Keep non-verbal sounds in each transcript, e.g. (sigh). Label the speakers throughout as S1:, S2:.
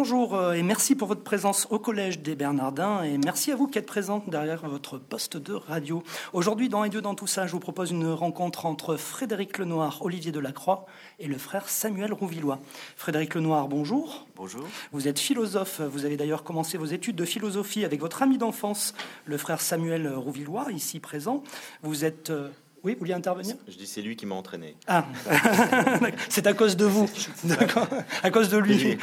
S1: bonjour euh, et merci pour votre présence au Collège des Bernardins et merci à vous qui êtes présents derrière votre poste de radio. Aujourd'hui, dans Et Dieu dans tout ça, je vous propose une rencontre entre Frédéric Lenoir, Olivier Delacroix et le frère Samuel Rouvillois. Frédéric Lenoir, bonjour.
S2: Bonjour.
S1: Vous êtes philosophe, vous avez d'ailleurs commencé vos études de philosophie avec votre ami d'enfance, le frère Samuel Rouvillois, ici présent. Vous êtes euh, oui, vous vouliez intervenir?
S2: Je dis c'est lui qui m'a entraîné.
S1: Ah, (laughs) c'est à cause de vous, d'accord À cause de lui.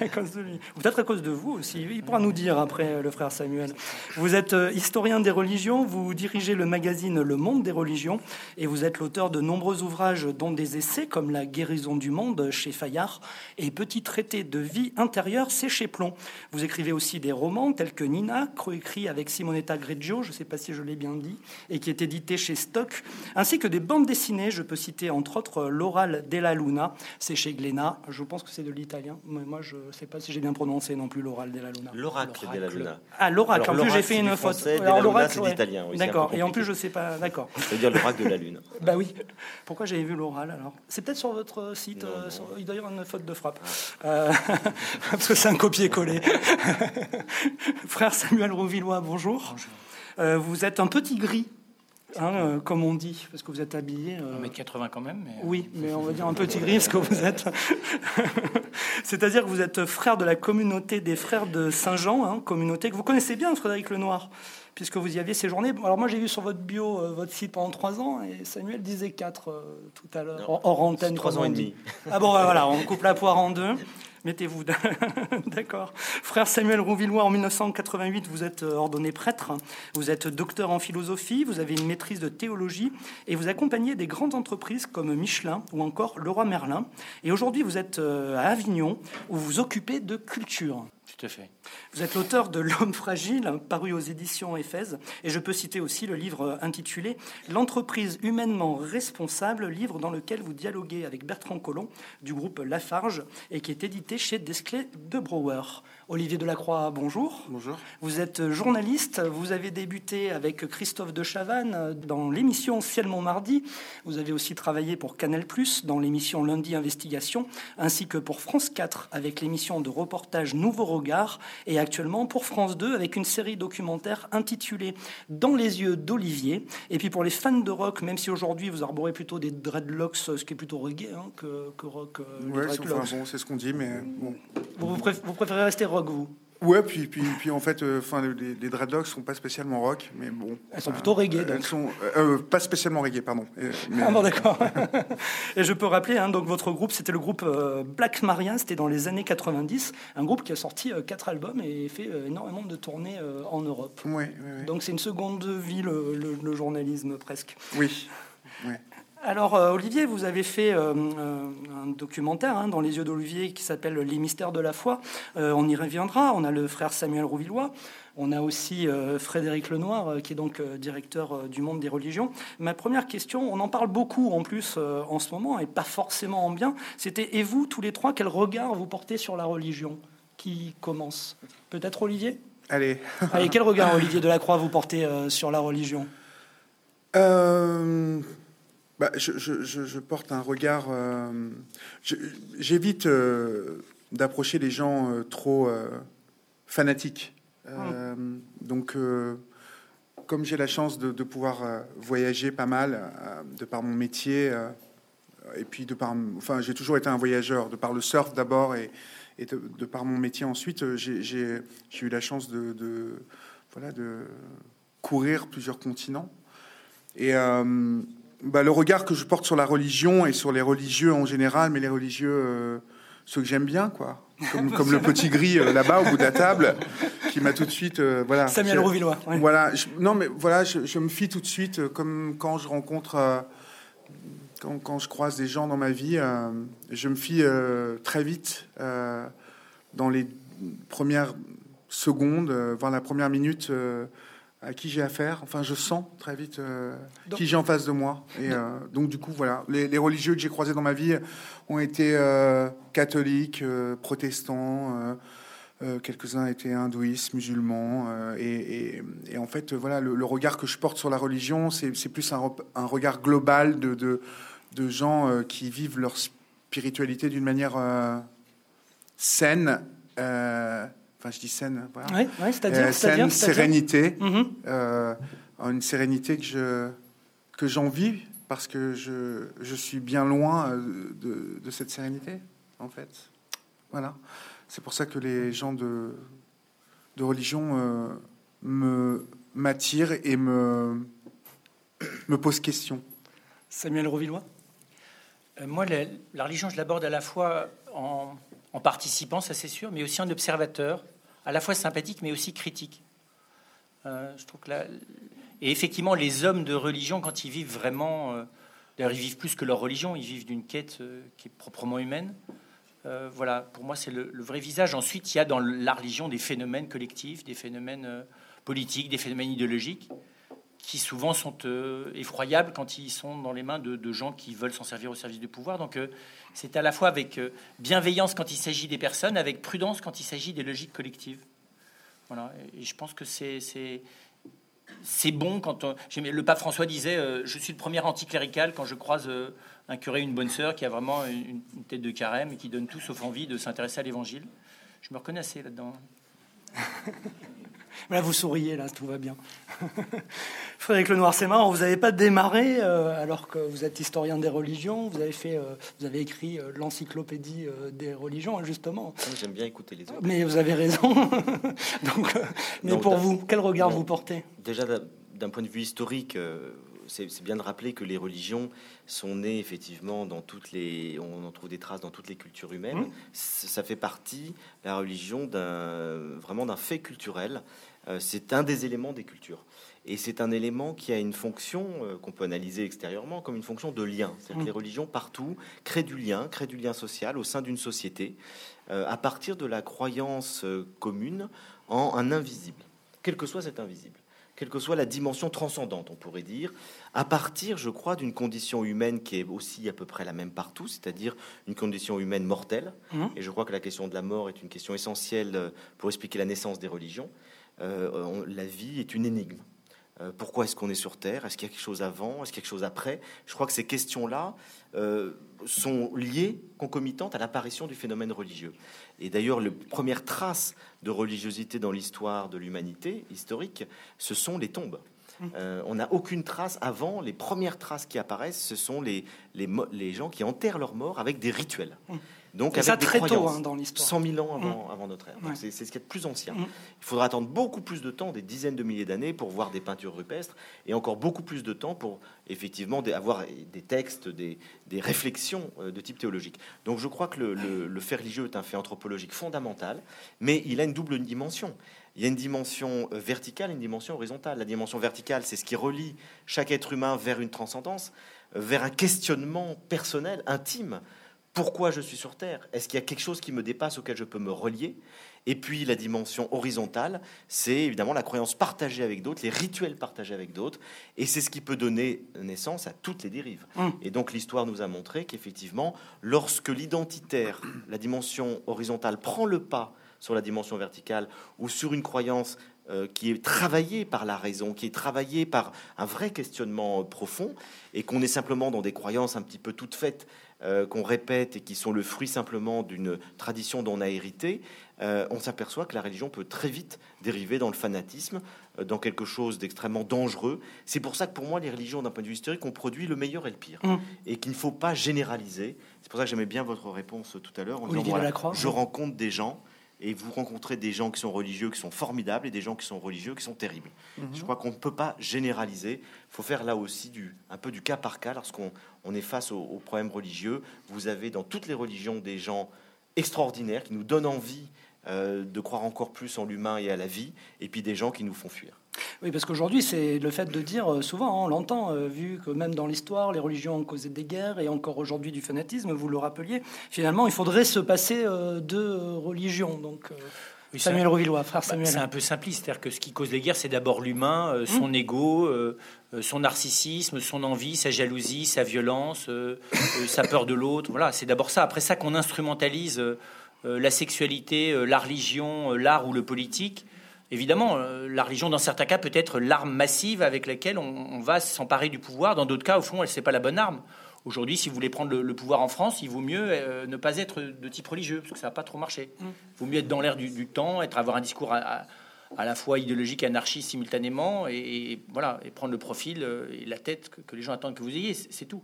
S1: à cause de lui. Peut-être à cause de vous aussi. Il pourra nous dire après, le frère Samuel. Vous êtes euh, historien des religions, vous dirigez le magazine Le Monde des religions et vous êtes l'auteur de nombreux ouvrages, dont des essais comme La guérison du monde chez Fayard et Petit traité de vie intérieure, c'est chez Plomb. Vous écrivez aussi des romans tels que Nina, coécrit avec Simonetta Greggio, je ne sais pas si je l'ai bien dit, et qui est édité chez Stock ainsi que des bandes dessinées. Je peux citer entre autres L'Oral della Luna, c'est chez Glénat. Je pense que c'est de l'italien, mais moi je ne sais pas si j'ai bien prononcé non plus L'Oral della Luna.
S2: L'Oracle della Luna.
S1: Ah, l'Oracle, en plus j'ai fait une faute.
S2: l'Oracle, c'est l'italien.
S1: D'accord, et en plus je ne sais pas, d'accord.
S2: Ça veut dire l'Oracle de la Lune. (laughs)
S1: bah oui. Pourquoi j'avais vu l'Oral alors? C'est peut-être sur votre site, euh, il doit y avoir une faute de frappe. Euh, (laughs) parce que c'est un copier-coller. (laughs) Frère Samuel Rouvillois, bonjour. bonjour. Euh, vous êtes un petit gris Hein, euh, comme on dit, parce que vous êtes habillé.
S3: Euh... 1m80 quand même. Mais...
S1: Oui, mais on va dire un petit gris, (laughs) ce que vous êtes. (laughs) C'est-à-dire que vous êtes frère de la communauté des frères de Saint-Jean, hein, communauté que vous connaissez bien, Frédéric Lenoir, puisque vous y aviez séjourné. Alors moi, j'ai vu sur votre bio euh, votre site pendant trois ans, et Samuel disait quatre euh, tout à l'heure, hors antenne.
S2: Trois ans et demi.
S1: Ah bon, voilà, on coupe la poire en deux. Mettez-vous (laughs) d'accord. Frère Samuel Rouvillois, en 1988, vous êtes euh, ordonné prêtre, vous êtes docteur en philosophie, vous avez une maîtrise de théologie et vous accompagnez des grandes entreprises comme Michelin ou encore Leroy Merlin. Et aujourd'hui, vous êtes euh, à Avignon où vous vous occupez de culture. Vous êtes l'auteur de L'homme fragile, paru aux éditions Éphèse, et je peux citer aussi le livre intitulé L'entreprise humainement responsable, livre dans lequel vous dialoguez avec Bertrand Collomb du groupe Lafarge et qui est édité chez Desclés de Brouwer. Olivier Delacroix, bonjour.
S4: Bonjour.
S1: Vous êtes journaliste, vous avez débuté avec Christophe de Chavannes dans l'émission Ciel Mardi. Vous avez aussi travaillé pour Canal+, dans l'émission Lundi Investigation, ainsi que pour France 4 avec l'émission de reportage Nouveau Regard, et actuellement pour France 2 avec une série documentaire intitulée Dans les yeux d'Olivier. Et puis pour les fans de rock, même si aujourd'hui vous arborez plutôt des dreadlocks, ce qui est plutôt reggae hein, que, rock. Euh,
S4: oui, c'est ce qu'on dit, mais bon.
S1: Vous, vous préférez rester rock, vous?
S4: Ouais, puis, puis, puis en fait, euh, enfin, les, les, dreadlocks sont pas spécialement rock, mais bon.
S1: Elles sont plutôt reggae, donc.
S4: Elles sont euh, pas spécialement reggae, pardon.
S1: Ah bon, d'accord. (laughs) et je peux rappeler, hein, donc votre groupe, c'était le groupe euh, Black Maria, c'était dans les années 90, un groupe qui a sorti quatre albums et fait énormément de tournées en Europe.
S4: Oui,
S1: Donc c'est une seconde vie, le, le journalisme presque.
S4: Oui.
S1: Alors, euh, Olivier, vous avez fait euh, euh, un documentaire hein, dans les yeux d'Olivier qui s'appelle Les mystères de la foi. on y reviendra. On a le frère Samuel Rouvillois. On a aussi Frédéric Lenoir, qui est donc directeur du monde des religions. Ma première question, on en parle beaucoup en plus en ce moment, et pas forcément en bien. C'était, et vous, tous les trois, quel regard vous portez sur la religion Qui commence? Peut-être Olivier?
S4: Allez.
S1: Allez, quel regard, (laughs) Olivier Delacroix, vous portez sur la religion?
S4: Bah, je, porte un regard. Euh, j'évite euh, d'approcher les gens euh, trop fanatiques. Hum. Donc, comme j'ai la chance de, pouvoir voyager pas mal de par mon métier, et puis de par. Enfin, j'ai toujours été un voyageur, de par le surf d'abord et, et de, par mon métier ensuite, j'ai eu la chance de, de, voilà, de courir plusieurs continents. Et bah, le regard que je porte sur la religion et sur les religieux en général, mais les religieux, euh, ceux que j'aime bien, quoi. Comme, le petit gris euh, là-bas au bout de la table, qui m'a tout de suite, euh, voilà.
S1: Samuel Rouvillois.
S4: Voilà. non, mais voilà, je, me fie tout de suite, comme quand je rencontre, quand, quand, je croise des gens dans ma vie, je me fie très vite dans les premières secondes, voire la première minute à qui j'ai affaire. Enfin, je sens très vite euh, qui j'ai en face de moi. Et euh, donc, du coup, voilà. Les, religieux que j'ai croisés dans ma vie ont été euh, catholiques, protestants. Quelques-uns étaient hindouistes, musulmans, et, en fait, voilà, le, regard que je porte sur la religion, c'est plus un, un, regard global de, de, de gens qui vivent leur spiritualité d'une manière saine enfin je dis saine,
S1: voilà. C'est-à-dire, saine,
S4: sérénité, mhm. une sérénité que je que j'envie parce que je, je, suis bien loin de, de, cette sérénité, en fait. Voilà. C'est pour ça que les gens de, de religion me m'attirent et me, me posent question.
S1: Samuel Rovillois?
S3: Euh, Moi, la, religion, je l'aborde à la fois en, participant, ça c'est sûr, mais aussi en observateur, à la fois sympathique, mais aussi critique. Euh, je trouve que Et effectivement, les hommes de religion, quand ils vivent vraiment, euh, d'ailleurs, ils vivent plus que leur religion, ils vivent d'une quête qui est proprement humaine. voilà, pour moi, c'est le, vrai visage. Ensuite, il y a dans la religion des phénomènes collectifs, des phénomènes politiques, des phénomènes idéologiques qui souvent sont euh, effroyables quand ils sont dans les mains de, gens qui veulent s'en servir au service du pouvoir. Donc euh, c'est à la fois avec euh, bienveillance quand il s'agit des personnes, avec prudence quand il s'agit des logiques collectives. Voilà. Et je pense que c'est c'est bon quand le pape François disait je suis le premier anticlérical quand je croise un curé une bonne sœur qui a vraiment une, une, tête de carême et qui donne tout sauf envie de s'intéresser à l'évangile. Je me reconnaissais là-dedans. (laughs)
S1: Là, vous souriez, là, tout va bien. (laughs) Frédéric Lenoir, c'est marrant, vous n'avez pas démarré euh, alors que vous êtes historien des religions, vous avez, fait, euh, vous avez écrit euh, l'encyclopédie des religions, justement.
S2: Ah, j'aime bien écouter les autres.
S1: Mais vous avez raison. (laughs) Donc, mais pour vous, quel regard vous portez?
S2: Déjà, d'un point de vue historique, c'est bien de rappeler que les religions sont nées effectivement dans toutes les, on en trouve des traces dans toutes les cultures humaines. Mmh. Ça fait partie la religion vraiment d'un fait culturel. Euh, c'est un des éléments des cultures. Et c'est un élément qui a une fonction euh, qu'on peut analyser extérieurement comme une fonction de lien. C'est-à-dire que mmh. les religions partout créent du lien, créent du lien social au sein d'une société euh, à partir de la croyance commune en un invisible, quel que soit cet invisible quelle que soit la dimension transcendante, on pourrait dire, à partir, je crois, d'une condition humaine qui est aussi à peu près la même partout, c'est-à-dire une condition humaine mortelle. Mmh. Et je crois que la question de la mort est une question essentielle euh, pour expliquer la naissance des religions. Euh, la vie est une énigme. Euh, pourquoi est-ce qu'on est sur Terre? Est-ce qu'il y a quelque chose avant? Est-ce qu'il y a quelque chose après? Je crois que ces questions-là sont liées, concomitantes à l'apparition du phénomène religieux. Et d'ailleurs, les premières traces de religiosité dans l'histoire de l'humanité historique, ce sont les tombes. Euh, on n'a aucune trace avant. Les premières traces qui apparaissent, ce sont les, les, les gens qui enterrent leurs morts avec des rituels.
S1: Donc avec ça très tôt hein, dans l'histoire.
S2: 100 000 ans avant, mmh. avant notre ère. C'est ce qui est plus ancien. Il faudra attendre beaucoup plus de temps, des dizaines de milliers d'années, pour voir des peintures rupestres, et encore beaucoup plus de temps pour effectivement avoir des textes, des, des réflexions euh, de type théologique. Donc je crois que le, le, le fait religieux est un fait anthropologique fondamental, mais il a une double dimension il y a une dimension euh, verticale et une dimension horizontale. La dimension verticale, c'est ce qui relie chaque être humain vers une transcendance, euh, vers un questionnement personnel, intime. Pourquoi je suis sur Terre? Est-ce qu'il y a quelque chose qui me dépasse auquel je peux me relier? Et puis la dimension horizontale, c'est évidemment la croyance partagée avec d'autres, les rituels partagés avec d'autres, et c'est ce qui peut donner naissance à toutes les dérives. Hum. Et donc l'histoire nous a montré qu'effectivement, lorsque l'identitaire, la dimension horizontale, prend le pas sur la dimension verticale ou sur une croyance euh, qui est travaillée par la raison, qui est travaillée par un vrai questionnement euh, profond, et qu'on est simplement dans des croyances un petit peu toutes faites, euh, qu'on répète et qui sont le fruit simplement d'une tradition dont on a hérité, on s'aperçoit que la religion peut très vite dériver dans le fanatisme, dans quelque chose d'extrêmement dangereux. C'est pour ça que pour moi, les religions, d'un point de vue historique, ont produit le meilleur et le pire, mmh. et qu'il ne faut pas généraliser. C'est pour ça que j'aimais bien votre réponse tout à l'heure. je rencontre des gens et vous rencontrez des gens qui sont religieux, qui sont formidables, et des gens qui sont religieux, qui sont terribles. Mhm. Je crois qu'on ne peut pas généraliser. Il faut faire là aussi du, un peu du cas par cas lorsqu'on on est face aux, problèmes religieux. Vous avez dans toutes les religions des gens extraordinaires qui nous donnent envie de croire encore plus en l'humain et à la vie, et puis des gens qui nous font fuir.
S1: Oui, parce qu'aujourd'hui, c'est le fait de dire, euh, souvent, hein, on l'entend, euh, vu que même dans l'histoire, les religions ont causé des guerres et encore aujourd'hui du fanatisme, vous le rappeliez, finalement, il faudrait se passer euh, de religion. Donc, Samuel Rovillois, frère bah, Samuel.
S3: c'est un peu simpliste, c'est-à-dire que ce qui cause les guerres, c'est d'abord l'humain, son mmh. ego, son narcissisme, son envie, sa jalousie, sa violence, sa peur de l'autre. Voilà, c'est d'abord ça. Après ça qu'on instrumentalise la sexualité, la religion, l'art ou le politique Évidemment, euh, la religion, dans certains cas, peut être l'arme massive avec laquelle on, va s'emparer du pouvoir. Dans d'autres cas, au fond, elle n'est pas la bonne arme. Aujourd'hui, si vous voulez prendre le, pouvoir en France, il vaut mieux ne pas être de type religieux, parce que ça n'a pas trop marché. Mm. Il vaut mieux être dans l'air du, temps, être avoir un discours à, la fois idéologique et anarchiste simultanément, et, voilà, et prendre le profil et la tête que, les gens attendent que vous ayez, c'est tout.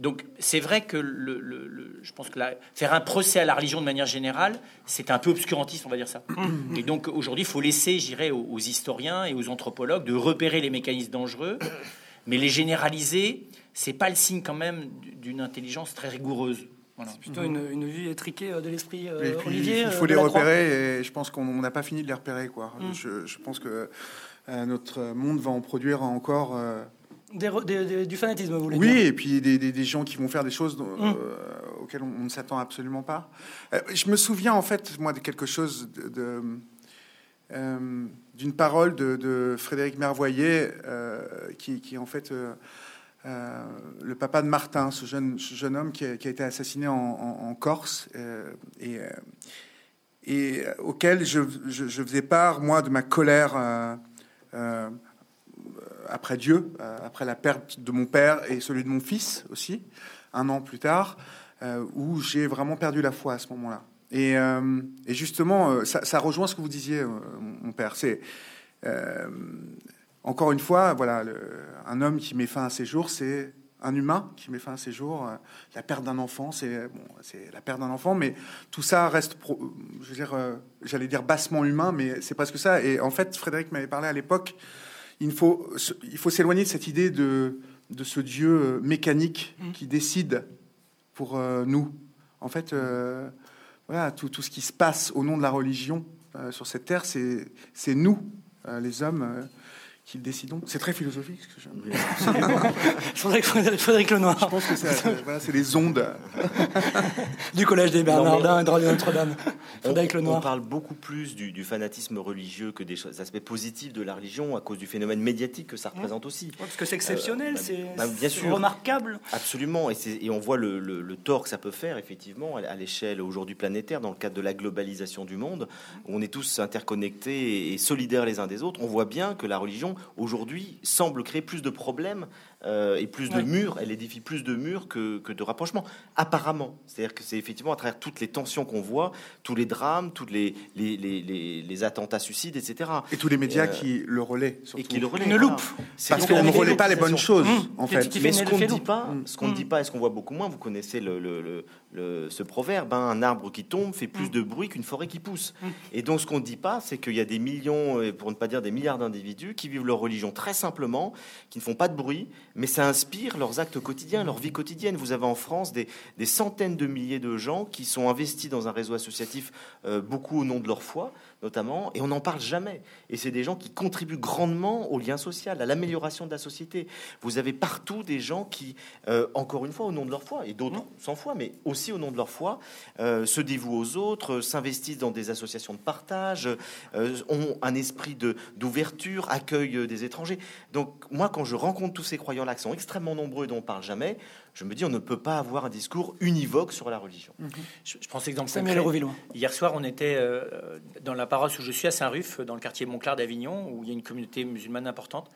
S3: Donc c'est vrai que le, je pense que faire un procès à la religion de manière générale, c'est un peu obscurantiste, on va dire ça. (coughs) Et donc aujourd'hui, il faut laisser, j'irai, aux, historiens et aux anthropologues de repérer les mécanismes dangereux, mais les généraliser, c'est pas le signe quand même d'une intelligence très rigoureuse.
S1: C'est plutôt une, vue étriquée euh, de l'esprit euh, Olivier.
S4: Il faut euh, les repérer et je pense qu'on n'a pas fini de les repérer. Quoi. Mm. Je, pense que notre monde va en produire encore
S1: du fanatisme, vous voulez
S4: oui,
S1: dire
S4: Oui, et puis des, gens qui vont faire des choses hum. euh, auxquelles on, ne s'attend absolument pas. Euh, je me souviens en fait, moi, de quelque chose de, euh, d'une parole de, Frédéric Mervoyer, qui, qui, en fait le papa de Martin, ce jeune, jeune homme qui a, été assassiné en, Corse, et, et auquel je, je, je, faisais part, moi, de ma colère après Dieu, euh, après la perte de mon père et celui de mon fils aussi, un an plus tard, euh, où j'ai vraiment perdu la foi à ce moment-là. Et, euh, justement, ça, rejoint ce que vous disiez, mon père. C'est encore une fois, voilà, un homme qui met fin à ses jours, c'est un humain qui met fin à ses jours. la perte d'un enfant, c'est bon, c'est la perte d'un enfant, mais tout ça reste, je veux dire, j'allais dire bassement humain, mais c'est presque ça. Et en fait, Frédéric m'avait parlé à l'époque il faut, il faut s'éloigner de cette idée de, de ce Dieu euh, mécanique mm. qui décide pour euh, nous. En fait, euh, voilà, tout, tout, ce qui se passe au nom de la religion sur cette terre, c'est nous, les hommes, qu'ils décidons. C'est très philosophique ce que j'aime. (laughs)
S1: Frédéric Lenoir.
S4: Je pense que c'est les ondes. (laughs)
S1: du Collège des Bernardins et de Notre-Dame.
S2: Frédéric Lenoir. On parle beaucoup plus du, fanatisme religieux que des aspects positifs de la religion à cause du phénomène médiatique que ça représente aussi.
S1: parce que c'est exceptionnel, euh, c'est bah, bien sûr remarquable.
S2: Absolument, et, et on voit le, le, tort que ça peut faire effectivement à l'échelle aujourd'hui planétaire dans le cadre de la globalisation du monde. Où on est tous interconnectés et solidaires les uns des autres. On voit bien que la religion aujourd'hui, semble créer plus de problèmes euh, et plus de murs. Elle édifie plus de murs que, que de rapprochements, apparemment. C'est-à-dire que c'est effectivement à travers toutes les tensions qu'on voit, tous les drames, tous les, les, les, les, attentats suicides, etc.
S4: Et tous les médias euh, qui le relaient.
S2: Et qui le relaient.
S1: Une loupe.
S4: Parce qu'on ne relaie pas les bonnes choses, en fait.
S2: Mais ce qu'on ne dit pas, ce qu'on ne dit pas et ce qu'on voit beaucoup moins, vous connaissez le, le, le, ce proverbe, hein, un arbre qui tombe fait plus de bruit qu'une forêt qui pousse. Et donc ce qu'on ne dit pas, c'est qu'il y a des millions, pour ne pas dire des milliards d'individus qui vivent leur religion très simplement, qui ne font pas de bruit, mais ça inspire leurs actes quotidiens, leur vie quotidienne. Vous avez en France des, centaines de milliers de gens qui sont investis dans un réseau associatif, euh, beaucoup au nom de leur foi, notamment, et on n'en parle jamais. Et c'est des gens qui contribuent grandement au lien social, à l'amélioration de la société. Vous avez partout des gens qui, euh, encore une fois, au nom de leur foi, et d'autres sans foi, mais aussi au nom de leur foi, euh, se dévouent aux autres, s'investissent dans des associations de partage, ont un esprit d'ouverture, accueillent des étrangers. Donc moi, quand je rencontre tous ces croyants-là, qui sont extrêmement nombreux et dont on parle jamais, je me dis on ne peut pas avoir un discours univoque sur la religion.
S3: Mhm. Je, prends cet exemple Samuel Hier soir, on était euh, dans la paroisse où je suis à Saint-Ruf, dans le quartier Montclair d'Avignon, où il y a une communauté musulmane importante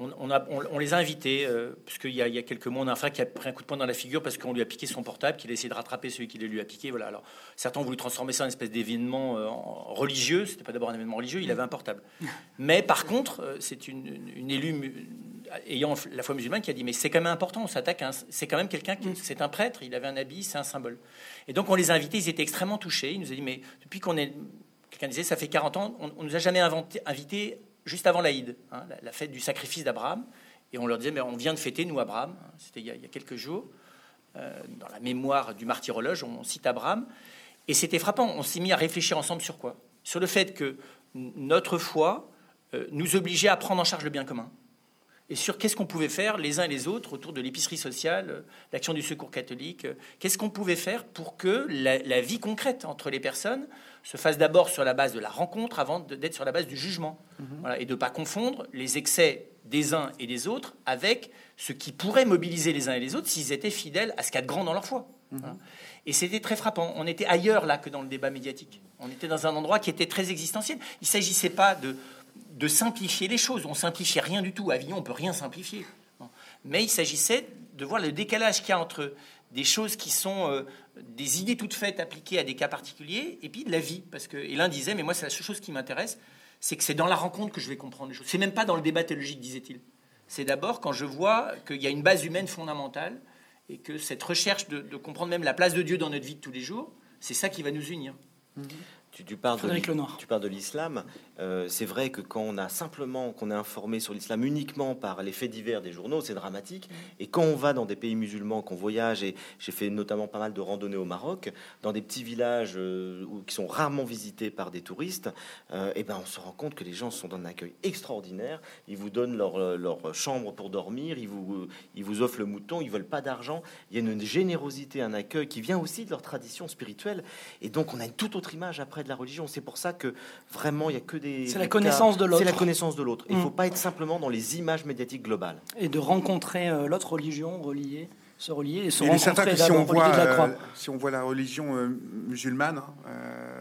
S3: on, les a invités, euh, puisqu'il y, y, a quelques mois, on a un frère qui a pris un coup de poing dans la figure parce qu'on lui a piqué son portable, qu'il a essayé de rattraper celui qui lui a piqué. Voilà. Alors, certains ont voulu transformer ça en une espèce d'événement euh, religieux. C'était pas d'abord un événement religieux, il avait un portable. (laughs) Mais par contre, euh, c'est une, élue ayant la foi musulmane qui a dit Mais c'est quand même important, on s'attaque, c'est quand même quelqu'un qui. C'est un prêtre, il avait un habit, c'est un symbole. Et donc, on les a invités, ils étaient extrêmement touchés. Ils nous a dit Mais depuis qu'on est. Quelqu'un disait Ça fait 40 ans, on, on nous a jamais inventé, invité juste avant l'Aïd, hein, la, fête du sacrifice d'Abraham. Et on leur disait, mais on vient de fêter, nous, Abraham. C'était il, y a quelques jours. Euh, dans la mémoire du martyrologe, on cite Abraham. Et c'était frappant. On s'est mis à réfléchir ensemble sur quoi? Sur le fait que notre foi euh, nous obligeait à prendre en charge le bien commun. Et sur qu'est-ce qu'on pouvait faire les uns et les autres autour de l'épicerie sociale, euh, l'action du secours catholique. Qu'est-ce qu'on pouvait faire pour que la vie concrète entre les personnes se fasse d'abord sur la base de la rencontre avant d'être sur la base du jugement. Mhm. et de ne pas confondre les excès des uns et des autres avec ce qui pourrait mobiliser les uns et les autres s'ils étaient fidèles à ce qu'il y a de grand dans leur foi. Mhm. Et c'était très frappant. On était ailleurs là que dans le débat médiatique. On était dans un endroit qui était très existentiel. Il ne s'agissait pas de, de simplifier les choses. On simplifiait rien du tout. À Avignon, on peut rien simplifier. Mais il s'agissait de voir le décalage qu'il y a entre des choses qui sont euh, des idées toutes faites appliquées à des cas particuliers et puis de la vie. Parce que, et l'un disait, mais moi, c'est la seule chose qui m'intéresse, c'est que c'est dans la rencontre que je vais comprendre les choses. C'est même pas dans le débat théologique, disait-il. C'est d'abord quand je vois qu'il y a une base humaine fondamentale et que cette recherche de, comprendre même la place de Dieu dans notre vie de tous les jours, c'est ça qui va nous unir.
S2: Mm-hmm. Tu, parles de, tu parles de l'islam. Euh, c'est vrai que quand on a simplement qu'on est informé sur l'islam uniquement par les faits divers des journaux, c'est dramatique. Et quand on va dans des pays musulmans, qu'on voyage, et j'ai fait notamment pas mal de randonnées au Maroc, dans des petits villages euh, qui sont rarement visités par des touristes, et euh, eh ben on se rend compte que les gens sont dans un accueil extraordinaire. Ils vous donnent leur, leur chambre pour dormir, ils vous, ils vous offrent le mouton, ils veulent pas d'argent. Il y a une générosité, un accueil qui vient aussi de leur tradition spirituelle. Et donc on a une toute autre image après de la religion. C'est pour ça que vraiment, il y a que des.
S1: C'est la connaissance de l'autre.
S2: C'est la connaissance de l'autre. Il ne faut mm. pas être simplement dans les images médiatiques globales.
S1: Et de rencontrer euh, l'autre religion reliée se relier et se
S4: rencontrer.
S1: certain
S4: que si on, voit, euh, si on voit la religion euh, musulmane hein,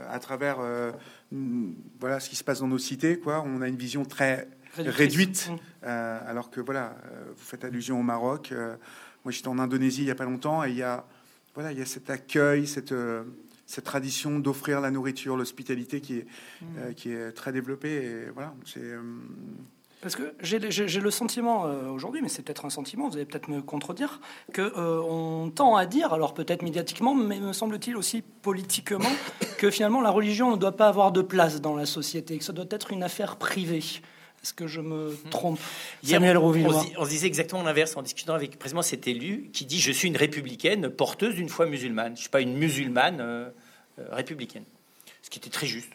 S4: à travers voilà ce qui se passe dans nos cités, quoi, on a une vision très réduite. Mm. alors que voilà, vous faites allusion au Maroc. moi, j'étais en Indonésie il y a pas longtemps et il y a voilà, il y a cet accueil, cette cette tradition d'offrir la nourriture, l'hospitalité qui est, mm. euh, qui est très développée. Et voilà, c'est. Euh,
S1: parce que j'ai le sentiment euh, aujourd'hui, mais c'est peut-être un sentiment, vous allez peut-être me contredire, que on tend à dire, alors peut-être médiatiquement, mais me semble-t-il aussi politiquement, (coughs) que finalement la religion ne doit pas avoir de place dans la société, que ça doit être une affaire privée. Est-ce que je me hmm. trompe
S3: Samuel on, on, se disait exactement l'inverse en discutant avec précisément cet élu qui dit Je suis une républicaine porteuse d'une foi musulmane. Je ne suis pas une musulmane euh, républicaine. Ce qui était très juste.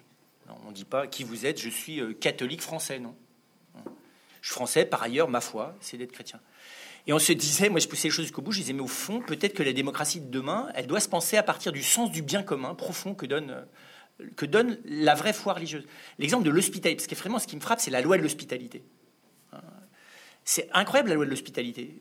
S3: on ne dit pas qui vous êtes, je suis euh, catholique français, non. Je suis français, par ailleurs, ma foi, c'est d'être chrétien. Et on se disait, moi je poussais les choses jusqu'au bout, je disais, mais au fond, peut-être que la démocratie de demain, elle doit se penser à partir du sens du bien commun profond que donne que donne la vraie foi religieuse. L'exemple de l'hospitalité, parce que vraiment ce qui me frappe, c'est la loi de l'hospitalité. C'est incroyable la loi de l'hospitalité.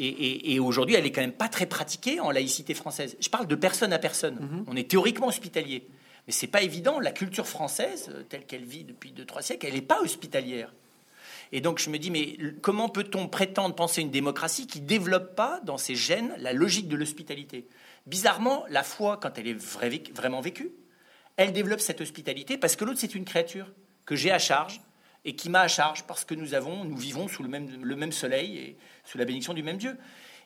S3: Et, aujourd'hui, elle est quand même pas très pratiquée en laïcité française. Je parle de personne à personne. Mhm. On est théoriquement hospitalier. Mais c'est pas évident. La culture française, telle qu'elle vit depuis deux, trois siècles, elle n'est pas hospitalière. Et donc je me dis, mais comment peut-on prétendre penser une démocratie qui développe pas dans ses gènes la logique de l'hospitalité? Bizarrement, la foi, quand elle est vraiment vécue, elle développe cette hospitalité parce que l'autre, c'est une créature que j'ai à charge et qui m'a à charge parce que nous avons, nous vivons sous le même, le même soleil et sous la bénédiction du même Dieu.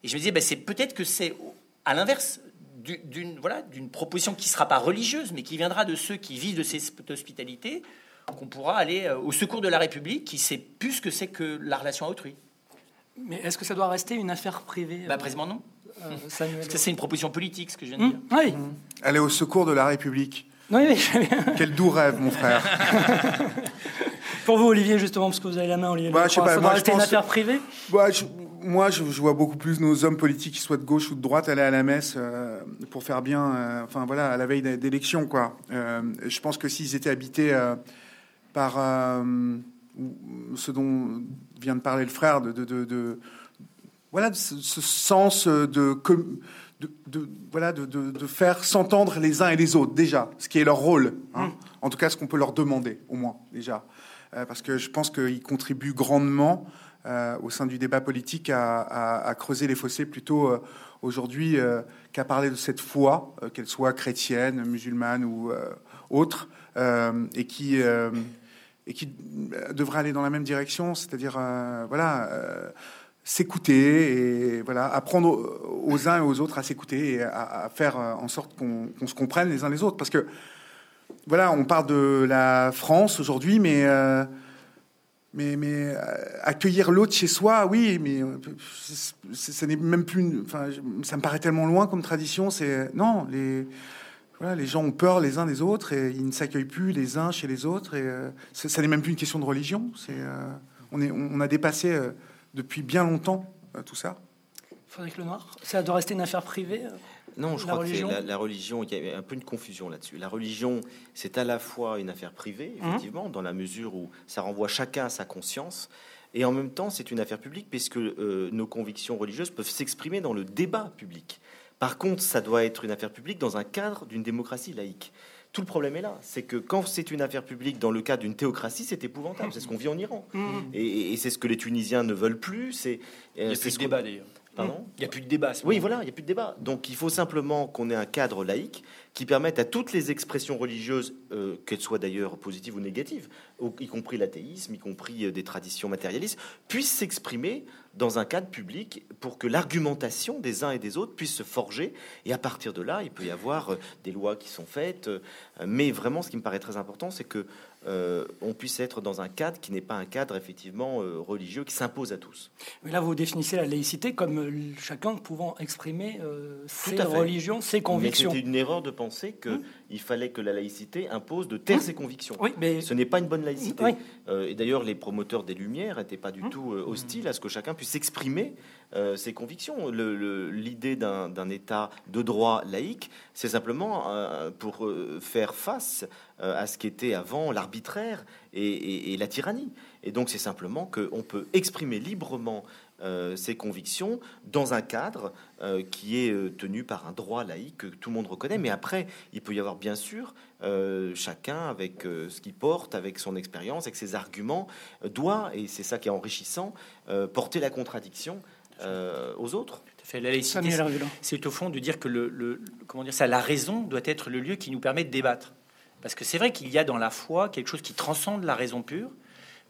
S3: Et je me disais, ben, c'est peut-être que c'est à l'inverse d'une voilà, d'une proposition qui ne sera pas religieuse, mais qui viendra de ceux qui vivent de cette hospitalité, qu'on pourra aller euh, au secours de la République, qui sait plus ce que c'est que la relation à autrui.
S1: Mais est-ce que ça doit rester une affaire privée
S3: bah, Précisément non. Euh, c'est une proposition politique, ce que je viens de
S1: mmh, dire. Oui.
S4: Aller au secours de la République.
S1: Oui,
S4: Quel doux rêve, mon frère. (laughs)
S1: Pour vous, Olivier, justement, parce que vous avez la main, Olivier.
S4: Bah, je sais pas,
S1: moi, une affaire privée
S4: bah, Moi, je, vois beaucoup plus nos hommes politiques, qu'ils soient de gauche ou de droite, aller à la messe euh, pour faire bien, euh, enfin voilà, à la veille d'élection, quoi. Euh, je pense que s'ils étaient habités par ce dont vient de parler le frère, de, de, voilà, ce, ce sens de voilà, de, faire s'entendre les uns et les autres, déjà, ce qui est leur rôle. Hein. Mm. En tout cas, ce qu'on peut leur demander, au moins, déjà. Euh, parce que je pense qu'ils contribuent grandement euh, au sein du débat politique à, creuser les fossés plutôt euh, aujourd'hui qu'à parler de cette foi, qu'elle soit chrétienne, musulmane ou autre, et qui et qui devrait aller dans la même direction, c'est-à-dire voilà s'écouter et voilà apprendre aux uns et aux autres à s'écouter et à, faire en sorte qu'on se comprenne les uns les autres. Parce que voilà on parle de la France aujourd'hui mais euh, mais, euh, accueillir l'autre chez soi oui mais euh, ça n'est même plus enfin ça me paraît tellement loin comme tradition c'est non les voilà, les gens ont peur les uns des autres et ils ne s'accueillent plus les uns chez les autres et ça, n'est même plus une question de religion c'est on est on a dépassé depuis bien longtemps, tout ça.
S1: Frédéric Lenoir, ça doit rester une affaire privée
S2: non, je crois que la, la, religion, il y a un peu une confusion là-dessus. La religion, c'est à la fois une affaire privée, mmh. effectivement, dans la mesure où ça renvoie chacun à sa conscience, et en même temps, c'est une affaire publique, puisque euh, nos convictions religieuses peuvent s'exprimer dans le débat public. Par contre, ça doit être une affaire publique dans un cadre d'une démocratie laïque. Tout le problème est là, c'est que quand c'est une affaire publique dans le cadre d'une théocratie, c'est épouvantable. C'est ce qu'on vit en Iran, mm. et, c'est ce que les Tunisiens ne veulent plus. C'est
S3: euh, ce débat d'ailleurs.
S2: Pardon
S3: Il n'y a plus de débat.
S2: Oui, voilà, il n'y a plus de débat. Donc il faut simplement qu'on ait un cadre laïque qui permette à toutes les expressions religieuses, euh, qu'elles soient d'ailleurs positives ou négatives, y compris l'athéisme, y compris euh, des traditions matérialistes, puissent s'exprimer dans un cadre public pour que l'argumentation des uns et des autres puisse se forger. Et à partir de là, il peut y avoir euh, des lois qui sont faites. Mais vraiment, ce qui me paraît très important, c'est que euh, on puisse être dans un cadre qui n'est pas un cadre effectivement euh, religieux qui s'impose à tous.
S1: Mais là, vous définissez la laïcité comme euh, chacun pouvant exprimer ses religions, ses convictions.
S2: C'était une erreur de penser qu'il hum. fallait que la laïcité impose de taire hum. ses convictions.
S1: Oui, mais
S2: ce n'est pas une bonne laïcité. et d'ailleurs, les promoteurs des Lumières n'étaient pas du hum. tout hostiles à ce que chacun puisse exprimer ses convictions. L'idée d'un État de droit laïque, c'est simplement pour faire face à ce qu'était avant l'arbitraire arbitraire et, la tyrannie. Et donc c'est simplement qu'on peut exprimer librement euh, ses convictions dans un cadre euh, qui est euh, tenu par un droit laïque que tout le monde reconnaît. Mais après, il peut y avoir bien sûr chacun avec ce qu'il porte, avec son expérience, avec ses arguments, doit, et c'est ça qui est enrichissant, porter la contradiction aux autres.
S3: Fait. La laïcité, c'est au fond de dire que le, comment dire ça, la raison doit être le lieu qui nous permet de débattre. Parce que c'est vrai qu'il y a dans la foi quelque chose qui transcende la raison pure.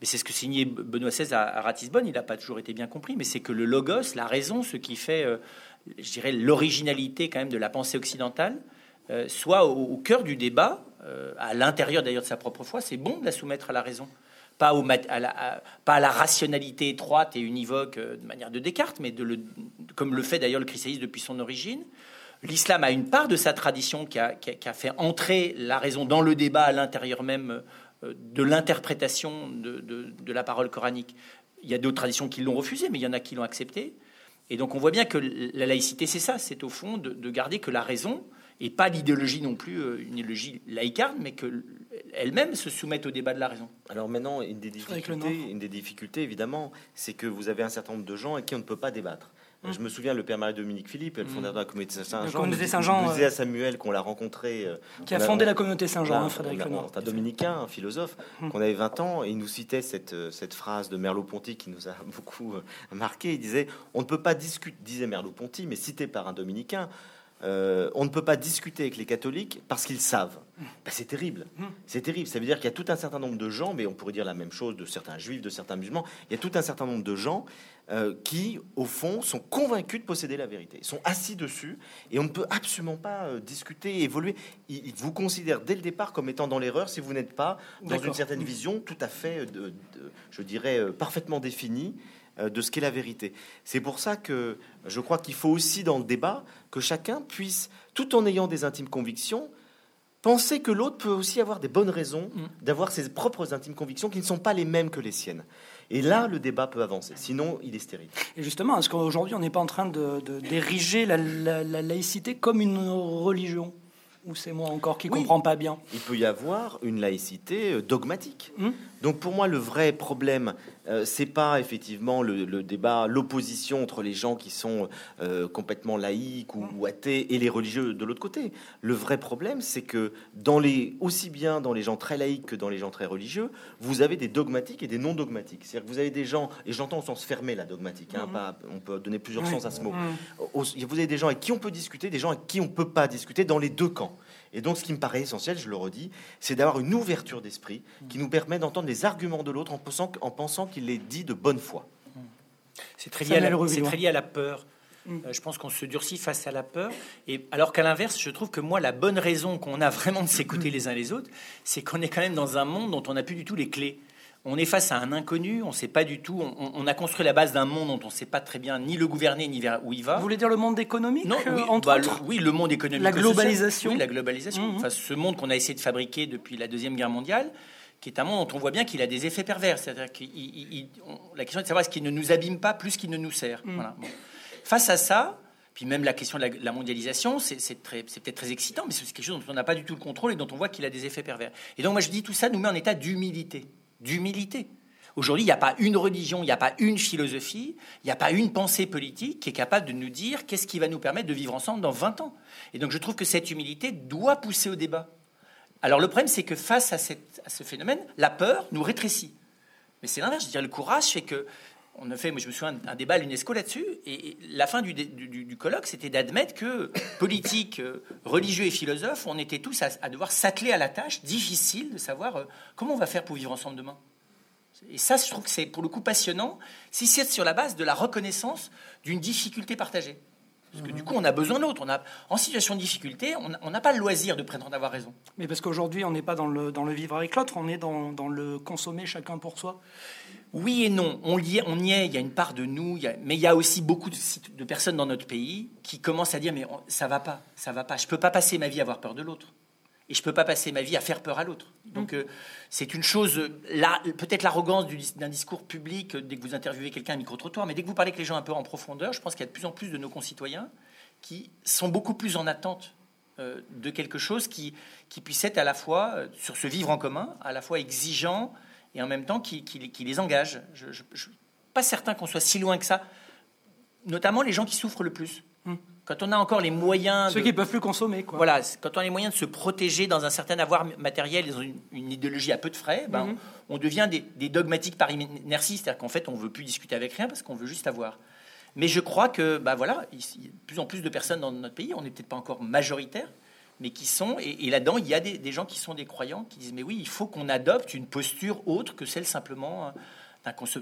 S3: Mais c'est ce que signait Benoît XVI à, Ratisbonne. Il n'a pas toujours été bien compris, mais c'est que le logos, la raison, ce qui fait, euh, je dirais, l'originalité quand même de la pensée occidentale, euh, soit au, cœur du débat, euh, à l'intérieur d'ailleurs de sa propre foi. C'est bon de la soumettre à la raison, pas, à, la, rationalité étroite et univoque de manière de Descartes, mais comme le fait d'ailleurs le christianisme depuis son origine. L'islam a une part de sa tradition qui a, fait entrer la raison dans le débat à l'intérieur même euh, de l'interprétation de, la parole coranique. Il y a d'autres traditions qui l'ont refusé, mais il y en a qui l'ont accepté. Et donc on voit bien que la laïcité, c'est ça, c'est au fond de, garder que la raison, et pas l'idéologie non plus, euh, une idéologie laïcarde, mais qu'elle-même se soumette au débat de la raison.
S2: Alors maintenant, une des difficultés, une des difficultés évidemment, c'est que vous avez un certain nombre de gens avec qui on ne peut pas débattre. Je me souviens, le père Marie-Dominique Philippe, le fondateur de la communauté Saint-Jean, nous, disait à Samuel qu'on l'a rencontré. Euh,
S1: qui a fondé la communauté Saint-Jean, hein, Frédéric
S2: Un dominicain, un philosophe, hum. qu'on avait 20 ans, et il nous citait cette, euh, cette phrase de Merleau-Ponty qui nous a (laughs) beaucoup euh, marqué. Il disait On ne peut pas discuter, disait Merleau-Ponty, mais cité par un dominicain, on ne peut pas discuter avec les catholiques parce qu'ils savent. Hum. Ben, c'est terrible. C'est terrible. Ça veut dire qu'il y a tout un certain nombre de gens, mais on pourrait dire la même chose de certains juifs, de certains musulmans. Il y a tout un certain nombre de gens euh, qui, au fond, sont convaincus de posséder la vérité. Ils sont assis dessus et on ne peut absolument pas euh, discuter, évoluer. Ils, vous considèrent dès le départ comme étant dans l'erreur si vous n'êtes pas dans une certaine vision tout à fait, euh, de, je dirais, parfaitement définie de ce qu'est la vérité. C'est pour ça que je crois qu'il faut aussi dans le débat que chacun puisse, tout en ayant des intimes convictions, penser que l'autre peut aussi avoir des bonnes raisons mm. d'avoir ses propres intimes convictions qui ne sont pas les mêmes que les siennes. Et là, le débat peut avancer. Sinon, il est stérile.
S1: Et justement, est-ce qu'aujourd'hui, on n'est pas en train d'ériger de, la, laïcité comme une religion? Ou c'est moi encore qui ne comprends pas bien?
S2: Il peut y avoir une laïcité euh, dogmatique. Hmm Donc pour moi, le vrai problème, euh, c'est pas effectivement le, débat, l'opposition entre les gens qui sont euh, complètement laïcs ou, ou, athées et les religieux de l'autre côté. Le vrai problème, c'est que dans les, aussi bien dans les gens très laïcs que dans les gens très religieux, vous avez des dogmatiques et des non dogmatiques. C'est-à-dire que vous avez des gens, et j'entends au sens fermé la dogmatique, hein, hmm. pas, on peut donner plusieurs sens à ce mot. Hmm. Vous avez des gens avec qui on peut discuter, des gens avec qui on peut pas discuter dans les deux camps. Et donc, ce qui me paraît essentiel, je le redis, c'est d'avoir une ouverture d'esprit qui nous permet d'entendre les arguments de l'autre en pensant, en pensant qu'il est dit de bonne foi.
S3: C'est très, lié à la, très lié à la peur. Mm. Euh, je pense qu'on se durcit face à la peur. Et alors qu'à l'inverse, je trouve que moi, la bonne raison qu'on a (laughs) vraiment de s'écouter les uns les autres, c'est qu'on est quand même dans un monde dont on n'a plus du tout les clés on est face à un inconnu, on ne sait pas du tout, on, a construit la base d'un monde dont on ne sait pas très bien ni le gouverner ni vers où il va.
S1: Vous voulez dire le monde économique
S3: Non, oui,
S1: entre
S3: bah, oui, le monde économique.
S1: La globalisation.
S3: Oui, la globalisation. Mhm. ce monde qu'on a essayé de fabriquer depuis la Deuxième Guerre mondiale, qui est un monde dont on voit bien qu'il a des effets pervers. C'est-à-dire que la question est de savoir est-ce qu'il ne nous abîme pas plus qu'il ne nous sert. Mhm. Face à ça, puis même la question de la, mondialisation, c'est peut-être très excitant, mais c'est quelque chose dont on n'a pas du tout le contrôle et dont on voit qu'il a des effets pervers. Et donc moi je dis tout ça nous met en état d'humilité. D'humilité. Aujourd'hui, il n'y a pas une religion, il n'y a pas une philosophie, il n'y a pas une pensée politique qui est capable de nous dire qu'est-ce qui va nous permettre de vivre ensemble dans 20 ans. Et donc je trouve que cette humilité doit pousser au débat. Alors le problème, c'est que face à, ce phénomène, la peur nous rétrécit. Mais c'est l'inverse. Je veux dire, le courage fait que on a fait, moi je me souviens, un débat à l'UNESCO là-dessus, et la fin du, du, colloque, c'était d'admettre que politiques, euh, religieux et philosophes, on était tous à, devoir s'atteler à la tâche difficile de savoir euh, comment on va faire pour vivre ensemble demain. Et ça, je trouve que c'est pour le coup passionnant, si c'est sur la base de la reconnaissance d'une difficulté partagée. Parce que du coup, on a besoin d'autres. On a, en situation de difficulté, on n'a pas le loisir de prétendre avoir raison.
S1: Mais parce qu'aujourd'hui, on n'est pas dans le, dans le vivre avec l'autre, on est dans, dans, le consommer chacun pour soi.
S3: Oui et non. On y est, on y est il y a une part de nous, mais il y a aussi beaucoup de, personnes dans notre pays qui commencent à dire Mais ça va pas, ça va pas. Je peux pas passer ma vie à avoir peur de l'autre. Et je peux pas passer ma vie à faire peur à l'autre. Donc, euh, c'est une chose, peut-être l'arrogance d'un discours public dès que vous interviewez quelqu'un à micro-trottoir, mais dès que vous parlez avec les gens un peu en profondeur, je pense qu'il y a de plus en plus de nos concitoyens qui sont beaucoup plus en attente euh, de quelque chose qui, qui puisse être à la fois, euh, sur ce vivre en commun, à la fois exigeant et en même temps qui, qui, les engage. Je ne suis pas certain qu'on soit si loin que ça, notamment les gens qui souffrent le plus. Hum. Quand on a encore les moyens.
S1: Ceux qui peuvent plus consommer, quoi.
S3: Voilà, quand on a les moyens de se protéger dans un certain avoir matériel, dans une, idéologie à peu de frais, ben, hum. on, devient des, des, dogmatiques par inertie. C'est-à-dire qu'en fait, on veut plus discuter avec rien parce qu'on veut juste avoir. Mais je crois que, bah voilà, il y a de plus en plus de personnes dans notre pays, on n'est peut-être pas encore majoritaire, mais qui sont, et, là-dedans, il y a des, gens qui sont des croyants qui disent, mais oui, il faut qu'on adopte une posture autre que celle simplement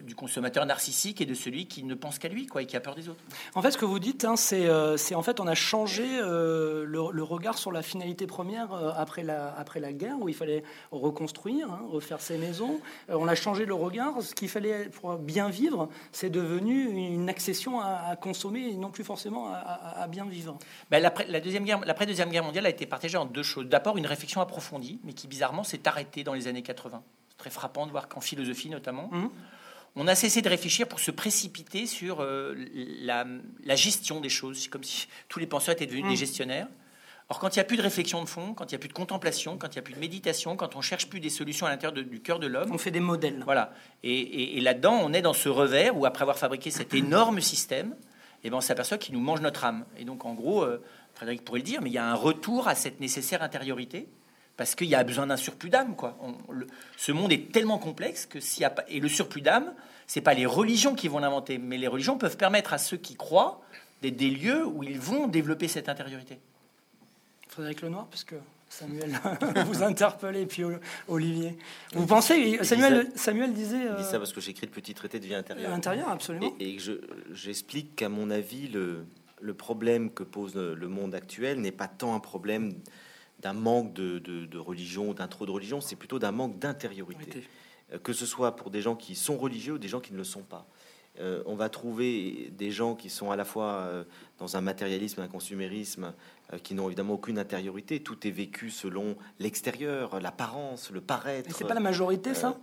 S3: du consommateur narcissique et de celui qui ne pense qu'à lui quoi, et qui a peur des autres.
S1: En fait, ce que vous dites, hein, euh, c'est en fait on a changé euh, le, regard sur la finalité première euh, après, la, après la guerre, où il fallait reconstruire, hein, refaire ses maisons. on a changé le regard. Ce qu'il fallait pour bien vivre, c'est devenu une accession à, consommer et non plus forcément à, bien vivre.
S3: Ben, la, deuxième guerre, l'après-deuxième guerre mondiale a été partagée en deux choses. D'abord, une réflexion approfondie, mais qui bizarrement s'est arrêtée dans les années 80 très frappant de voir qu'en philosophie notamment, mmh. on a cessé de réfléchir pour se précipiter sur euh, la, gestion des choses, comme si tous les penseurs étaient devenus des mmh. gestionnaires. Or, quand il n'y a plus de réflexion de fond, quand il n'y a plus de contemplation, quand il n'y a plus de méditation, quand on cherche plus des solutions à l'intérieur du cœur de l'homme,
S1: on fait des modèles.
S3: Voilà. Et, là-dedans, on est dans ce revers où, après avoir fabriqué cet (clears throat) énorme système, eh ben, on s'aperçoit qu'il nous mange notre âme. Et donc, en gros, euh, Frédéric pourrait le dire, mais il y a un retour à cette nécessaire intériorité parce qu'il y a besoin d'un surplus d'âme. Quoi. ce monde est tellement complexe que s'il y a pas, et le surplus d'âme, c'est pas les religions qui vont l'inventer, mais les religions peuvent permettre à ceux qui croient d'être des lieux où ils vont développer cette intériorité.
S1: Frédéric Lenoir, puisque Samuel (laughs) vous interpellez, puis Olivier. Vous pensez, Samuel, Samuel disait.
S2: Je dis ça parce que j'écris le petit traité de vie intérieure.
S1: Intérieur, absolument.
S2: Et, j'explique qu'à mon avis, le, le problème que pose le monde actuel n'est pas tant un problème d'un manque de, religion, d'un trop de religion, c'est plutôt d'un manque d'intériorité. Euh, que ce soit pour des gens qui sont religieux ou des gens qui ne le sont pas. Euh, on va trouver des gens qui sont à la fois euh, dans un matérialisme, un consumérisme, qui n'ont évidemment aucune intériorité. Tout est vécu selon l'extérieur, l'apparence, le paraître.
S1: C'est pas la majorité, ça?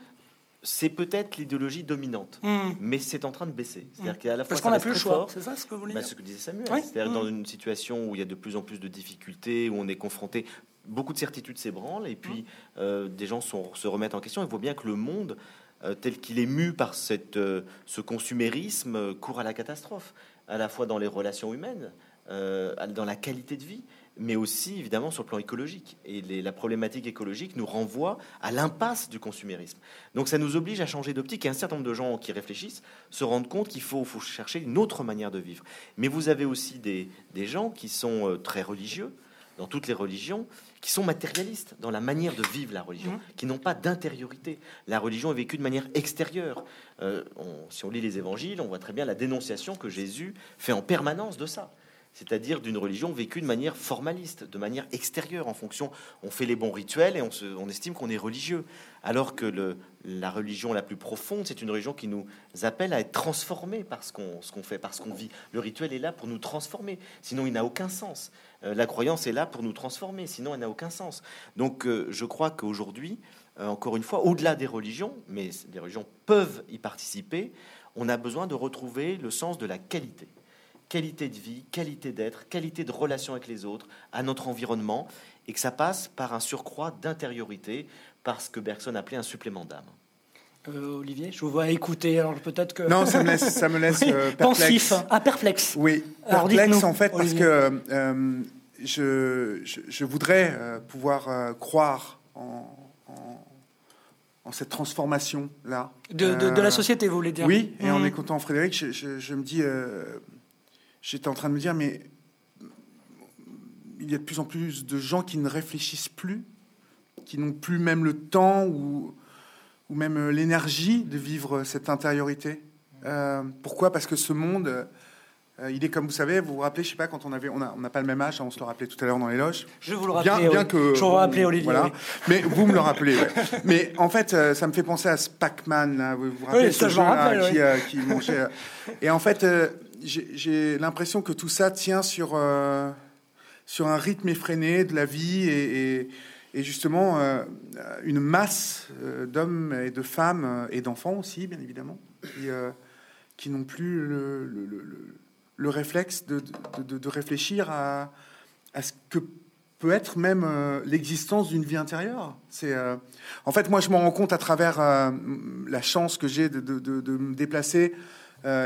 S2: C'est peut-être l'idéologie dominante, hmm. mais c'est en train de baisser.
S1: C'est-à-dire hmm. qu'à la fois, parce qu'on n'a plus le choix. C'est ça ce que vous voulez
S2: bah, Ce que disait Samuel. C'est-à-dire dans hmm. une situation où il y a de plus en plus de difficultés, où on est confronté, beaucoup de certitudes s'ébranlent, et puis euh, des gens se remettent en question. Il voit bien que le monde, euh, tel qu'il est mu par cette, euh, ce consumérisme, court à la catastrophe, à la fois dans les relations humaines, dans la qualité de vie, mais aussi évidemment sur le plan écologique. Et la problématique écologique nous renvoie à l'impasse du consumérisme. Donc ça nous oblige à changer d'optique. Et un certain nombre de gens qui réfléchissent se rendent compte qu'il faut, faut, chercher une autre manière de vivre. Mais vous avez aussi des, des gens qui sont euh, très religieux, dans toutes les religions, qui sont matérialistes dans la manière de vivre la religion, mmh. qui n'ont pas d'intériorité. La religion est vécue de manière extérieure. Euh, si on lit les évangiles, on voit très bien la dénonciation que Jésus fait en permanence de ça c'est-à-dire d'une religion vécue de manière formaliste, de manière extérieure, en fonction, on fait les bons rituels et on, estime qu'on est religieux, alors que la religion la plus profonde, c'est une religion qui nous appelle à être transformés par ce qu'on fait, par ce qu'on vit. Le rituel est là pour nous transformer, sinon il n'a aucun sens. Euh, la croyance est là pour nous transformer, sinon elle n'a aucun sens. Donc euh, je crois qu'aujourd'hui, euh, encore une fois, au-delà des religions, mais les religions peuvent y participer, on a besoin de retrouver le sens de la qualité qualité de vie, qualité d'être, qualité de relation avec les autres, à notre environnement, et que ça passe par un surcroît d'intériorité, parce que Bergson appelait un supplément d'âme.
S1: Euh, Olivier, je vous vois écouter, alors peut-être que...
S4: Non, ça me laisse, ça me laisse (laughs) euh, perplexe.
S1: Pensif, ah, perplexe.
S4: Oui, perplexe en fait, parce que euh, je, je, voudrais pouvoir croire en, en cette transformation là.
S1: De, de, la société, vous voulez dire
S4: Oui, et en mmh. écoutant Frédéric, je, je, me dis, j'étais en train de me dire, mais il y a de plus en plus de gens qui ne réfléchissent plus, qui n'ont plus même le temps ou, ou même l'énergie de vivre cette intériorité. Euh, pourquoi? Parce que ce monde, euh, il est comme vous savez, vous vous rappelez, je sais pas, quand on avait, on n'a on pas le même âge, hein, on se le rappelait tout à l'heure dans les loges.
S1: Je vous le rappelle. Bien, que. Je vous
S4: rappelle,
S1: Olivier.
S4: Voilà. Mais vous me le rappelez. Mais en fait, euh, ça me fait penser à Pac-Man. Là. Vous vous rappelez ce jeu qui, qui, mangeait. Et en fait, j'ai l'impression que tout ça tient sur sur un rythme effréné de la vie et, justement une masse d'hommes et de femmes et d'enfants aussi, bien évidemment, qui, n'ont plus le, le, le, réflexe de, de, réfléchir à, à, ce que peut être même euh, l'existence d'une vie intérieure. C'est, euh, en fait, moi, je m'en rends compte à travers euh, la chance que j'ai de, me déplacer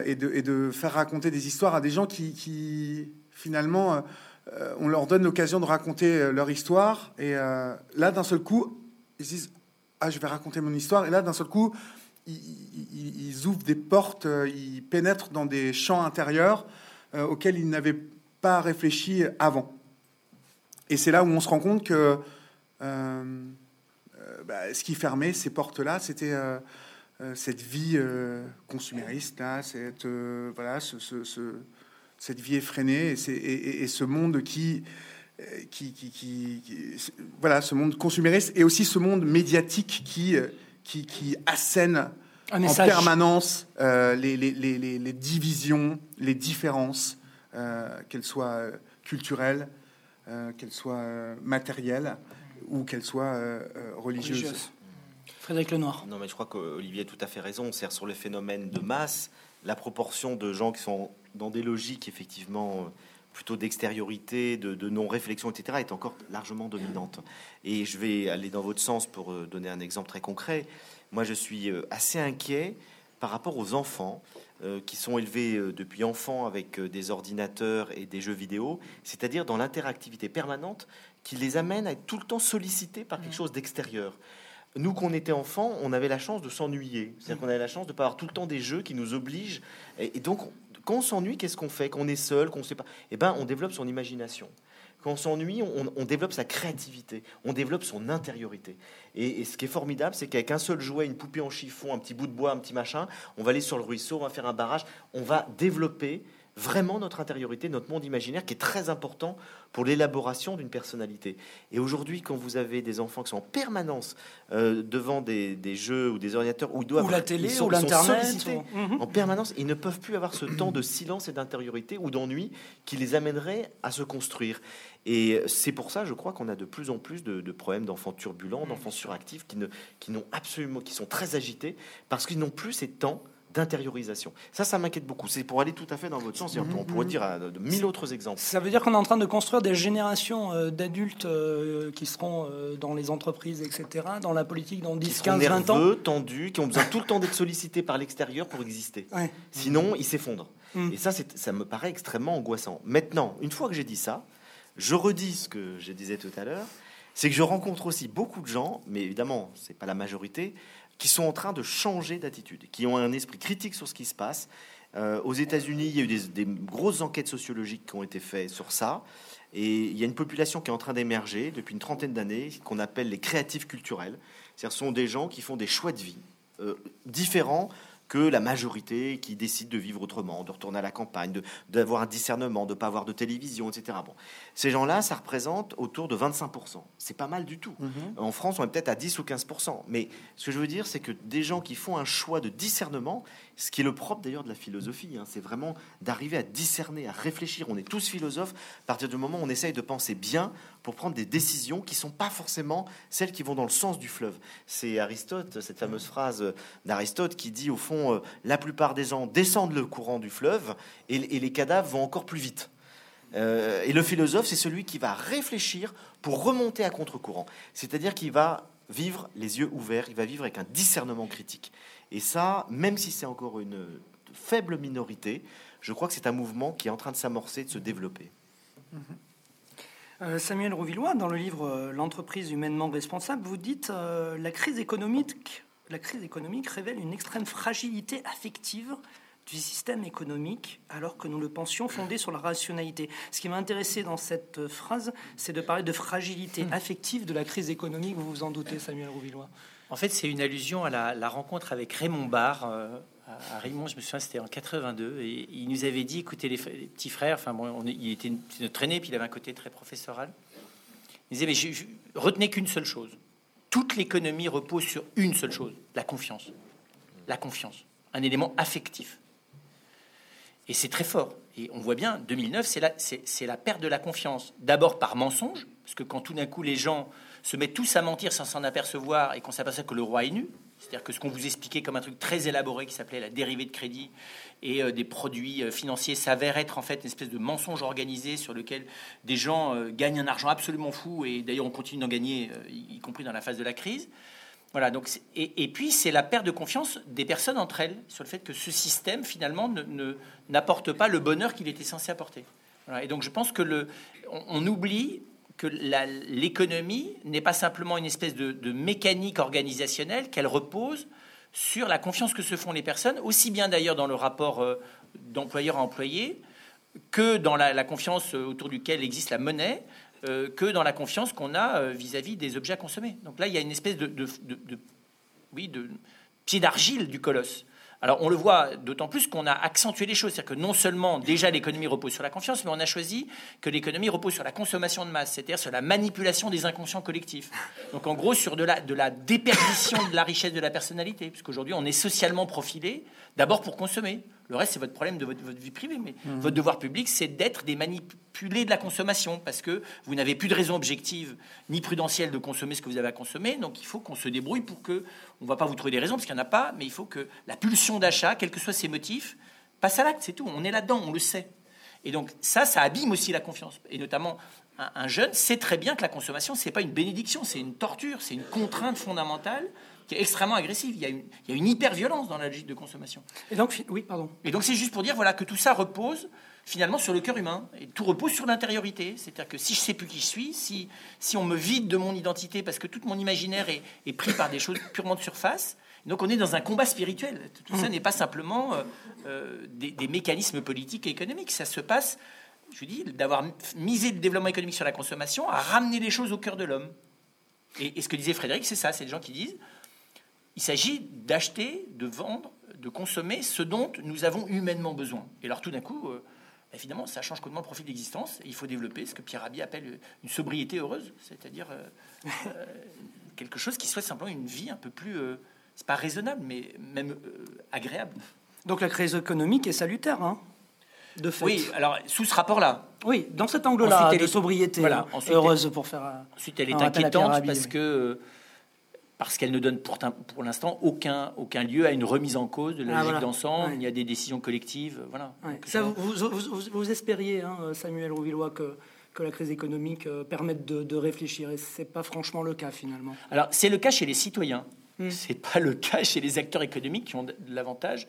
S4: et, et, de, faire raconter des histoires à des gens qui, finalement, on leur donne l'occasion de raconter leur histoire. Et là, d'un seul coup, ils disent, ah, je vais raconter mon histoire. Et là, d'un seul coup, ils, ouvrent des portes, euh, ils pénètrent dans des champs intérieurs euh, auxquels ils n'avaient pas réfléchi avant. Et c'est là où on se rend compte que euh, bah, ce qui fermait ces portes-là, c'était cette vie consumériste, là, cette, voilà, cette vie effrénée et, et, ce monde qui, qui, qui, qui, voilà, ce monde consumériste et aussi ce monde médiatique qui qui, qui assène en permanence euh, les, les, les, les, divisions, les différences, euh, qu'elles soient euh, culturelles, qu'elles soient matérielles ou qu'elles soient religieuses.
S1: Frédéric Lenoir.
S2: Non, mais je crois qu'Olivier a tout à fait raison. C'est sur les phénomènes de masse, la proportion de gens qui sont dans des logiques effectivement plutôt d'extériorité, de, non-réflexion, etc., est encore largement dominante. Et je vais aller dans votre sens pour euh, donner un exemple très concret. Moi, je suis euh, assez inquiet par rapport aux enfants euh, qui sont élevés depuis enfants avec des ordinateurs et des jeux vidéo, c'est-à-dire dans l'interactivité permanente qui les amène à être tout le temps sollicités par quelque mmh. chose d'extérieur. Nous, qu'on était enfants, on avait la chance de s'ennuyer. C'est-à-dire qu'on avait la chance de pas avoir tout le temps des jeux qui nous obligent. Et, et donc, quand on s'ennuie, qu'est-ce qu'on fait? Quand on est seul, qu'on sait pas, eh ben, on développe son imagination. Quand on s'ennuie, on, développe sa créativité, on développe son intériorité. Et, ce qui est formidable, c'est qu'avec un seul jouet, une poupée en chiffon, un petit bout de bois, un petit machin, on va aller sur le ruisseau, on va faire un barrage, on va développer vraiment notre intériorité, notre monde imaginaire, qui est très important pour l'élaboration d'une personnalité. Et aujourd'hui, quand vous avez des enfants qui sont en permanence euh, devant des, jeux ou des ordinateurs, ou doivent,
S1: la télé, ou l'internet,
S2: mhm. en permanence, ils ne peuvent plus avoir ce temps de silence et d'intériorité ou d'ennui qui les amènerait à se construire. Et c'est pour ça, je crois, qu'on a de plus en plus de, problèmes d'enfants turbulents, d'enfants suractifs, qui, ne, qui n'ont absolument, qui sont très agités, parce qu'ils n'ont plus ces temps d'intériorisation. Ça, ça m'inquiète beaucoup. C'est pour aller tout à fait dans votre sens. on pourrait dire de mille autres exemples.
S1: Ça veut dire qu'on est en train de construire des générations euh, d'adultes euh, qui seront euh, dans les entreprises, etc., dans la politique dans 10, 15, 20 ans.
S2: tendus, qui ont besoin tout le temps d'être sollicités par l'extérieur pour exister. Sinon, ils s'effondrent. Mm. Et ça, ça me paraît extrêmement angoissant. Maintenant, une fois que j'ai dit ça, je redis ce que je disais tout à l'heure, c'est que je rencontre aussi beaucoup de gens, mais évidemment, c'est pas la majorité, qui sont en train de changer d'attitude, qui ont un esprit critique sur ce qui se passe. Euh, aux États-Unis, il y a eu des, grosses enquêtes sociologiques qui ont été faites sur ça. Et il y a une population qui est en train d'émerger depuis une trentaine d'années, qu'on appelle les créatifs culturels. Ce sont des gens qui font des choix de vie euh, différents que la majorité qui décide de vivre autrement, de retourner à la campagne, d'avoir un discernement, de ne pas avoir de télévision, etc. Bon. Ces gens-là, ça représente autour de 25%. C'est pas mal du tout. Mhm. En France, on est peut-être à 10 ou 15%. Mais ce que je veux dire, c'est que des gens qui font un choix de discernement, ce qui est le propre d'ailleurs de la philosophie, hein, c'est vraiment d'arriver à discerner, à réfléchir. On est tous philosophes à partir du moment où on essaye de penser bien pour prendre des décisions qui sont pas forcément celles qui vont dans le sens du fleuve. C'est Aristote, cette fameuse phrase d'Aristote qui dit au fond, euh, la plupart des gens descendent le courant du fleuve et, les cadavres vont encore plus vite. Euh, et le philosophe, c'est celui qui va réfléchir pour remonter à contre-courant. C'est-à-dire qu'il va vivre les yeux ouverts, il va vivre avec un discernement critique. Et ça, même si c'est encore une faible minorité, je crois que c'est un mouvement qui est en train de s'amorcer, de se développer. Mm-hmm.
S1: Euh, Samuel Rouvillois, dans le livre euh, L'entreprise humainement responsable, vous dites euh, la crise économique la crise économique révèle une extrême fragilité affective du système économique, alors que nous le pensions fondé sur la rationalité. Ce qui m'a intéressé dans cette phrase, c'est de parler de fragilité hmm. affective de la crise économique. Vous vous en doutez, Samuel Rouvillois?
S3: En fait, c'est une allusion à la, rencontre avec Raymond Barre. Euh, à Raymond, je me souviens, c'était en 82, et il nous avait dit, écoutez, les, petits frères, enfin, bon, il était notre aîné, puis il avait un côté très professoral. Il disait, mais retenez qu'une seule chose. Toute l'économie repose sur une seule chose, la confiance. La confiance, un élément affectif. Et c'est très fort. Et on voit bien, 2009, c'est la, c'est, la perte de la confiance. D'abord par mensonge, parce que quand tout d'un coup les gens se mettent tous à mentir sans s'en apercevoir et qu'on s'aperçoit que le roi est nu, c'est-à-dire que ce qu'on vous expliquait comme un truc très élaboré qui s'appelait la dérivée de crédit et euh, des produits euh, financiers s'avère être en fait une espèce de mensonge organisé sur lequel des gens euh, gagnent un argent absolument fou et d'ailleurs on continue d'en gagner, y compris dans la phase de la crise. Voilà, donc, et, puis c'est la perte de confiance des personnes entre elles sur le fait que ce système finalement ne, n'apporte pas le bonheur qu'il était censé apporter. et donc je pense que le, on, oublie que l'économie n'est pas simplement une espèce de, mécanique organisationnelle, qu'elle repose sur la confiance que se font les personnes, aussi bien d'ailleurs dans le rapport euh, d'employeur à employé que dans la, confiance autour duquel existe la monnaie, euh, que dans la confiance qu'on a euh, vis-à-vis des objets à consommer. Donc là, il y a une espèce de pied d'argile du colosse. Alors on le voit d'autant plus qu'on a accentué les choses, c'est-à-dire que non seulement déjà l'économie repose sur la confiance, mais on a choisi que l'économie repose sur la consommation de masse, c'est-à-dire sur la manipulation des inconscients collectifs. Donc en gros sur de la, déperdition de la richesse de la personnalité, puisqu'aujourd'hui on est socialement profilé d'abord pour consommer. Le reste, c'est votre problème de votre, vie privée. Mais mmh. votre devoir public, c'est d'être des manipulés de la consommation, parce que vous n'avez plus de raison objective ni prudentielle de consommer ce que vous avez à consommer. Donc, il faut qu'on se débrouille pour que, on ne va pas vous trouver des raisons, parce qu'il n'y en a pas, mais il faut que la pulsion d'achat, quels que soient ses motifs, passe à l'acte. C'est tout. On est là-dedans, on le sait. Et donc, ça, ça abîme aussi la confiance. Et notamment, un, jeune sait très bien que la consommation, c'est pas une bénédiction, c'est une torture, c'est une contrainte fondamentale qui est extrêmement agressive. Il y a une, il y a une hyper-violence dans la logique de consommation.
S1: Et donc, oui, pardon.
S3: Et donc, c'est juste pour dire voilà, que tout ça repose finalement sur le cœur humain. Et tout repose sur l'intériorité. C'est-à-dire que si je sais plus qui je suis, si, si on me vide de mon identité parce que tout mon imaginaire est, est pris par des choses purement de surface, donc on est dans un combat spirituel. Tout ça mmh. n'est pas simplement euh, euh, des, des, mécanismes politiques et économiques. Ça se passe, je dis, d'avoir misé le développement économique sur la consommation à ramener les choses au cœur de l'homme. Et, et, ce que disait Frédéric, c'est ça, c'est des gens qui disent, il s'agit d'acheter, de vendre, de consommer ce dont nous avons humainement besoin. Et alors tout d'un coup, euh, évidemment, ça change complètement le profil d'existence. Et il faut développer ce que Pierre Rabhi appelle une sobriété heureuse, c'est-à-dire euh, euh, quelque chose qui soit simplement une vie un peu plus, c'est pas raisonnable, mais même agréable.
S1: Donc la crise économique est salutaire, hein de fait.
S3: Oui, alors sous ce rapport-là.
S1: Oui, dans cet angle-là de sobriété voilà, heureuse pour faire.
S3: Ensuite, elle est inquiétante parce que parce qu'elle ne donne pour, pour l'instant aucun, aucun lieu à une remise en cause de la ah, logique d'ensemble. Il y a des décisions collectives. Voilà.
S1: Ça, vous, vous, espériez, hein, Samuel Rouvillois, que, que la crise économique euh, permette de, réfléchir. Et ce n'est pas franchement le cas, finalement.
S3: Alors, c'est le cas chez les citoyens. Hmm. Ce n'est pas le cas chez les acteurs économiques qui ont de l'avantage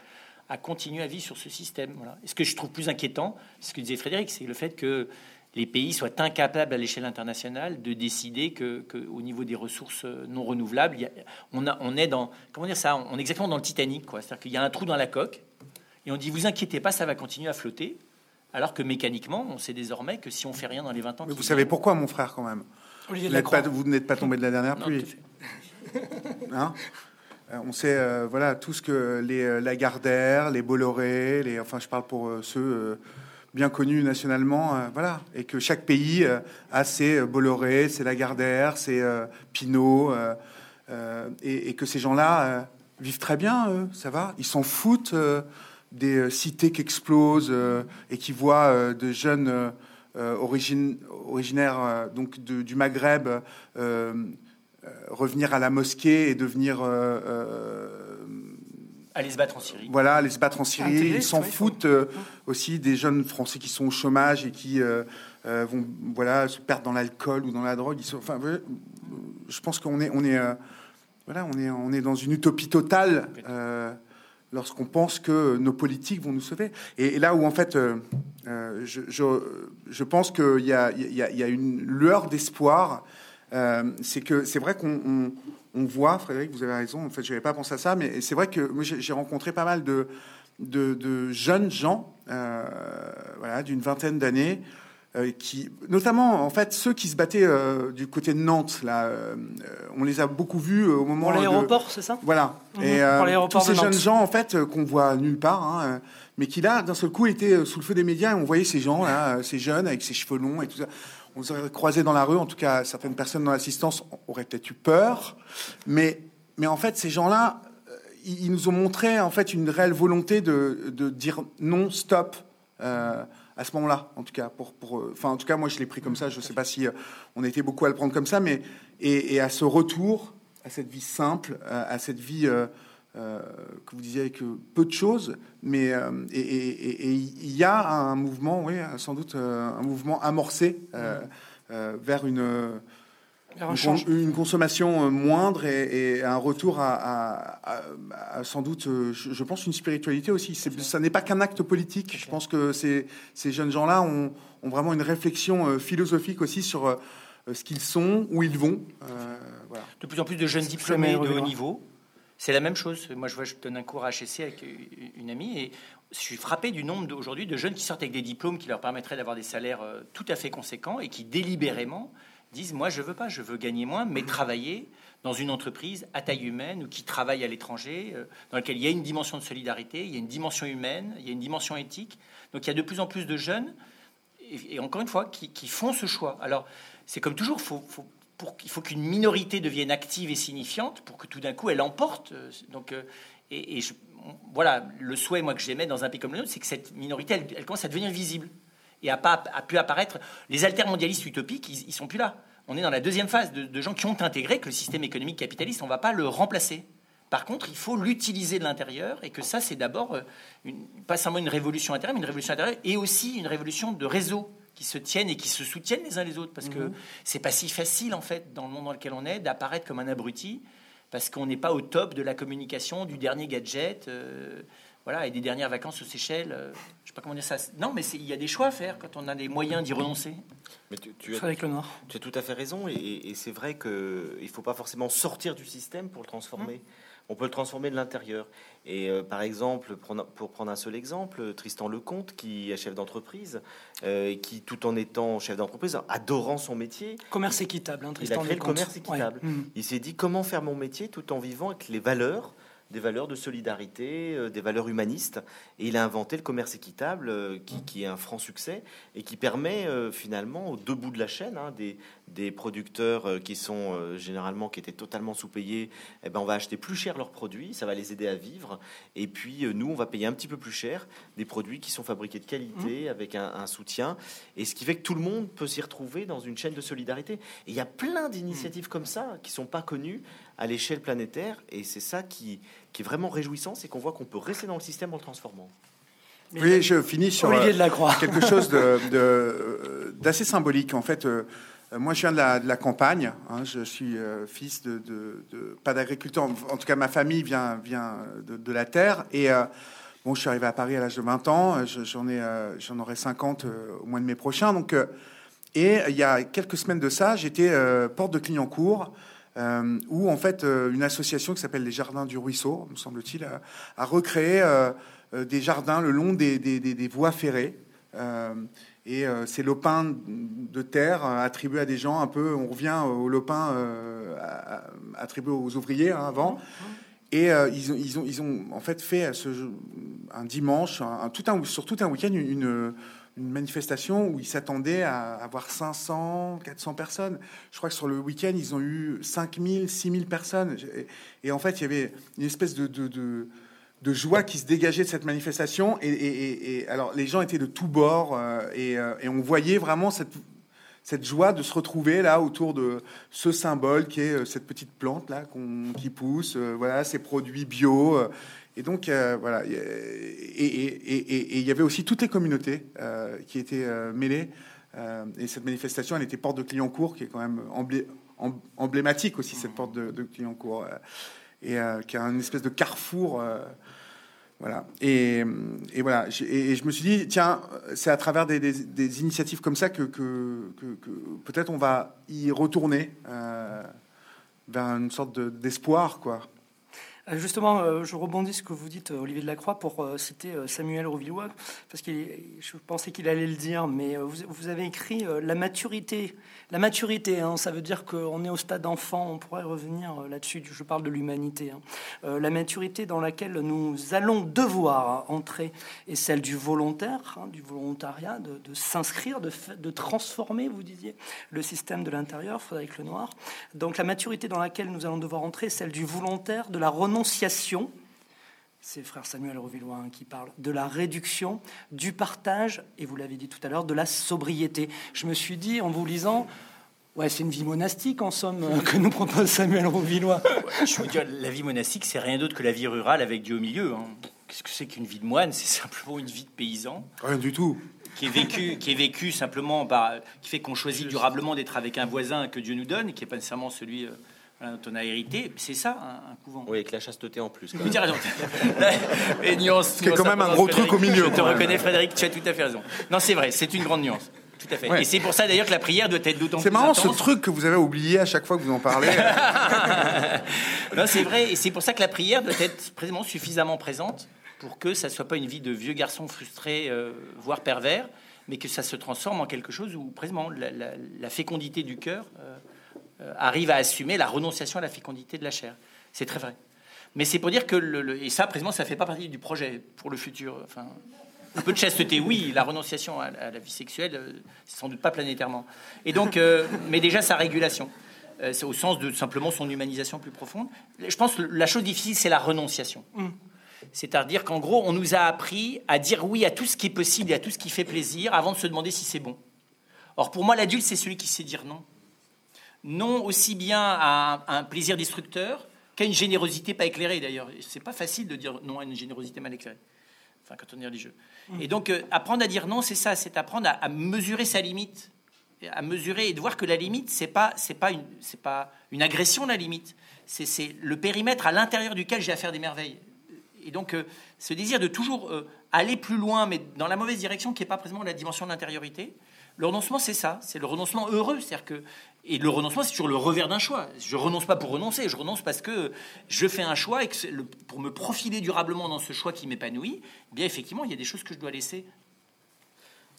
S3: à continuer à vivre sur ce système. Voilà. Et ce que je trouve plus inquiétant, c'est ce que disait Frédéric, c'est le fait que les pays soient incapables à l'échelle internationale de décider que, au niveau des ressources non renouvelables, on, a, on, est dans comment dire ça, on est exactement dans le Titanic, quoi. C'est-à-dire qu'il y a un trou dans la coque et on dit vous inquiétez pas, ça va continuer à flotter, alors que mécaniquement, on sait désormais que si on fait rien dans les 20 ans,
S4: Mais vous savez pourquoi, mon frère, quand même? Vous n'êtes pas, tombé de la dernière pluie. (laughs) Hein? Euh, on sait, euh, voilà, tout ce que les euh, Lagardère, les Bolloré, les, enfin, je parle pour ceux bien connu nationalement, euh, voilà, et que chaque pays euh, a ses euh, Bolloré, ses Lagardère, ses Pinot, et, que ces gens-là vivent très bien, ça va, ils s'en foutent des cités qui explosent et qui voient de jeunes originaires donc du Maghreb revenir à la mosquée et devenir
S3: Aller se battre en Syrie.
S4: Voilà, aller se battre en Syrie. Ils s'en foutent euh, aussi des jeunes Français qui sont au chômage et qui euh, euh, vont voilà, se perdre dans l'alcool ou dans la drogue. Ils enfin, je pense qu'on est, on est, voilà, on est, on est dans une utopie totale lorsqu'on pense que nos politiques vont nous sauver. Et, là où, en fait, je, je, pense qu'il y y, a, il y a une lueur d'espoir, c'est que c'est vrai qu'on on voit, Frédéric, vous avez raison, en fait, je n'avais pas pensé à ça, mais c'est vrai que j'ai rencontré pas mal de, de, jeunes gens, euh, voilà, d'une vingtaine d'années, euh, qui, notamment, en fait, ceux qui se battaient euh, du côté de Nantes, là, on les a beaucoup vus au moment.
S1: Pour l'aéroport, c'est ça?
S4: Voilà.
S1: Mhm. Et
S4: tous ces jeunes gens, en fait, qu'on voit nulle part, hein, mais qui là, d'un seul coup, étaient sous le feu des médias, et on voyait ces gens là, ces jeunes avec ces cheveux longs et tout ça on les aurait croisés dans la rue, en tout cas certaines personnes dans l'assistance auraient peut-être eu peur, mais, mais en fait ces gens-là, euh, ils nous ont montré en fait une réelle volonté de, de dire non, stop. Euh, à ce moment-là, en tout cas, pour, pour, euh, enfin, en tout cas, moi, je l'ai pris comme ça. Je ne sais pas si on était beaucoup à le prendre comme ça, mais et, à ce retour à cette vie simple, à, cette vie que vous disiez avec peu de choses, mais euh, et il y a un mouvement, oui, sans doute euh, un mouvement amorcé vers une une, consommation moindre et, un retour à, sans doute, je, pense, une spiritualité aussi. Ça n'est pas qu'un acte politique. Je pense que ces, ces jeunes gens-là ont, ont, vraiment une réflexion philosophique aussi sur ce qu'ils sont, où ils vont.
S3: voilà. De plus en plus de jeunes diplômés de haut niveau c'est la même chose. Moi, je vois, je donne un cours à HSC avec une amie et je suis frappé du nombre aujourd'hui de jeunes qui sortent avec des diplômes qui leur permettraient d'avoir des salaires euh, tout à fait conséquents et qui délibérément disent Moi, je veux pas, je veux gagner moins, mais travailler dans une entreprise à taille humaine ou qui travaille à l'étranger, euh, dans laquelle il y a une dimension de solidarité, il y a une dimension humaine, il y a une dimension éthique. Donc, il y a de plus en plus de jeunes, et, encore une fois, qui, font ce choix. Alors, c'est comme toujours, il faut, il faut qu'une minorité devienne active et signifiante pour que tout d'un coup elle emporte. Euh, donc, euh, et, voilà, le souhait moi que j'aimais dans un pays comme le nôtre, c'est que cette minorité, elle, commence à devenir visible et a pas pu apparaître. Les altermondialistes utopiques, ils, ils, sont plus là. On est dans la deuxième phase de, gens qui ont intégré que le système économique capitaliste, on va pas le remplacer. Par contre, il faut l'utiliser de l'intérieur et que ça, c'est d'abord euh, pas seulement une révolution intérieure, mais une révolution intérieure et aussi une révolution de réseau qui se tiennent et qui se soutiennent les uns les autres. Parce que mhm. c'est pas si facile, en fait, dans le monde dans lequel on est, d'apparaître comme un abruti, parce qu'on n'est pas au top de la communication, du dernier gadget, euh, voilà, et des dernières vacances aux Seychelles. Euh, je sais pas comment dire ça. Non, mais il y a des choix à faire quand on a des moyens d'y renoncer.
S2: Mais tu, tu, as, tu as tout à fait raison, et, c'est vrai qu'il ne faut pas forcément sortir du système pour le transformer. Mmh on peut le transformer de l'intérieur. Et euh, par exemple, pour prendre un seul exemple, Tristan Lecomte, qui est chef d'entreprise, euh, et qui, tout en étant chef d'entreprise, adorant son métier,
S1: commerce équitable, hein, Tristan
S2: il a créé le commerce équitable. Mmh. Il s'est dit comment faire mon métier tout en vivant avec les valeurs des valeurs de solidarité, euh, des valeurs humanistes. Et il a inventé le commerce équitable, euh, qui, est un franc succès et qui permet euh, finalement aux deux bouts de la chaîne, hein, des, des, producteurs qui sont généralement qui étaient totalement sous-payés, eh ben on va acheter plus cher leurs produits, ça va les aider à vivre. Et puis nous, on va payer un petit peu plus cher des produits qui sont fabriqués de qualité, mmh. avec un, soutien. Et ce qui fait que tout le monde peut s'y retrouver dans une chaîne de solidarité. Et il y a plein d'initiatives comme ça qui sont pas connues à l'échelle planétaire. Et c'est ça qui, qui est vraiment réjouissant, c'est qu'on voit qu'on peut rester dans le système en le transformant.
S4: Oui, je finis sur
S1: euh, de la Croix.
S4: quelque chose d'assez symbolique. En fait, euh, moi, je viens de la, de la campagne. Hein, je suis euh, fils de, de, pas d'agriculteur. En tout cas, ma famille vient, vient de, la terre. Et bon, je suis arrivé à Paris à l'âge de 20 ans. J'en ai, j'en aurai 50 au mois de mai prochain. Donc, et il y a quelques semaines de ça, j'étais porte de Clignancourt. Euh, où en fait euh, une association qui s'appelle les Jardins du Ruisseau, me semble-t-il, a, recréé euh, des jardins le long des, voies ferrées. et ces lopins de terre attribués à des gens un peu, on revient aux lopins attribués aux ouvriers hein, avant. Et ils, ont, ils, ont, ils ont en fait fait ce, un dimanche, un, tout un, sur tout un week-end, une manifestation où ils s'attendaient à avoir 500, 400 personnes. Je crois que sur le week-end, ils ont eu 5000, 6000 personnes. Et, en fait, il y avait une espèce de, joie qui se dégageait de cette manifestation. Et, alors, les gens étaient de tous bords euh, euh, et, on voyait vraiment cette, cette joie de se retrouver là autour de ce symbole qui est euh, cette petite plante là qui pousse, voilà, ces produits bio. Et donc, euh, voilà. Et il y avait aussi toutes les communautés euh, qui étaient euh, mêlées. et cette manifestation, elle était porte de Clignancourt, qui est quand même emblématique aussi, cette porte de, de Clignancourt. et qui a une espèce de carrefour. voilà. Et, voilà. Et, je me suis dit, tiens, c'est à travers des, initiatives comme ça que, que, que, peut-être on va y retourner vers une sorte d'espoir, quoi.
S1: Euh, justement, euh, je rebondis ce que vous dites, Olivier Delacroix, pour citer Samuel Rouvillois, parce que je pensais qu'il allait le dire, mais vous, avez écrit la maturité la maturité, hein, ça veut dire qu'on est au stade enfant, on pourrait revenir euh, là-dessus, je parle de l'humanité. Hein. Euh, la maturité dans laquelle nous allons devoir entrer est celle du volontaire, hein, du volontariat, de, s'inscrire, de, de, transformer, vous disiez, le système de l'intérieur, Frédéric Lenoir. Donc la maturité dans laquelle nous allons devoir entrer est celle du volontaire, de la renonciation, c'est frère Samuel Revillois qui parle de la réduction, du partage, et vous l'avez dit tout à l'heure, de la sobriété. Je me suis dit, en vous lisant, ouais, c'est une vie monastique, en somme, euh, que nous propose Samuel Revillois.
S3: Je veux dire, la vie monastique, c'est rien d'autre que la vie rurale avec Dieu au milieu. Hein. Qu'est-ce que c'est qu'une vie de moine? C'est simplement une vie de paysan.
S4: Rien du tout.
S3: Qui est vécu, qui est vécu simplement par, qui fait qu'on choisit durablement d'être avec un voisin que Dieu nous donne, qui n'est pas nécessairement celui euh, dont on a hérité. C'est ça, un, couvent.
S2: Oui, avec la chasteté en plus.
S3: Vous raison. Et nuance.
S4: C'est quand même un gros truc au milieu.
S3: Je te reconnais, Frédéric, tu as tout à fait raison. Non, c'est vrai, c'est une grande nuance. Tout à fait. Et c'est pour ça d'ailleurs que la prière doit être d'autant plus.
S4: C'est marrant ce truc que vous avez oublié à chaque fois que vous en parlez. (laughs)
S3: non, c'est vrai. Et c'est pour ça que la prière doit être suffisamment présente pour que ça soit pas une vie de vieux garçon frustré, euh, voire pervers, mais que ça se transforme en quelque chose où, précisément, la, fécondité du cœur. Euh, arrive à assumer la renonciation à la fécondité de la chair. C'est très vrai. Mais c'est pour dire que, le, et ça, précisément, ça fait pas partie du projet pour le futur. Enfin, un peu de chasteté, oui, la renonciation à, la vie sexuelle, euh, c'est sans doute pas planétairement. Et donc, euh, mais déjà sa régulation, c'est au sens de simplement son humanisation plus profonde. Je pense que la chose difficile, c'est la renonciation. Mm. C'est-à-dire qu'en gros, on nous a appris à dire oui à tout ce qui est possible et à tout ce qui fait plaisir avant de se demander si c'est bon. Or, pour moi, l'adulte, c'est celui qui sait dire non non aussi bien à un plaisir destructeur qu'à une générosité pas éclairée d'ailleurs. C'est pas facile de dire non à une générosité mal éclairée. Enfin, quand on est religieux. Et donc, euh, apprendre à dire non, c'est ça, c'est apprendre à, mesurer sa limite, à mesurer et de voir que la limite, c'est pas, c'est pas une, c'est pas une agression la limite. C'est, le périmètre à l'intérieur duquel j'ai à faire des merveilles. Et donc, euh, ce désir de toujours euh, aller plus loin, mais dans la mauvaise direction, qui n'est pas précisément la dimension de l'intériorité, le renoncement, c'est ça, c'est le renoncement heureux. C'est-à-dire que, et le renoncement, c'est toujours le revers d'un choix. Je renonce pas pour renoncer, je renonce parce que je fais un choix et que pour me profiler durablement dans ce choix qui m'épanouit, eh bien effectivement, il y a des choses que je dois laisser.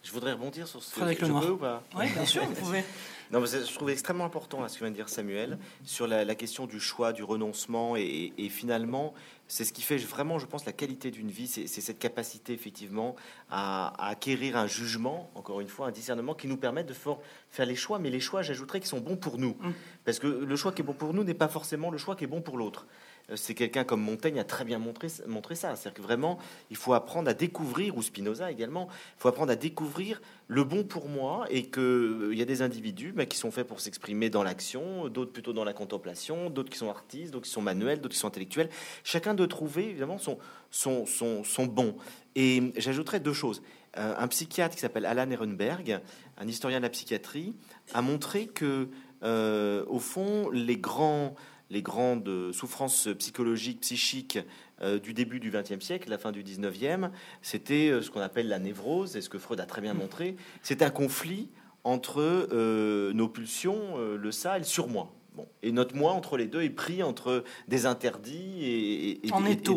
S2: Je voudrais rebondir sur ce
S1: que je peux ou pas? Oui, bien sûr, vous (laughs) pouvez.
S2: Non, mais je trouve extrêmement important ce que vient de dire Samuel sur la, question du choix, du renoncement et finalement c'est ce qui fait vraiment, je pense, la qualité d'une vie. C'est cette capacité, effectivement, à, acquérir un jugement, encore une fois, un discernement qui nous permet de faire les choix. Mais les choix, j'ajouterais, qui sont bons pour nous. Mmh. Parce que le choix qui est bon pour nous n'est pas forcément le choix qui est bon pour l'autre. Euh, c'est quelqu'un comme Montaigne a très bien montré, montré ça. C'est-à-dire que vraiment, il faut apprendre à découvrir, ou Spinoza également, il faut apprendre à découvrir le bon pour moi et qu'il euh, y a des individus mais qui sont faits pour s'exprimer dans l'action, d'autres plutôt dans la contemplation, d'autres qui sont artistes, d'autres qui sont manuels, d'autres qui sont intellectuels. Chacun de trouver, évidemment, son, son, son, son bon. Et j'ajouterais deux choses. Euh, un psychiatre qui s'appelle Alan Ehrenberg, un historien de la psychiatrie, a montré que, au fond, les grands les grandes souffrances psychologiques, psychiques euh, du début du XXe siècle, la fin du XIXe, c'était euh, ce qu'on appelle la névrose, et ce que Freud a très bien montré, c'est un conflit entre euh, nos pulsions, le ça et le surmoi. Bon. Et notre moi entre les deux est pris entre des interdits et,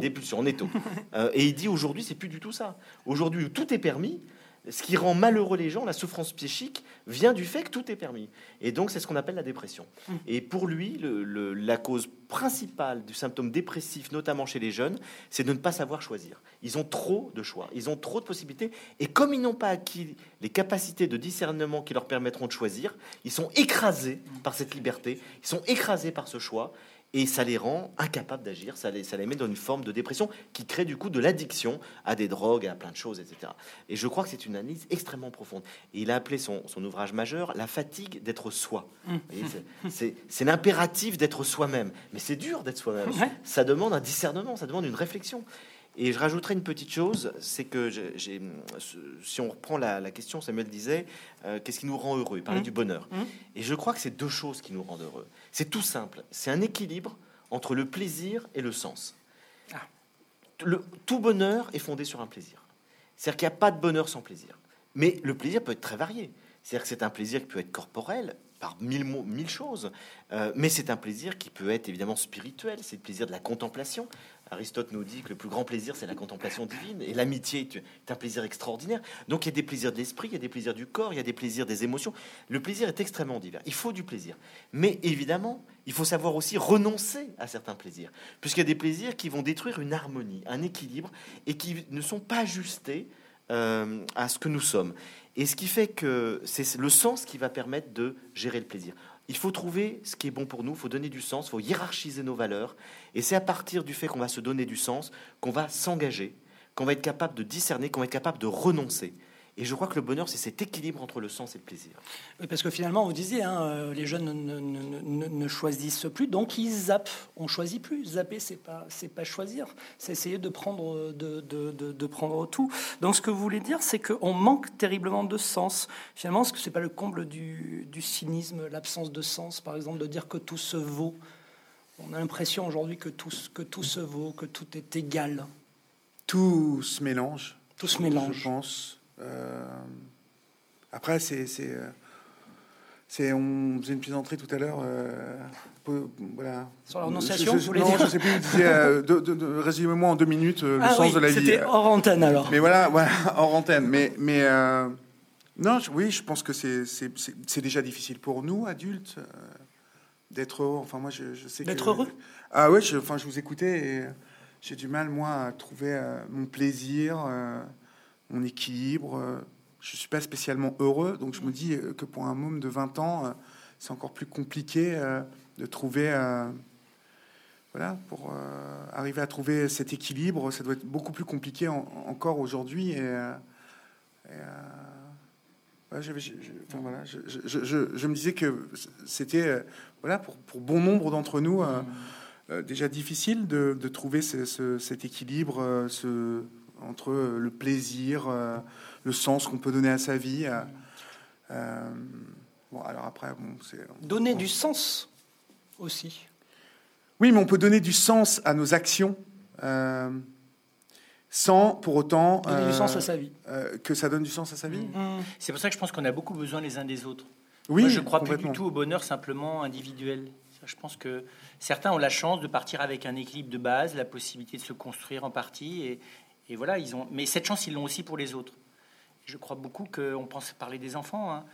S2: des pulsions en étau. (laughs) et il dit aujourd'hui, c'est plus du tout ça. Aujourd'hui, tout est permis, ce qui rend malheureux les gens, la souffrance psychique, vient du fait que tout est permis. Et donc, c'est ce qu'on appelle la dépression. Mmh. Et pour lui, la cause principale du symptôme dépressif, notamment chez les jeunes, c'est de ne pas savoir choisir. Ils ont trop de choix, ils ont trop de possibilités. Et comme ils n'ont pas acquis les capacités de discernement qui leur permettront de choisir, ils sont écrasés par cette liberté, ils sont écrasés par ce choix et ça les rend incapables d'agir, ça les, ça les met dans une forme de dépression qui crée du coup de l'addiction à des drogues, à plein de choses, etc. Et je crois que c'est une analyse extrêmement profonde. Et il a appelé son, son ouvrage majeur La fatigue d'être soi. Mmh. C'est l'impératif d'être soi-même. Mais c'est dur d'être soi-même. Ça demande un discernement, ça demande une réflexion. Et je rajouterai une petite chose, c'est que j'ai, si on reprend la, question, Samuel disait, euh, qu'est-ce qui nous rend heureux? Il parlait mmh. du bonheur. Mmh. Et je crois que c'est deux choses qui nous rendent heureux. C'est tout simple. C'est un équilibre entre le plaisir et le sens. Ah. Le, tout bonheur est fondé sur un plaisir. C'est-à-dire qu'il n'y a pas de bonheur sans plaisir. Mais le plaisir peut être très varié. C'est-à-dire que c'est un plaisir qui peut être corporel, par mille, mille choses. Euh, mais c'est un plaisir qui peut être évidemment spirituel, c'est le plaisir de la contemplation. Aristote nous dit que le plus grand plaisir, c'est la contemplation divine, et l'amitié est un plaisir extraordinaire. Donc il y a des plaisirs de l'esprit, il y a des plaisirs du corps, il y a des plaisirs des émotions. Le plaisir est extrêmement divers. Il faut du plaisir. Mais évidemment, il faut savoir aussi renoncer à certains plaisirs, puisqu'il y a des plaisirs qui vont détruire une harmonie, un équilibre, et qui ne sont pas ajustés euh, à ce que nous sommes. Et ce qui fait que c'est le sens qui va permettre de gérer le plaisir. Il faut trouver ce qui est bon pour nous, il faut donner du sens, il faut hiérarchiser nos valeurs. Et c'est à partir du fait qu'on va se donner du sens qu'on va s'engager, qu'on va être capable de discerner, qu'on va être capable de renoncer. Et je crois que le bonheur, c'est cet équilibre entre le sens et le plaisir.
S1: Oui, parce que finalement, vous disiez, hein, euh, les jeunes ne, choisissent plus, donc ils zappent. On choisit plus. Zapper, c'est pas, c'est pas choisir, c'est essayer de prendre, de, de, de, prendre tout. Donc, ce que vous voulez dire, c'est qu'on manque terriblement de sens. Finalement, ce que c'est pas le comble du, du cynisme, l'absence de sens, par exemple, de dire que tout se vaut? On a l'impression aujourd'hui que tout, que tout se vaut, que tout est égal.
S4: Tout se mélange.
S1: Tout se mélange.
S4: Je pense. Euh, après, c'est, c'est, euh, c'est, on faisait une plaisanterie tout à l'heure. Euh,
S1: voilà. Sur la renonciation,
S4: je, non, je sais plus. de, résumez-moi en deux minutes le ah sens de la vie.
S1: C'était hors antenne alors.
S4: Mais voilà, (laughs) voilà hors antenne. Mais, mais non, oui, je pense que c'est, déjà difficile pour nous, adultes, d'être heureux. Enfin, moi, je, je sais
S1: d'être heureux?
S4: Ah ouais, je, enfin, je vous écoutais et j'ai du mal moi à trouver mon plaisir mon équilibre. Euh, je ne suis pas spécialement heureux, donc je me dis que pour un môme de 20 ans, euh, c'est encore plus compliqué euh, de trouver. voilà, pour arriver à trouver cet équilibre, ça doit être beaucoup plus compliqué encore aujourd'hui. Et, je, voilà, je, me disais que c'était voilà, pour, pour, bon nombre d'entre nous déjà difficile de, de trouver cet équilibre, ce, entre le plaisir, euh, le sens qu'on peut donner à sa vie. Euh, euh, bon, alors après, bon, c'est
S1: donner du sens aussi.
S4: Oui, mais on peut donner du sens à nos actions sans pour autant
S1: donner du sens à sa vie.
S4: que ça donne du sens à sa vie.
S3: Mmh. C'est pour ça que je pense qu'on a beaucoup besoin les uns des autres.
S4: Oui,
S3: Moi, je crois plus du tout au bonheur simplement individuel. Je pense que certains ont la chance de partir avec un équilibre de base, la possibilité de se construire en partie, et, et voilà, ils ont. Mais cette chance, ils l'ont aussi pour les autres. Je crois beaucoup qu'on pense parler des enfants, hein,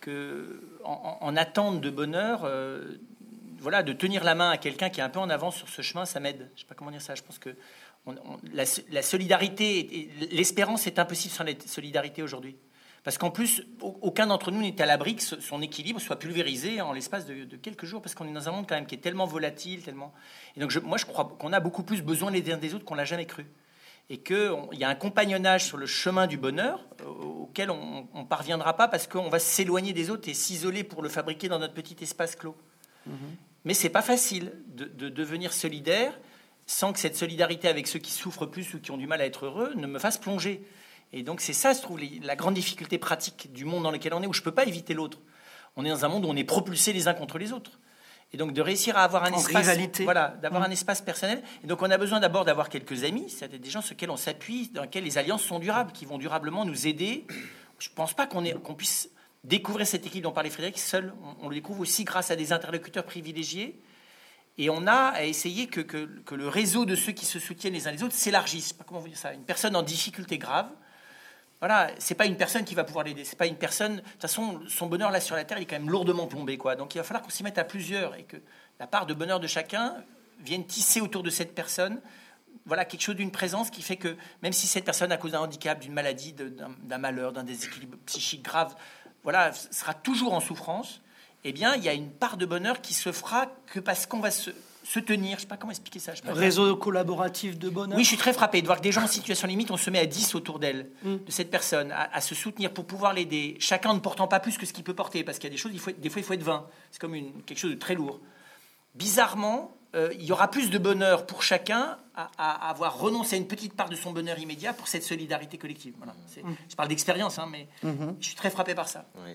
S3: que en, attente de bonheur, euh, voilà, de tenir la main à quelqu'un qui est un peu en avance sur ce chemin, ça m'aide. Je sais pas comment dire ça. Je pense que la, solidarité, l'espérance est impossible sans la solidarité aujourd'hui. Parce qu'en plus, aucun d'entre nous n'est à l'abri que son équilibre soit pulvérisé en l'espace de, quelques jours, parce qu'on est dans un monde quand même qui est tellement volatile, tellement. Et donc, moi, je crois qu'on a beaucoup plus besoin les uns des autres qu'on l'a jamais cru et qu'il y a un compagnonnage sur le chemin du bonheur euh, auquel on ne parviendra pas parce qu'on va s'éloigner des autres et s'isoler pour le fabriquer dans notre petit espace clos. Mais mhm. Mais c'est pas facile de, devenir solidaire sans que cette solidarité avec ceux qui souffrent plus ou qui ont du mal à être heureux ne me fasse plonger. Et donc c'est ça, je trouve, la grande difficulté pratique du monde dans lequel on est, où je ne peux pas éviter l'autre. On est dans un monde où on est propulsé les uns contre les autres. Et donc de réussir à avoir un espace, voilà, d'avoir un mm. espace personnel. Et donc on a besoin d'abord d'avoir quelques amis, c'est-à-dire des gens sur lesquels on s'appuie, dans lesquels les alliances sont durables, qui vont durablement nous aider. Je ne pense pas qu'on qu'on puisse découvrir cette équipe dont parlait Frédéric seul. On, le découvre aussi grâce à des interlocuteurs privilégiés. Et on a à essayer que, que, que le réseau de ceux qui se soutiennent les uns les autres s'élargisse. Comment vous dire ça Une personne en difficulté grave voilà, c'est pas une personne qui va pouvoir l'aider. C'est pas une personne. De toute façon, son bonheur là sur la terre, il est quand même lourdement plombé, quoi. Donc il va falloir qu'on s'y mette à plusieurs et que la part de bonheur de chacun vienne tisser autour de cette personne. Voilà, quelque chose d'une présence qui fait que même si cette personne, à cause d'un handicap, d'une maladie, d'un malheur, d'un déséquilibre psychique grave, voilà, sera toujours en souffrance, eh bien, il y a une part de bonheur qui se fera que parce qu'on va se, se tenir, je sais pas comment expliquer ça.
S1: Réseau collaboratif de bonheur.
S3: Oui, je suis très frappé de voir que des gens en situation limite, on se met à 10 autour d'elle, mm. de cette personne, à, se soutenir pour pouvoir l'aider, chacun ne portant pas plus que ce qu'il peut porter, parce qu'il y a des choses, il faut des fois il faut être 20, c'est comme une, quelque chose de très lourd. Bizarrement, euh, il y aura plus de bonheur pour chacun à, avoir renoncé à une petite part de son bonheur immédiat pour cette solidarité collective. Voilà. Mm. Je parle d'expérience, hein, mais mm-hmm. je suis très frappé par ça.
S2: Oui.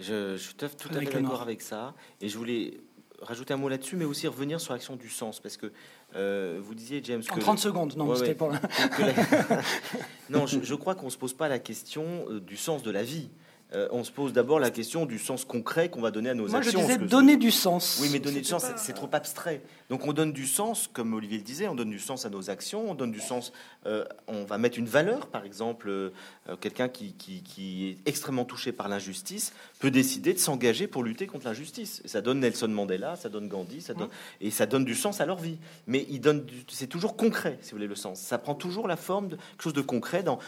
S2: Je, je suis tout à fait d'accord avec ça. Et je voulais rajouter un mot là-dessus, mais aussi revenir sur l'action du sens, parce que euh, vous disiez, James...
S1: En 30 secondes, non, c'était pas... (laughs)
S2: non, je, crois qu'on ne se pose pas la question euh, du sens de la vie. euh, on se pose d'abord la question du sens concret qu'on va donner à nos
S1: Moi,
S2: actions.
S1: je disais donner du sens.
S2: Oui, mais donner du sens, c'est trop abstrait. Donc on donne du sens, comme Olivier le disait, on donne du sens à nos actions, on donne du sens, euh, on va mettre une valeur, par exemple, euh, quelqu'un qui, qui, est extrêmement touché par l'injustice peut décider de s'engager pour lutter contre l'injustice. Ça donne Nelson Mandela, ça donne Gandhi, ça donne, et ça donne du sens à leur vie. Mais il donne, c'est toujours concret, si vous voulez, le sens. Ça prend toujours la forme de quelque chose de concret dans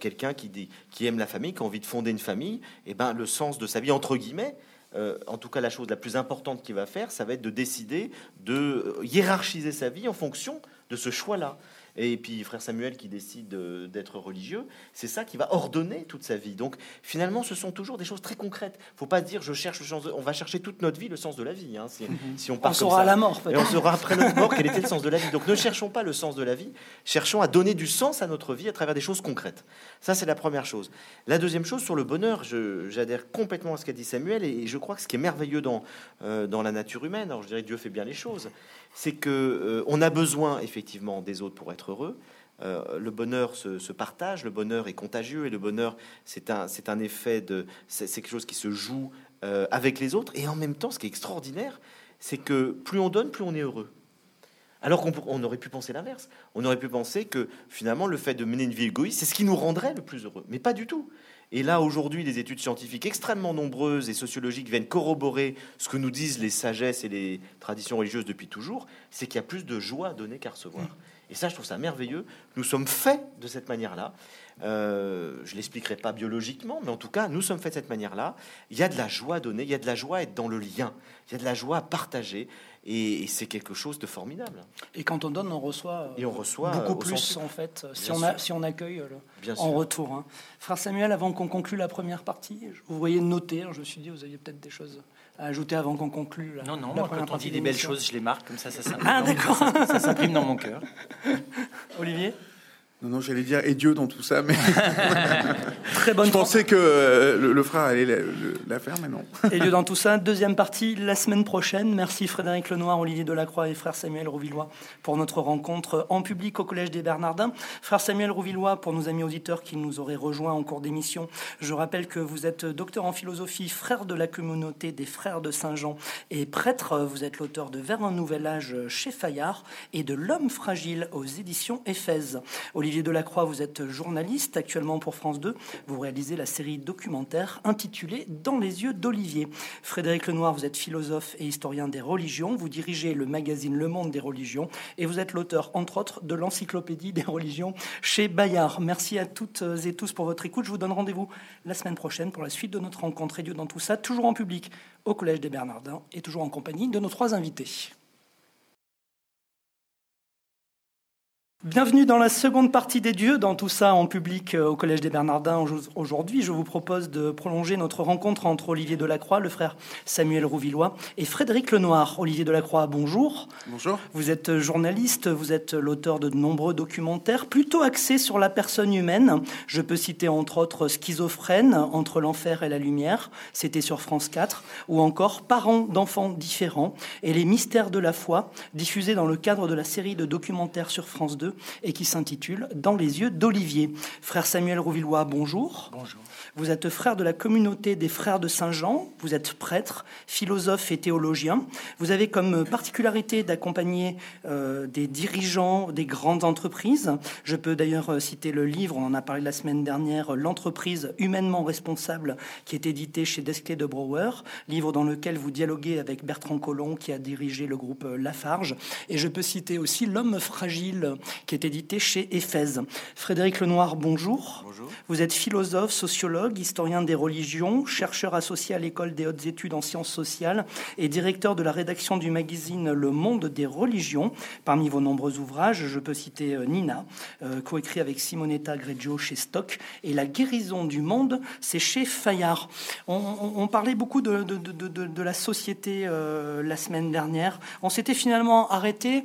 S2: quelqu'un qui, dit, qui aime la famille, qui a envie de fonder une famille, et ben le sens de sa vie, entre guillemets, euh, en tout cas la chose la plus importante qu'il va faire, ça va être de décider de euh, hiérarchiser sa vie en fonction de ce choix-là et puis frère Samuel qui décide d'être religieux, c'est ça qui va ordonner toute sa vie. Donc finalement, ce sont toujours des choses très concrètes. Faut pas dire je cherche le sens. on va chercher toute notre vie le sens de la vie. Hein,
S1: si, on part on saura
S2: à
S1: la mort.
S2: Et on saura après notre mort quel était le sens de la vie. Donc ne cherchons pas le sens de la vie. Cherchons à donner du sens à notre vie à travers des choses concrètes. Ça c'est la première chose. La deuxième chose sur le bonheur, j'adhère complètement à ce qu'a dit Samuel et, je crois que ce qui est merveilleux dans euh, dans la nature humaine, alors je dirais Dieu fait bien les choses, c'est que euh, a besoin effectivement des autres pour être heureux. Euh, le bonheur se, partage, le bonheur est contagieux et le bonheur c'est un, un effet de c'est, quelque chose qui se joue euh, avec les autres et en même temps ce qui est extraordinaire c'est que plus on donne plus on est heureux. Alors qu'on on aurait pu penser l'inverse. On aurait pu penser que finalement le fait de mener une vie égoïste c'est ce qui nous rendrait le plus heureux, mais pas du tout. Et là, aujourd'hui, des études scientifiques extrêmement nombreuses et sociologiques viennent corroborer ce que nous disent les sagesses et les traditions religieuses depuis toujours, c'est qu'il y a plus de joie à donner qu'à recevoir. Et ça, je trouve ça merveilleux. Nous sommes faits de cette manière-là. Euh, je l'expliquerai pas biologiquement, mais en tout cas, nous sommes faits de cette manière-là. Il y a de la joie à donner, il y a de la joie à être dans le lien, il y a de la joie à partager. Et, c'est quelque chose de formidable.
S1: Et quand on donne, on reçoit, et on reçoit beaucoup plus, en fait, si on, a, si on, accueille euh, en retour. Hein. Frère Samuel, avant qu'on conclue la première partie, vous voyez noter, hein, je me suis dit, vous aviez peut-être des choses à ajouter avant qu'on conclue
S3: Non, non, la quand on dit des belles choses, je les marque, comme ça, ça
S1: ah,
S3: s'imprime dans mon cœur. (laughs)
S1: Olivier?
S4: Non, non, j'allais dire et Dieu dans tout ça, mais (laughs)
S1: très bonne.
S4: Je pensais que euh, le, frère allait la, faire, mais non. (laughs)
S1: et Dieu dans tout ça. (laughs) Deuxième partie la semaine prochaine. Merci Frédéric Lenoir, Olivier Delacroix et frère Samuel Rouvillois pour notre rencontre en public au Collège des Bernardins. Frère Samuel Rouvillois, pour nos amis auditeurs qui nous auraient rejoints en cours d'émission, je rappelle que vous êtes docteur en philosophie, frère de la communauté des frères de Saint-Jean et prêtre. Vous êtes l'auteur de Vers un nouvel âge chez Fayard et de L'homme fragile aux éditions Éphèse. Olivier Delacroix, vous êtes journaliste actuellement pour France 2. Vous réalisez la série documentaire intitulée Dans les yeux d'Olivier. Frédéric Lenoir, vous êtes philosophe et historien des religions. Vous dirigez le magazine Le Monde des religions et vous êtes l'auteur, entre autres, de l'encyclopédie des religions chez Bayard. Merci à toutes et tous pour votre écoute. Je vous donne rendez-vous la semaine prochaine pour la suite de notre rencontre. Et Dieu dans tout ça, toujours en public au Collège des Bernardins et toujours en compagnie de nos trois invités. Bienvenue dans la seconde partie des dieux, dans tout ça en public euh, au Collège des Bernardins. Aujourd'hui, je vous propose de prolonger notre rencontre entre Olivier Delacroix, le frère Samuel Rouvillois, et Frédéric Lenoir. Olivier Delacroix, bonjour.
S4: Bonjour.
S1: Vous êtes journaliste, vous êtes l'auteur de nombreux documentaires, plutôt axés sur la personne humaine. Je peux citer entre autres Schizophrène, Entre l'enfer et la lumière, c'était sur France 4, ou encore Parents d'enfants différents et les mystères de la foi, diffusés dans le cadre de la série de documentaires sur France 2 et qui s'intitule Dans les yeux d'Olivier. Frère Samuel Rouvillois, bonjour.
S3: Bonjour.
S1: Vous êtes frère de la communauté des frères de Saint-Jean, vous êtes prêtre, philosophe et théologien. Vous avez comme particularité d'accompagner euh, des dirigeants des grandes entreprises. Je peux d'ailleurs euh, citer le livre, on en a parlé la semaine dernière, L'entreprise humainement responsable, qui est édité chez Desclés de Brouwer, livre dans lequel vous dialoguez avec Bertrand Collomb, qui a dirigé le groupe euh, Lafarge. Et je peux citer aussi L'homme fragile, qui est édité chez Éphèse. Frédéric Lenoir, bonjour.
S2: Bonjour.
S1: Vous êtes philosophe, sociologue historien des religions, chercheur associé à l'école des hautes études en sciences sociales et directeur de la rédaction du magazine Le Monde des religions. Parmi vos nombreux ouvrages, je peux citer euh, Nina, euh, coécrit avec Simonetta Greggio chez Stock, et La guérison du monde, c'est chez Fayard. On, parlait beaucoup de, de, la société euh, la semaine dernière. On s'était finalement arrêté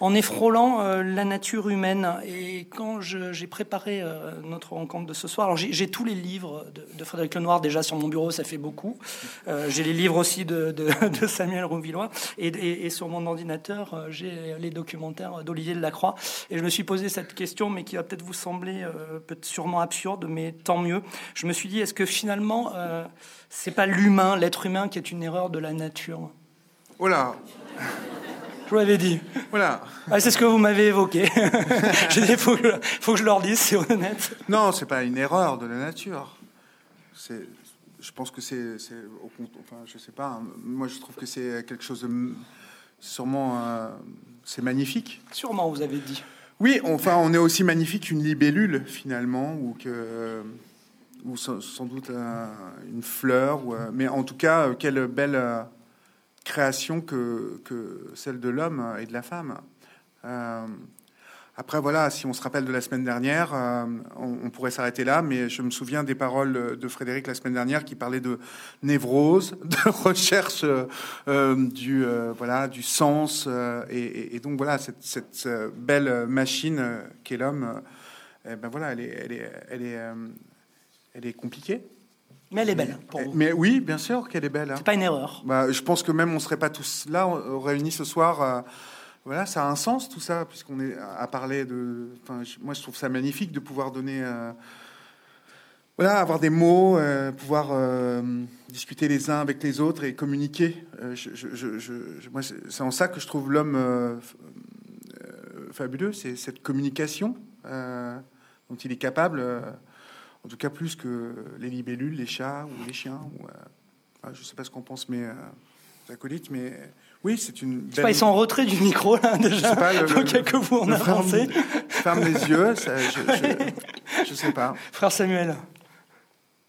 S1: en effrôlant euh, la nature humaine. Et quand j'ai préparé euh, notre rencontre de ce soir, j'ai tous les livres de, Frédéric Lenoir déjà sur mon bureau, ça fait beaucoup. Euh, j'ai les livres aussi de, (laughs) Samuel Rouvillois. Et, sur mon ordinateur, j'ai les documentaires d'Olivier Delacroix. Et je me suis posé cette question, mais qui va peut-être vous sembler sûrement absurde, mais tant mieux. Je me suis dit, est-ce que finalement, c'est pas l'humain, l'être humain, qui est une erreur de la nature?
S4: Voilà.
S1: Je vous l'avais dit.
S4: Voilà.
S1: Ah, c'est ce que vous m'avez évoqué. J'ai dit, il faut, que je leur dise, c'est honnête.
S4: Non, c'est pas une erreur de la nature. je pense que c'est, enfin, je sais pas. Hein. Moi, je trouve que c'est quelque chose de sûrement, euh, c'est magnifique.
S1: Sûrement, vous avez dit.
S4: Oui, enfin, on est aussi magnifique qu'une libellule finalement, ou que, ou sans, doute une fleur, ou, euh, mais en tout cas, quelle belle création que, que celle de l'homme et de la femme. Euh, après, voilà, si on se rappelle de la semaine dernière, euh, on, pourrait s'arrêter là, mais je me souviens des paroles de Frédéric la semaine dernière qui parlait de névrose, (laughs) de recherche euh, du, voilà, du sens. Et, donc, voilà, cette, belle machine qu'est l'homme, eh ben voilà, elle est, elle est, elle est, elle est compliquée.
S1: Mais elle est belle pour
S4: vous. Mais oui, bien sûr qu'elle est belle. Hein.
S1: C'est pas une erreur.
S4: Bah, je pense que même on serait pas tous là réunis ce soir. Euh, voilà, ça a un sens tout ça, puisqu'on est à parler de. Enfin, moi, je trouve ça magnifique de pouvoir donner. Euh, voilà, avoir des mots, euh, pouvoir discuter les uns avec les autres et communiquer. Je, je, je, moi, c'est en ça que je trouve l'homme fabuleux, c'est cette communication dont il est capable en tout cas plus que les libellules, les chats ou les chiens. Ou, euh, je ne sais pas ce qu'on pense, mais euh, acolytes, mais oui, c'est une.
S1: Belle... Pas, ils sont en retrait du micro là déjà. Pas, le, que vous en avancez.
S4: Ferme, les yeux, je ne sais pas.
S1: Frère Samuel.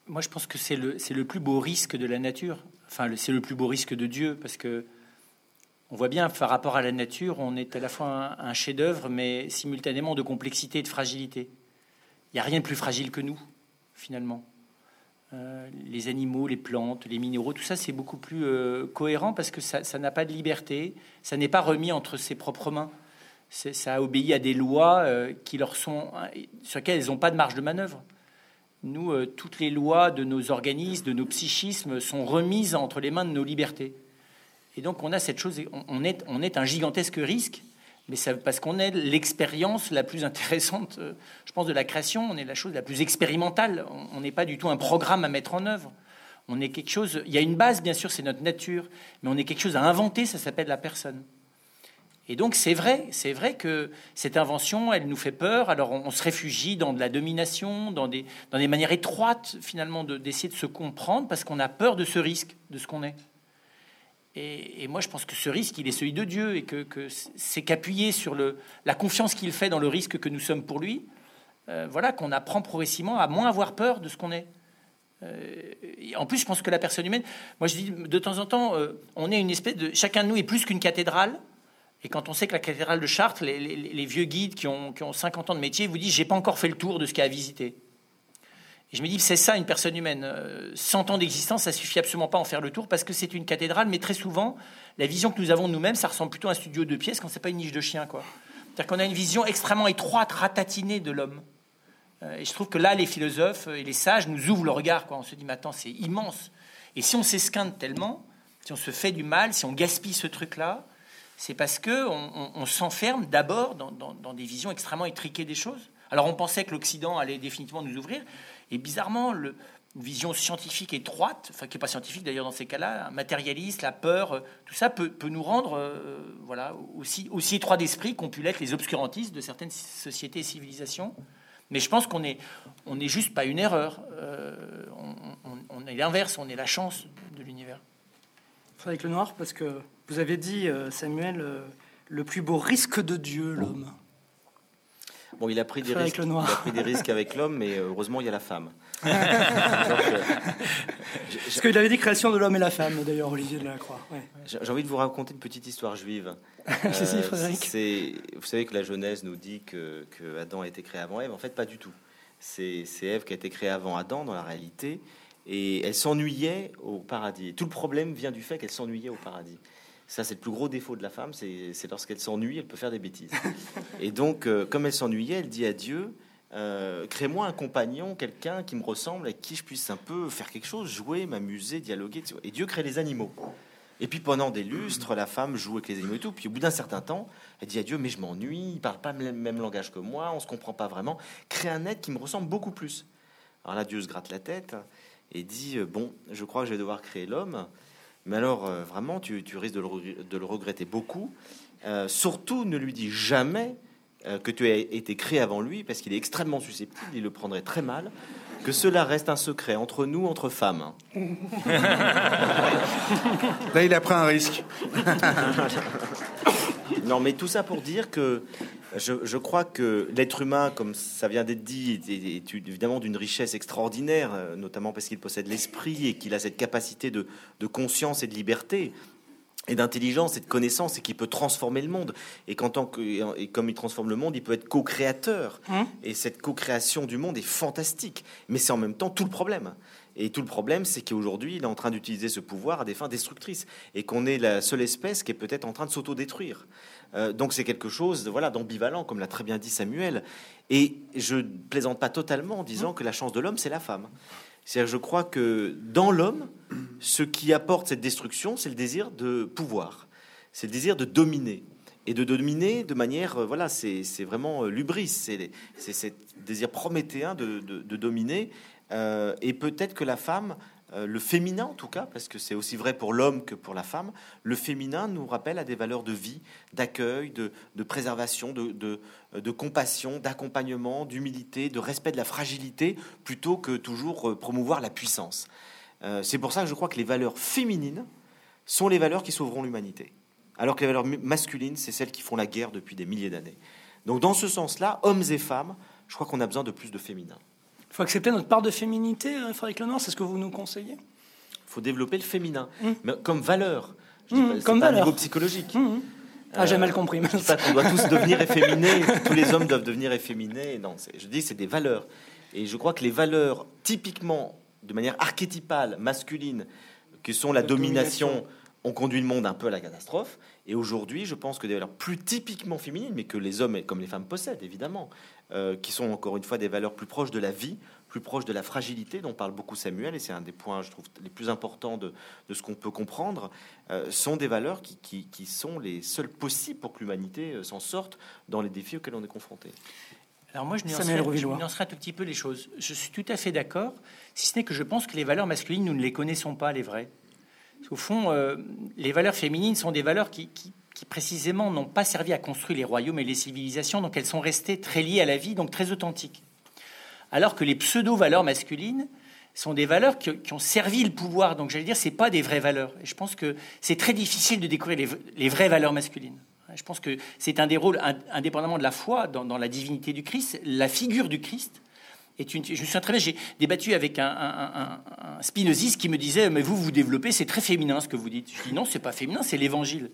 S3: Moi, je pense que c'est le, c'est le plus beau risque de la nature. Enfin, c'est le plus beau risque de Dieu, parce que on voit bien, par rapport à la nature, on est à la fois un, un chef-d'œuvre, mais simultanément de complexité et de fragilité. Il n'y a rien de plus fragile que nous finalement. Euh, les animaux, les plantes, les minéraux, tout ça, c'est beaucoup plus euh, cohérent parce que ça n'a pas de liberté, ça n'est pas remis entre ses propres mains. Ça obéit à des lois euh, qui leur sont, sur lesquelles elles n'ont pas de marge de manœuvre. Nous, toutes les lois de nos organismes, de nos psychismes sont remises entre les mains de nos libertés. Et donc, on a cette chose, on est, on est un gigantesque risque mais parce qu'on est l'expérience la plus intéressante, euh, je pense, de la création. On est la chose la plus expérimentale. On n'est pas du tout un programme à mettre en œuvre. On est quelque chose. Il y a une base, bien sûr, c'est notre nature, mais on est quelque chose à inventer. Ça s'appelle la personne. Et donc c'est vrai, c'est vrai que cette invention, elle nous fait peur. Alors on, se réfugie dans de la domination, dans des, dans des manières étroites finalement d'essayer de se comprendre parce qu'on a peur de ce risque, de ce qu'on est. Et, moi, je pense que ce risque, il est celui de Dieu et que, c'est qu'appuyer sur la confiance qu'il fait dans le risque que nous sommes pour lui, euh, voilà, qu'on apprend progressivement à moins avoir peur de ce qu'on est. Euh, en plus, je pense que la personne humaine, moi je dis de temps en temps, euh, on est une espèce de. Chacun de nous est plus qu'une cathédrale. Et quand on sait que la cathédrale de Chartres, les, vieux guides qui ont, qui ont 50 ans de métier vous disent J'ai pas encore fait le tour de ce qu'il y a à visiter. Et je me dis, c'est ça une personne humaine. 100 euh, ans d'existence, ça suffit absolument pas à en faire le tour parce que c'est une cathédrale, mais très souvent, la vision que nous avons de nous-mêmes, ça ressemble plutôt à un studio de pièces quand c'est pas une niche de chien, quoi. C'est-à-dire qu'on a une vision extrêmement étroite, ratatinée de l'homme. Euh, et je trouve que là, les philosophes et les sages nous ouvrent le regard, quoi. On se dit, mais attends, c'est immense. Et si on s'esquinte tellement, si on se fait du mal, si on gaspille ce truc-là, c'est parce que on, s'enferme d'abord dans des visions extrêmement étriquées des choses. Alors on pensait que l'Occident allait définitivement nous ouvrir, et bizarrement, le, vision scientifique étroite, enfin qui n'est pas scientifique d'ailleurs dans ces cas-là, matérialiste, la peur, euh, tout ça peut, peut nous rendre euh, voilà, aussi, aussi étroit d'esprit qu'ont pu l'être les obscurantistes de certaines sociétés et civilisations. Mais je pense qu'on n'est on est juste pas une erreur. Euh, on, est l'inverse, on est la chance de l'univers.
S1: Avec le noir, parce que vous avez dit, Samuel, le plus beau risque de Dieu, l'homme.
S2: Bon, il a pris des risques. Il a pris des risques avec l'homme, mais euh, heureusement, il y a la femme. (laughs) Parce
S1: qu'il avait dit création de l'homme et la femme, d'ailleurs, Olivier de la Croix.
S2: J'ai envie de vous raconter une petite histoire juive. (laughs)
S1: euh.
S2: Vous savez que la Genèse nous dit que, que, Adam a été créé avant Ève. En fait, pas du tout. C'est Ève qui a été créée avant Adam, dans la réalité. Et elle s'ennuyait au paradis. tout le problème vient du fait qu'elle s'ennuyait au paradis. Ça, c'est le plus gros défaut de la femme, c'est lorsqu'elle s'ennuie, elle peut faire des bêtises. (laughs) Et donc, euh, comme elle s'ennuyait, elle dit à Dieu, euh, crée-moi un compagnon, quelqu'un qui me ressemble, avec qui je puisse un peu faire quelque chose, jouer, m'amuser, dialoguer. Et Dieu crée les animaux. Et puis pendant des lustres, la femme joue avec les animaux et tout. Puis au bout d'un certain temps, elle dit à Dieu, mais je m'ennuie, il parle pas le même langage que moi, on se comprend pas vraiment. Crée un être qui me ressemble beaucoup plus. Alors là, Dieu se gratte la tête et dit, euh, bon, je crois que je vais devoir créer l'homme. Mais alors, euh, vraiment, tu, risques de le, regretter beaucoup. Euh, surtout, ne lui dis jamais euh, que tu as été créé avant lui, parce qu'il est extrêmement susceptible, il le prendrait très mal. Que cela reste un secret entre nous, entre femmes.
S4: Là, il a pris un risque. (laughs)
S2: non, mais tout ça pour dire que je, crois que l'être humain, comme ça vient d'être dit, est, évidemment d'une richesse extraordinaire, euh, notamment parce qu'il possède l'esprit et qu'il a cette capacité de, conscience et de liberté et d'intelligence et de connaissance et qui peut transformer le monde. Et, tant que, et comme il transforme le monde, il peut être co-créateur. Hein et cette co-création du monde est fantastique. Mais c'est en même temps tout le problème. Et tout le problème, c'est qu'aujourd'hui, il est en train d'utiliser ce pouvoir à des fins destructrices. Et qu'on est la seule espèce qui est peut-être en train de s'autodétruire. Euh, donc c'est quelque chose voilà, d'ambivalent, comme l'a très bien dit Samuel. Et je ne plaisante pas totalement en disant que la chance de l'homme, c'est la femme. cest je crois que dans l'homme, ce qui apporte cette destruction, c'est le désir de pouvoir, c'est le désir de dominer. Et de dominer de manière, euh, voilà, c'est vraiment euh, l'ubris, c'est ce désir prométhéen de, dominer. et peut-être que la femme le féminin en tout cas, parce que c'est aussi vrai pour l'homme que pour la femme, le féminin nous rappelle à des valeurs de vie, d'accueil, de, préservation, de, compassion, d'accompagnement, d'humilité, de respect de la fragilité, plutôt que toujours euh, promouvoir la puissance. Euh, c'est pour ça que je crois que les valeurs féminines sont les valeurs qui sauveront l'humanité, alors que les valeurs masculines, c'est celles qui font la guerre depuis des milliers d'années. Donc dans ce sens-là, hommes et femmes, je crois qu'on a besoin de plus de féminin.
S1: Il faut accepter notre part de féminité, hein, Frédéric Lenoir, c'est ce que vous nous conseillez
S2: Il faut développer le féminin, mmh. mais comme valeur.
S1: Mmh, comme valeur.
S2: niveau psychologique.
S1: Mmh, ah, j'ai mal compris.
S2: Je pas qu'on doit tous (laughs) devenir efféminés, tous les hommes doivent devenir efféminés. Non, je dis c'est des valeurs. Et je crois que les valeurs typiquement, de manière archétypale, masculine, qui sont la, domination, ont conduit le monde un peu à la catastrophe. Et aujourd'hui, je pense que des valeurs plus typiquement féminines, mais que les hommes comme les femmes possèdent, évidemment, euh, qui sont encore une fois des valeurs plus proches de la vie, plus proches de la fragilité dont parle beaucoup Samuel, et c'est un des points, je trouve, les plus importants de, ce qu'on peut comprendre, euh, sont des valeurs qui, sont les seules possibles pour que l'humanité euh, s'en sorte dans les défis auxquels on est confronté.
S3: Alors moi, je nuancerai, un tout petit peu les choses. Je suis tout à fait d'accord, si ce n'est que je pense que les valeurs masculines, nous ne les connaissons pas, les vraies. Au fond, les valeurs féminines sont des valeurs qui, qui précisément n'ont pas servi à construire les royaumes et les civilisations, donc elles sont restées très liées à la vie, donc très authentiques. Alors que les pseudo-valeurs masculines sont des valeurs qui, ont servi le pouvoir, donc j'allais dire, c'est pas des vraies valeurs. Et je pense que c'est très difficile de découvrir les, vraies valeurs masculines. Je pense que c'est un des rôles, indépendamment de la foi, dans, la divinité du Christ, la figure du Christ. Est une, je me souviens très bien, j'ai débattu avec un, un, un, spinoziste qui me disait Mais vous, vous développez, c'est très féminin ce que vous dites. Je dis Non, c'est pas féminin, c'est l'évangile.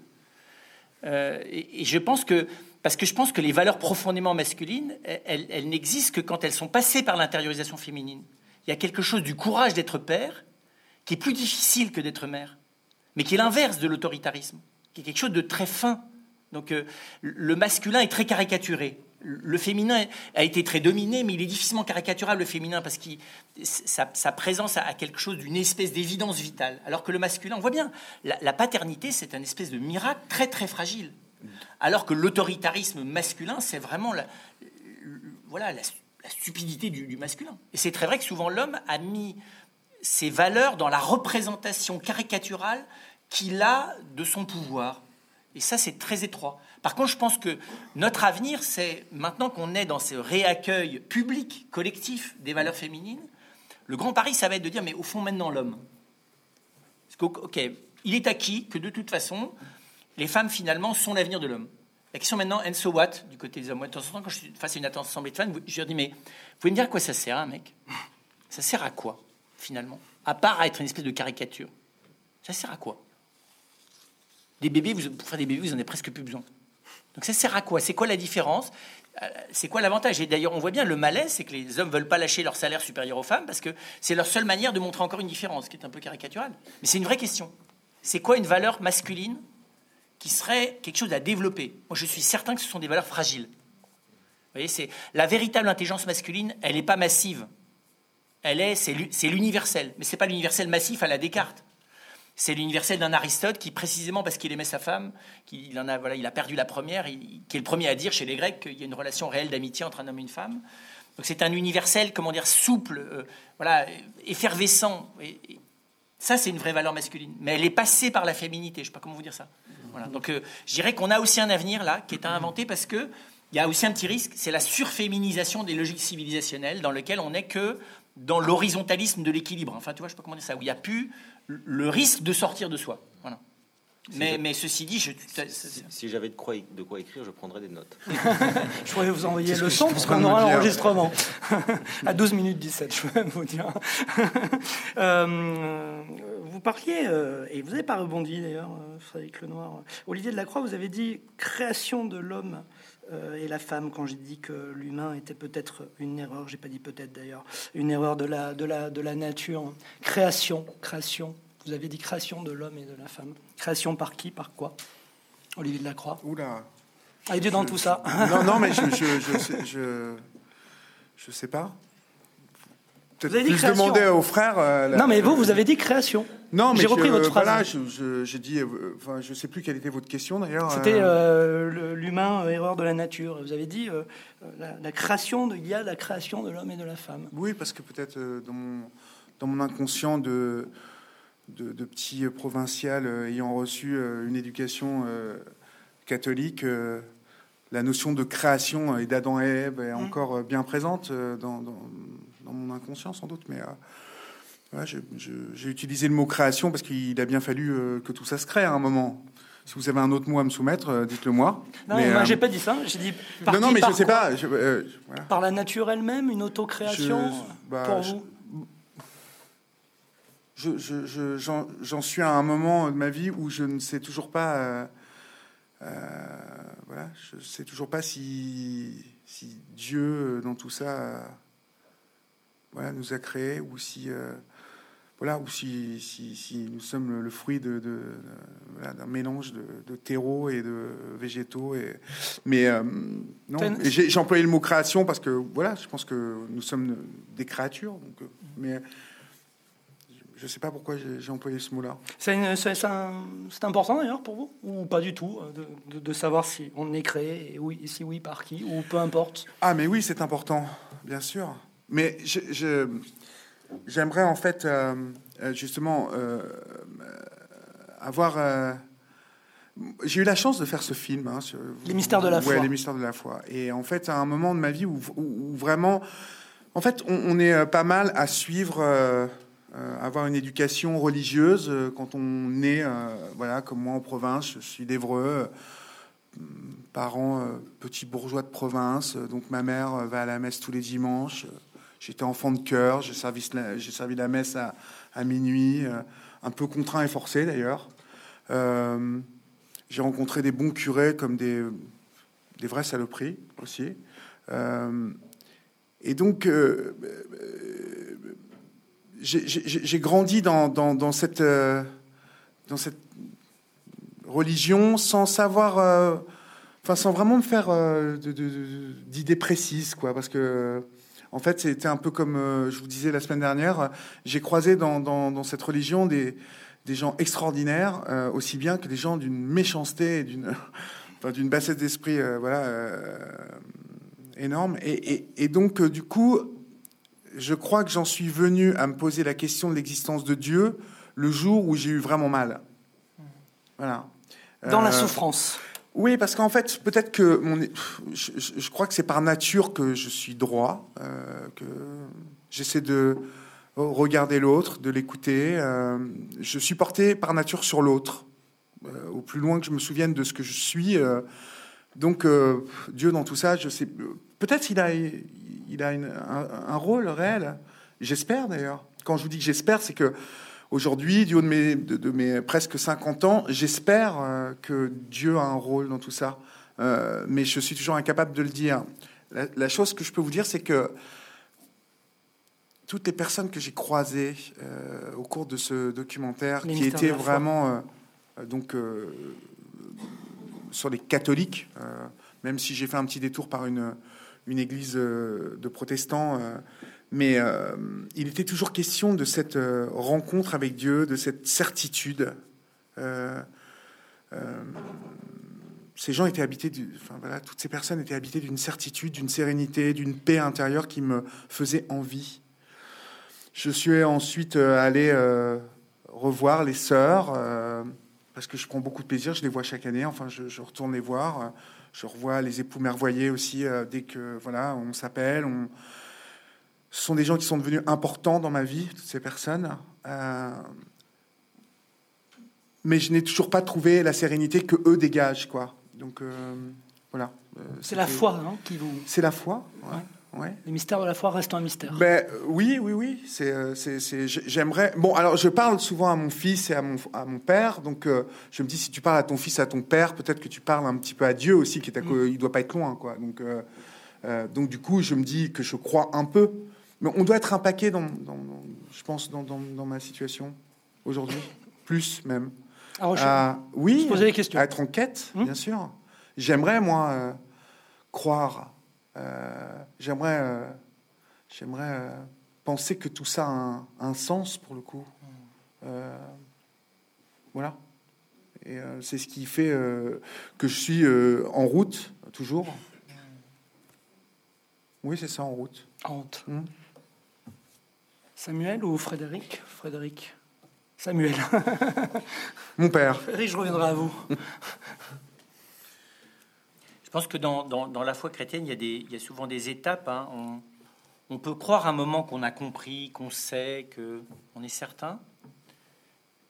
S3: Euh, et, je pense que, parce que je pense que les valeurs profondément masculines, elles, n'existent que quand elles sont passées par l'intériorisation féminine. Il y a quelque chose du courage d'être père qui est plus difficile que d'être mère, mais qui est l'inverse de l'autoritarisme, qui est quelque chose de très fin. Donc euh, le masculin est très caricaturé. Le féminin a été très dominé, mais il est difficilement caricaturable, le féminin, parce que sa, présence a quelque chose d'une espèce d'évidence vitale. Alors que le masculin, on voit bien, la, paternité, c'est un espèce de miracle très très fragile. Alors que l'autoritarisme masculin, c'est vraiment la, voilà, la, stupidité du, du, masculin. Et c'est très vrai que souvent l'homme a mis ses valeurs dans la représentation caricaturale qu'il a de son pouvoir. Et ça, c'est très étroit. Par contre, je pense que notre avenir, c'est maintenant qu'on est dans ce réaccueil public, collectif des valeurs féminines, le grand pari, ça va être de dire, mais au fond, maintenant, l'homme. Ok, il est acquis que de toute façon, les femmes, finalement, sont l'avenir de l'homme. La question maintenant, and so what, du côté des hommes. de temps en temps, quand je suis face à une assemblée de femmes, je leur dis, mais vous pouvez me dire à quoi ça sert, un mec? Ça sert à quoi, finalement? À part à être une espèce de caricature. Ça sert à quoi? Des bébés, pour faire des bébés, vous en avez presque plus besoin. Donc ça sert à quoi? C'est quoi la différence? Euh, c'est quoi l'avantage? Et d'ailleurs, on voit bien le malaise, c'est que les hommes veulent pas lâcher leur salaire supérieur aux femmes parce que c'est leur seule manière de montrer encore une différence, qui est un peu caricaturale. Mais c'est une vraie question. C'est quoi une valeur masculine qui seraient quelque chose à développer? Moi, je suis certain que ce sont des valeurs fragiles. Vous voyez, c'est la véritable intelligence masculine, elle n'est pas massive. Elle est, c'est l'universel, mais c'est pas l'universel massif à la Descartes. C'est l'universel d'un Aristote qui, précisément parce qu'il aimait sa femme, qu'il en a, voilà, il a perdu la première, qui est le premier à dire chez les Grecs qu'il y a une relation réelle d'amitié entre un homme et une femme. Donc c'est un universel, comment dire, souple, euh, voilà, effervescent. Et, ça, c'est une vraie valeur masculine. Mais elle est passée par la féminité. Je ne sais pas comment vous dire ça. Voilà. Donc euh, je dirais qu'on a aussi un avenir là qui est à inventer parce que il y a aussi un petit risque, c'est la surféminisation des logiques civilisationnelles dans lequel on n'est que dans l'horizontalisme de l'équilibre. Enfin, tu vois, je sais pas comment dire ça, où il n'y a plus le risque de sortir de soi. Voilà. Mais, mais, ceci dit, je,
S2: si, j'avais de, quoi, de quoi écrire, je prendrais des notes. (laughs)
S1: je pourrais vous envoyer le son, parce qu'on aura l'enregistrement. (laughs) à 12 minutes 17, je peux vous dire. (laughs) euh, vous parliez, euh, et vous n'avez pas rebondi d'ailleurs, euh, Frédéric Lenoir. Olivier Delacroix, vous avez dit création de l'homme et la femme quand j'ai dit que l'humain était peut-être une erreur, j'ai pas dit peut-être d'ailleurs, une erreur de la, de, la, de la nature. Création, création, vous avez dit création de l'homme et de la femme. Création par qui, par quoi? Olivier Delacroix
S4: Oula
S1: Ah, Dieu dans tout ça
S4: Non, non, mais je, je, je, je, je sais pas. Peut-être plus demander aux frères. Euh,
S1: non, mais vous, vous avez dit création.
S4: Non, mais
S1: j'ai repris votre phrase.
S4: Voilà, je, dis, euh, enfin, je sais plus quelle était votre question d'ailleurs.
S1: C'était euh, l'humain erreur de la nature. Vous avez dit la, création, de, il y a la création de l'homme et de la femme.
S4: Oui, parce que peut-être dans mon, dans mon inconscient de de, petits provincial euh, ayant reçu euh, une éducation euh, catholique, la notion de création et d'Adam et Ève est mmh. encore bien présente dans, mon inconscient sans doute, mais j'ai utilisé le mot création parce qu'il a bien fallu que tout ça se crée à un moment. Si vous avez un autre mot à me soumettre, dites-le moi.
S1: Non, mais, moi j'ai pas dit ça. J'ai dit
S4: par non, non, mais je sais pas.
S1: Par la nature elle-même, une autocréation bah, pour vous
S4: j'en je, je, suis à un moment de ma vie où je ne sais toujours pas. Euh, euh, voilà, je sais toujours pas si, si Dieu dans tout ça, voilà, nous a créés ou si voilà, ou si, si, si, nous sommes le, fruit de, de, d'un mélange de, terreau et de végétaux. Et, mais euh, non, j'ai, employé le mot création parce que voilà, je pense que nous sommes des créatures. Donc, mais je ne sais pas pourquoi j'ai employé ce mot-là.
S1: C'est important d'ailleurs pour vous? Ou pas du tout de, de, savoir si on est créé, et oui, si oui, par qui, ou peu importe?
S4: Ah, mais oui, c'est important, bien sûr. Mais j'aimerais en fait euh, euh, justement euh, avoir. j'ai eu la chance de faire ce film. Hein, sur,
S1: les mystères de la foi.
S4: les mystères de la foi. Et en fait, à un moment de ma vie où, vraiment. En fait, on, on, est pas mal à suivre euh, avoir une éducation religieuse euh, quand on est, euh, voilà, comme moi en province, je suis d'Evreux, parents petits bourgeois de province, donc ma mère va à la messe tous les dimanches. J'étais enfant de cœur, j'ai servi, servi la messe à, minuit, un peu contraint et forcé d'ailleurs. j'ai rencontré des bons curés comme des, des vraies saloperies aussi. et donc, j'ai grandi dans, dans, cette, euh, dans cette religion sans savoir, euh, enfin sans vraiment me faire euh, d'idées précises, quoi, parce que en fait c'était un peu comme je vous disais la semaine dernière, j'ai croisé dans, dans, cette religion des, des gens extraordinaires, aussi bien que des gens d'une méchanceté, d'une (laughs) enfin, d'une bassesse d'esprit, voilà, énorme, et, et, et donc du coup je crois que j'en suis venu à me poser la question de l'existence de Dieu le jour où j'ai eu vraiment mal. Voilà.
S1: Dans la euh, souffrance.
S4: Oui, parce qu'en fait, peut-être que je, crois que c'est par nature que je suis droit, euh, que j'essaie de regarder l'autre, de l'écouter. Euh, je suis porté par nature sur l'autre, au plus loin que je me souvienne de ce que je suis. donc, Dieu dans tout ça, je sais. Peut-être qu'il a, il a un, rôle réel. J'espère d'ailleurs. Quand je vous dis que j'espère, c'est que aujourd'hui, du haut de mes, de, mes, presque 50 ans, j'espère euh, que Dieu a un rôle dans tout ça. Euh, mais je suis toujours incapable de le dire. La, chose que je peux vous dire, c'est que toutes les personnes que j'ai croisées euh, au cours de ce documentaire, qui étaient vraiment donc sur les catholiques, même si j'ai fait un petit détour par une, une église de protestants. Mais il était toujours question de cette rencontre avec Dieu, de cette certitude. ces gens étaient habités, enfin voilà, toutes ces personnes étaient habitées d'une certitude, d'une sérénité, d'une paix intérieure qui me faisait envie. Je suis ensuite allé revoir les sœurs, euh, parce que je prends beaucoup de plaisir, je les vois chaque année, enfin je, retourne les voir, je revois les époux mervoyés aussi, euh, dès que voilà, on s'appelle. Ce sont des gens qui sont devenus importants dans ma vie, toutes ces personnes. Euh, mais je n'ai toujours pas trouvé la sérénité que eux dégagent, quoi. Donc voilà.
S1: C'est la foi hein, qui vous.
S4: C'est la foi. Ouais.
S1: Le mystère de la foi reste un mystère.
S4: Ben, oui, oui, oui. C'est, euh, j'aimerais. Bon, alors je parle souvent à mon fils et à mon, à mon père. Donc euh, je me dis, si tu parles à ton fils, à ton père, peut-être que tu parles un petit peu à Dieu aussi, qui est à, mm. il doit pas être loin, quoi. Donc, euh, donc du coup, je me dis que je crois un peu. Mais on doit être un paquet, dans, dans, je pense, dans, dans, ma situation aujourd'hui. (laughs) Plus même.
S1: Alors, je,
S4: oui,
S1: poser des questions.
S4: être en quête, mm. bien sûr. J'aimerais, moi, croire euh, j'aimerais, euh, j'aimerais euh, penser que tout ça a un, sens pour le coup. voilà. Et c'est ce qui fait que je suis en route toujours. Oui, c'est ça, en route.
S1: En route. Hmm. Samuel ou Frédéric? Frédéric. Samuel. (laughs)
S4: Mon père.
S1: Frédéric, je reviendrai à vous.
S3: Je pense que dans, la foi chrétienne, il y a, des, il y a souvent des étapes. Hein. On, peut croire un moment qu'on a compris, qu'on sait, qu'on est certain.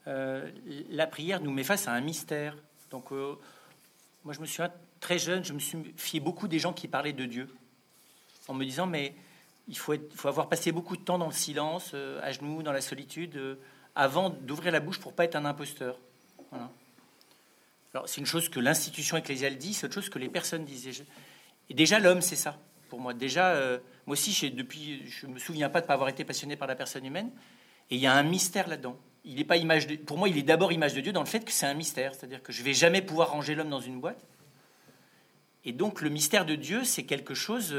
S3: Euh, la prière nous met face à un mystère. Donc, euh, moi, je me suis très jeune, je me suis fié beaucoup des gens qui parlaient de Dieu, en me disant, mais il faut, avoir passé beaucoup de temps dans le silence, euh, à genoux, dans la solitude, avant d'ouvrir la bouche pour pas être un imposteur. Voilà c'est une chose que l'institution ecclésiale dit, c'est autre chose que les personnes disent. Et déjà, l'homme, c'est ça. Pour moi, déjà, euh, moi aussi, depuis, je me souviens pas de pas avoir été passionné par la personne humaine. Et il y a un mystère là-dedans. Il n'est pas image pour moi, il est d'abord image de Dieu dans le fait que c'est un mystère, c'est-à-dire que je vais jamais pouvoir ranger l'homme dans une boîte. Et donc, le mystère de Dieu, c'est quelque chose.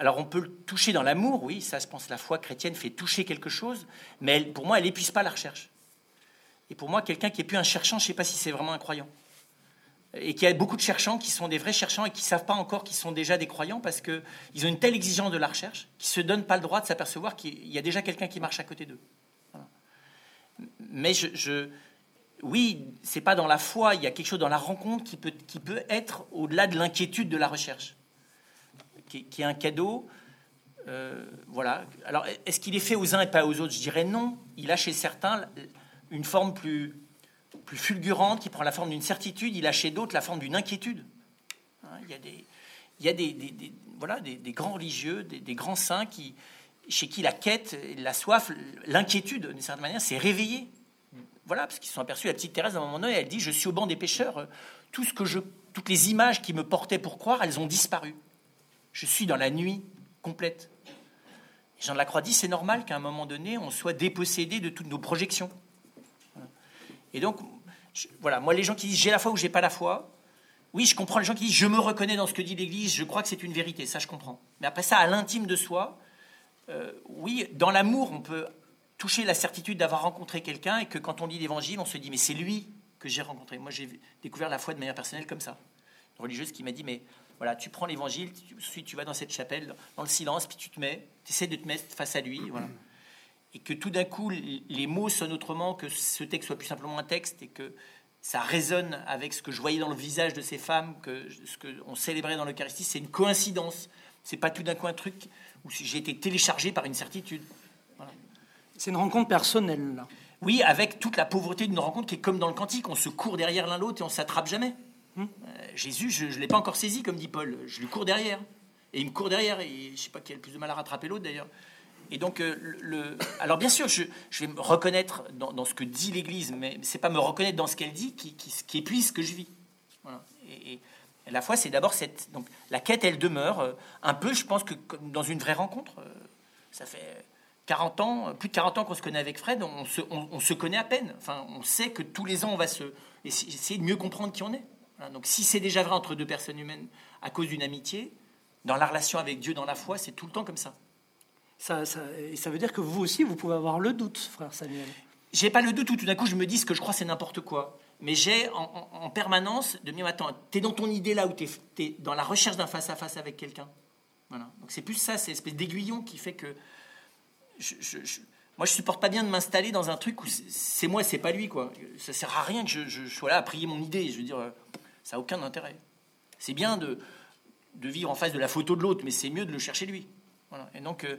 S3: Alors, on peut le toucher dans l'amour, oui, ça, je pense, la foi chrétienne fait toucher quelque chose, mais pour moi, elle n'épuise pas la recherche. Et pour moi, quelqu'un qui est plus un cherchant, je ne sais pas si c'est vraiment un croyant et qu'il y a beaucoup de cherchants qui sont des vrais cherchants et qui ne savent pas encore qu'ils sont déjà des croyants parce qu'ils ont une telle exigence de la recherche qu'ils ne se donnent pas le droit de s'apercevoir qu'il y a déjà quelqu'un qui marche à côté d'eux. Mais je, je oui, c'est pas dans la foi, il y a quelque chose dans la rencontre qui peut, qui peut être au-delà de l'inquiétude de la recherche, qui, est un cadeau. Euh, voilà. Alors, est-ce qu'il est fait aux uns et pas aux autres? Je dirais non. Il a chez certains une forme plus plus fulgurante, qui prend la forme d'une certitude, il a chez d'autres la forme d'une inquiétude. Hein, il y a des, il y a des, voilà, des, grands religieux, des, grands saints qui, chez qui la quête, la soif, l'inquiétude, d'une certaine manière, s'est réveillée. Voilà, parce qu'ils sont aperçus, la petite Thérèse, à un moment donné, elle dit Je suis au banc des pêcheurs, tout ce que je, toutes les images qui me portaient pour croire, elles ont disparu. Je suis dans la nuit complète. Jean de la Croix dit C'est normal qu'à un moment donné, on soit dépossédé de toutes nos projections. Et donc, voilà, moi, les gens qui disent j'ai la foi ou j'ai pas la foi, oui, je comprends les gens qui disent je me reconnais dans ce que dit l'Église, je crois que c'est une vérité, ça je comprends. Mais après ça, à l'intime de soi, euh, oui, dans l'amour, on peut toucher la certitude d'avoir rencontré quelqu'un et que quand on lit l'Évangile, on se dit mais c'est lui que j'ai rencontré. Moi, j'ai découvert la foi de manière personnelle comme ça. Une religieuse qui m'a dit mais voilà, tu prends l'Évangile, tu, tu vas dans cette chapelle, dans le silence, puis tu te mets, tu essaies de te mettre face à lui, (clears throat) voilà et que tout d'un coup les mots sonnent autrement, que ce texte soit plus simplement un texte et que ça résonne avec ce que je voyais dans le visage de ces femmes, que ce qu'on célébrait dans l'Eucharistie, c'est une coïncidence. C'est pas tout d'un coup un truc où j'ai été téléchargé par une certitude.
S1: C'est une rencontre personnelle, là.
S3: Oui, avec toute la pauvreté d'une rencontre qui est comme dans le cantique, on se court derrière l'un l'autre et on s'attrape jamais. Hum. Euh, Jésus, je ne l'ai pas encore saisi, comme dit Paul, je lui cours derrière. Et il me court derrière, et je sais pas qui a le plus de mal à rattraper l'autre d'ailleurs. Et donc, euh, alors bien sûr, je, vais me reconnaître dans, ce que dit l'Église, mais c'est pas me reconnaître dans ce qu'elle dit qui, épuise ce que je vis. Et, la foi, c'est d'abord cette. Donc, la quête, elle demeure euh, un peu, je pense que dans une vraie rencontre. Ça fait 40 ans, plus de 40 ans qu'on se connaît avec Fred, on se, on, se, connaît à peine. Enfin, on sait que tous les ans, on va essayer de mieux comprendre qui on est. Donc si c'est déjà vrai entre deux personnes humaines à cause d'une amitié, dans la relation avec Dieu, dans la foi, c'est tout le temps comme ça.
S1: Ça, ça, et ça veut dire que vous aussi, vous pouvez avoir le doute, frère Samuel.
S3: J'ai pas le doute où tout d'un coup je me dis ce que je crois c'est n'importe quoi. Mais j'ai en, permanence de me dire attends, t'es dans ton idée là où t'es es dans la recherche d'un face à face avec quelqu'un. Voilà. Donc c'est plus ça, c'est espèce d'aiguillon qui fait que je, je, moi je supporte pas bien de m'installer dans un truc où c'est moi, c'est pas lui quoi. Ça sert à rien que je, sois là à prier mon idée. Je veux dire, euh, ça a aucun intérêt. C'est bien de, de vivre en face de la photo de l'autre, mais c'est mieux de le chercher lui. Et donc euh,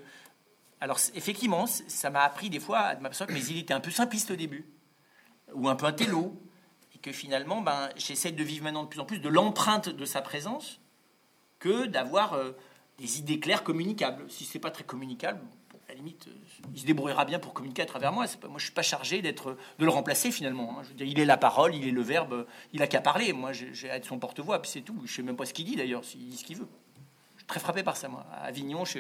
S3: alors effectivement, ça m'a appris des fois à m'apercevoir mais il était un peu simpliste au début, ou un peu un télo, et que finalement, ben, j'essaie de vivre maintenant de plus en plus de l'empreinte de sa présence que d'avoir euh, des idées claires communicables. Si c'est pas très communicable, la limite, euh, il se débrouillera bien pour communiquer à travers moi. Pas, moi, je suis pas chargé d'être de le remplacer finalement. Hein. Il est la parole, il est le verbe, il a qu'à parler. Moi, j'ai à être son porte-voix, puis c'est tout. Je sais même pas ce qu'il dit d'ailleurs, s'il dit ce qu'il veut. Je suis très frappé par ça, moi. À Avignon, je,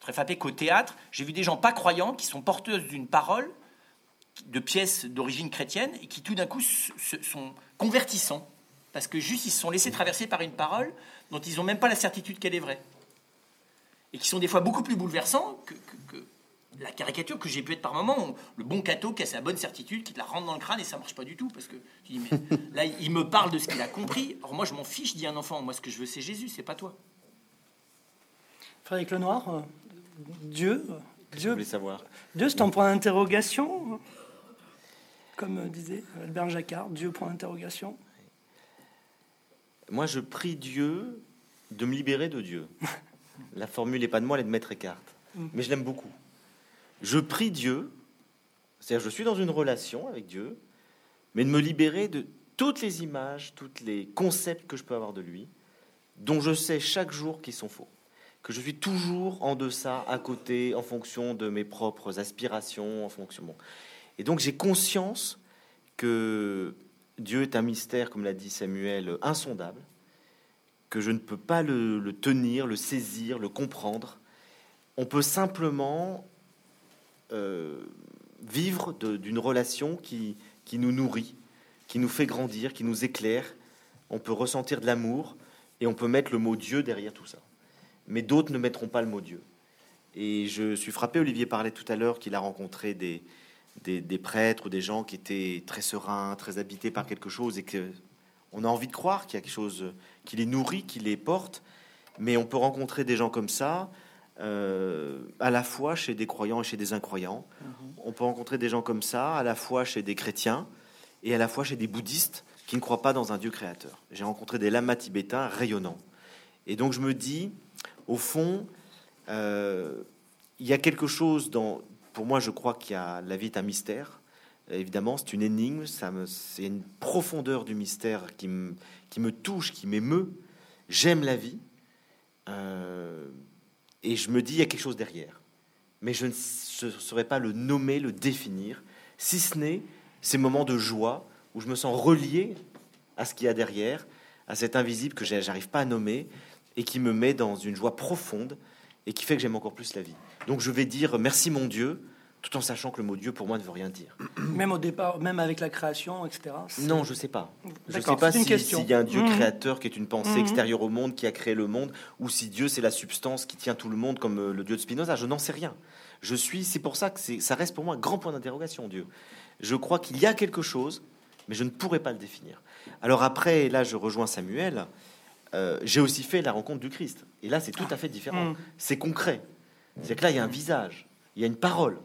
S3: très frappé qu'au théâtre, j'ai vu des gens pas croyants qui sont porteuses d'une parole, de pièces d'origine chrétienne, et qui tout d'un coup sont convertissants. Parce que juste, ils se sont laissés traverser par une parole dont ils n'ont même pas la certitude qu'elle est vraie. Et qui sont des fois beaucoup plus bouleversants que, la caricature que j'ai pu être par moment. Le bon cateau qui a sa bonne certitude, qui te la rentre dans le crâne et ça marche pas du tout. Parce que tu dis, mais (laughs) là, il me parle de ce qu'il a compris. Alors moi, je m'en fiche, dit un enfant. Moi, ce que je veux, c'est Jésus, c'est pas toi.
S1: Frédéric Lenoir, euh, Dieu,
S2: Dieu, savoir?
S1: Dieu, c'est un point d'interrogation, comme disait Albert Jacquard. Dieu, point d'interrogation.
S2: Moi, je prie Dieu de me libérer de Dieu. (laughs) La formule n'est pas de moi, elle est de Maître Eckhart. Mm. Mais je l'aime beaucoup. Je prie Dieu, c'est-à-dire je suis dans une relation avec Dieu, mais de me libérer de toutes les images, tous les concepts que je peux avoir de lui, dont je sais chaque jour qu'ils sont faux que je suis toujours en deçà, à côté, en fonction de mes propres aspirations, en fonction. Et donc j'ai conscience que Dieu est un mystère, comme l'a dit Samuel, insondable, que je ne peux pas le, tenir, le saisir, le comprendre. On peut simplement euh, vivre d'une relation qui, qui nous nourrit, qui nous fait grandir, qui nous éclaire. On peut ressentir de l'amour et on peut mettre le mot Dieu derrière tout ça mais d'autres ne mettront pas le mot Dieu. Et je suis frappé, Olivier parlait tout à l'heure qu'il a rencontré des, des, prêtres ou des gens qui étaient très sereins, très habités par quelque chose, et qu'on a envie de croire qu'il y a quelque chose qui les nourrit, qui les porte, mais on peut rencontrer des gens comme ça, euh, à la fois chez des croyants et chez des incroyants. Mm-hmm. On peut rencontrer des gens comme ça, à la fois chez des chrétiens et à la fois chez des bouddhistes qui ne croient pas dans un Dieu créateur. J'ai rencontré des lamas tibétains rayonnants. Et donc je me dis, au fond, euh, il y a quelque chose dans. Pour moi, je crois qu'il y a la vie est un mystère. Évidemment, c'est une énigme, c'est une profondeur du mystère qui me, qui me touche, qui m'émeut. J'aime la vie. Euh, et je me dis, il y a quelque chose derrière. Mais je ne saurais pas le nommer, le définir, si ce n'est ces moments de joie où je me sens relié à ce qu'il y a derrière, à cet invisible que j'arrive pas à nommer, et qui me met dans une joie profonde et qui fait que j'aime encore plus la vie. Donc je vais dire merci mon Dieu, tout en sachant que le mot Dieu pour moi ne veut rien dire. (clears throat)
S1: Même au départ, même avec la création, etc.
S2: Non, je sais pas. Je sais pas s'il y a un Dieu mmh. créateur qui est une pensée mmh. extérieure au monde, qui a créé le monde, ou si Dieu c'est la substance qui tient tout le monde, comme euh, le Dieu de Spinoza. Je n'en sais rien. Je suis, c'est pour ça que ça reste pour moi un grand point d'interrogation, Dieu. Je crois qu'il y a quelque chose, mais je ne pourrais pas le définir. Alors après, là, je rejoins Samuel. Euh, j'ai aussi fait la rencontre du Christ. Et là, c'est tout à fait différent. Mm. C'est concret. C'est que là, il y a un visage, il y a une parole.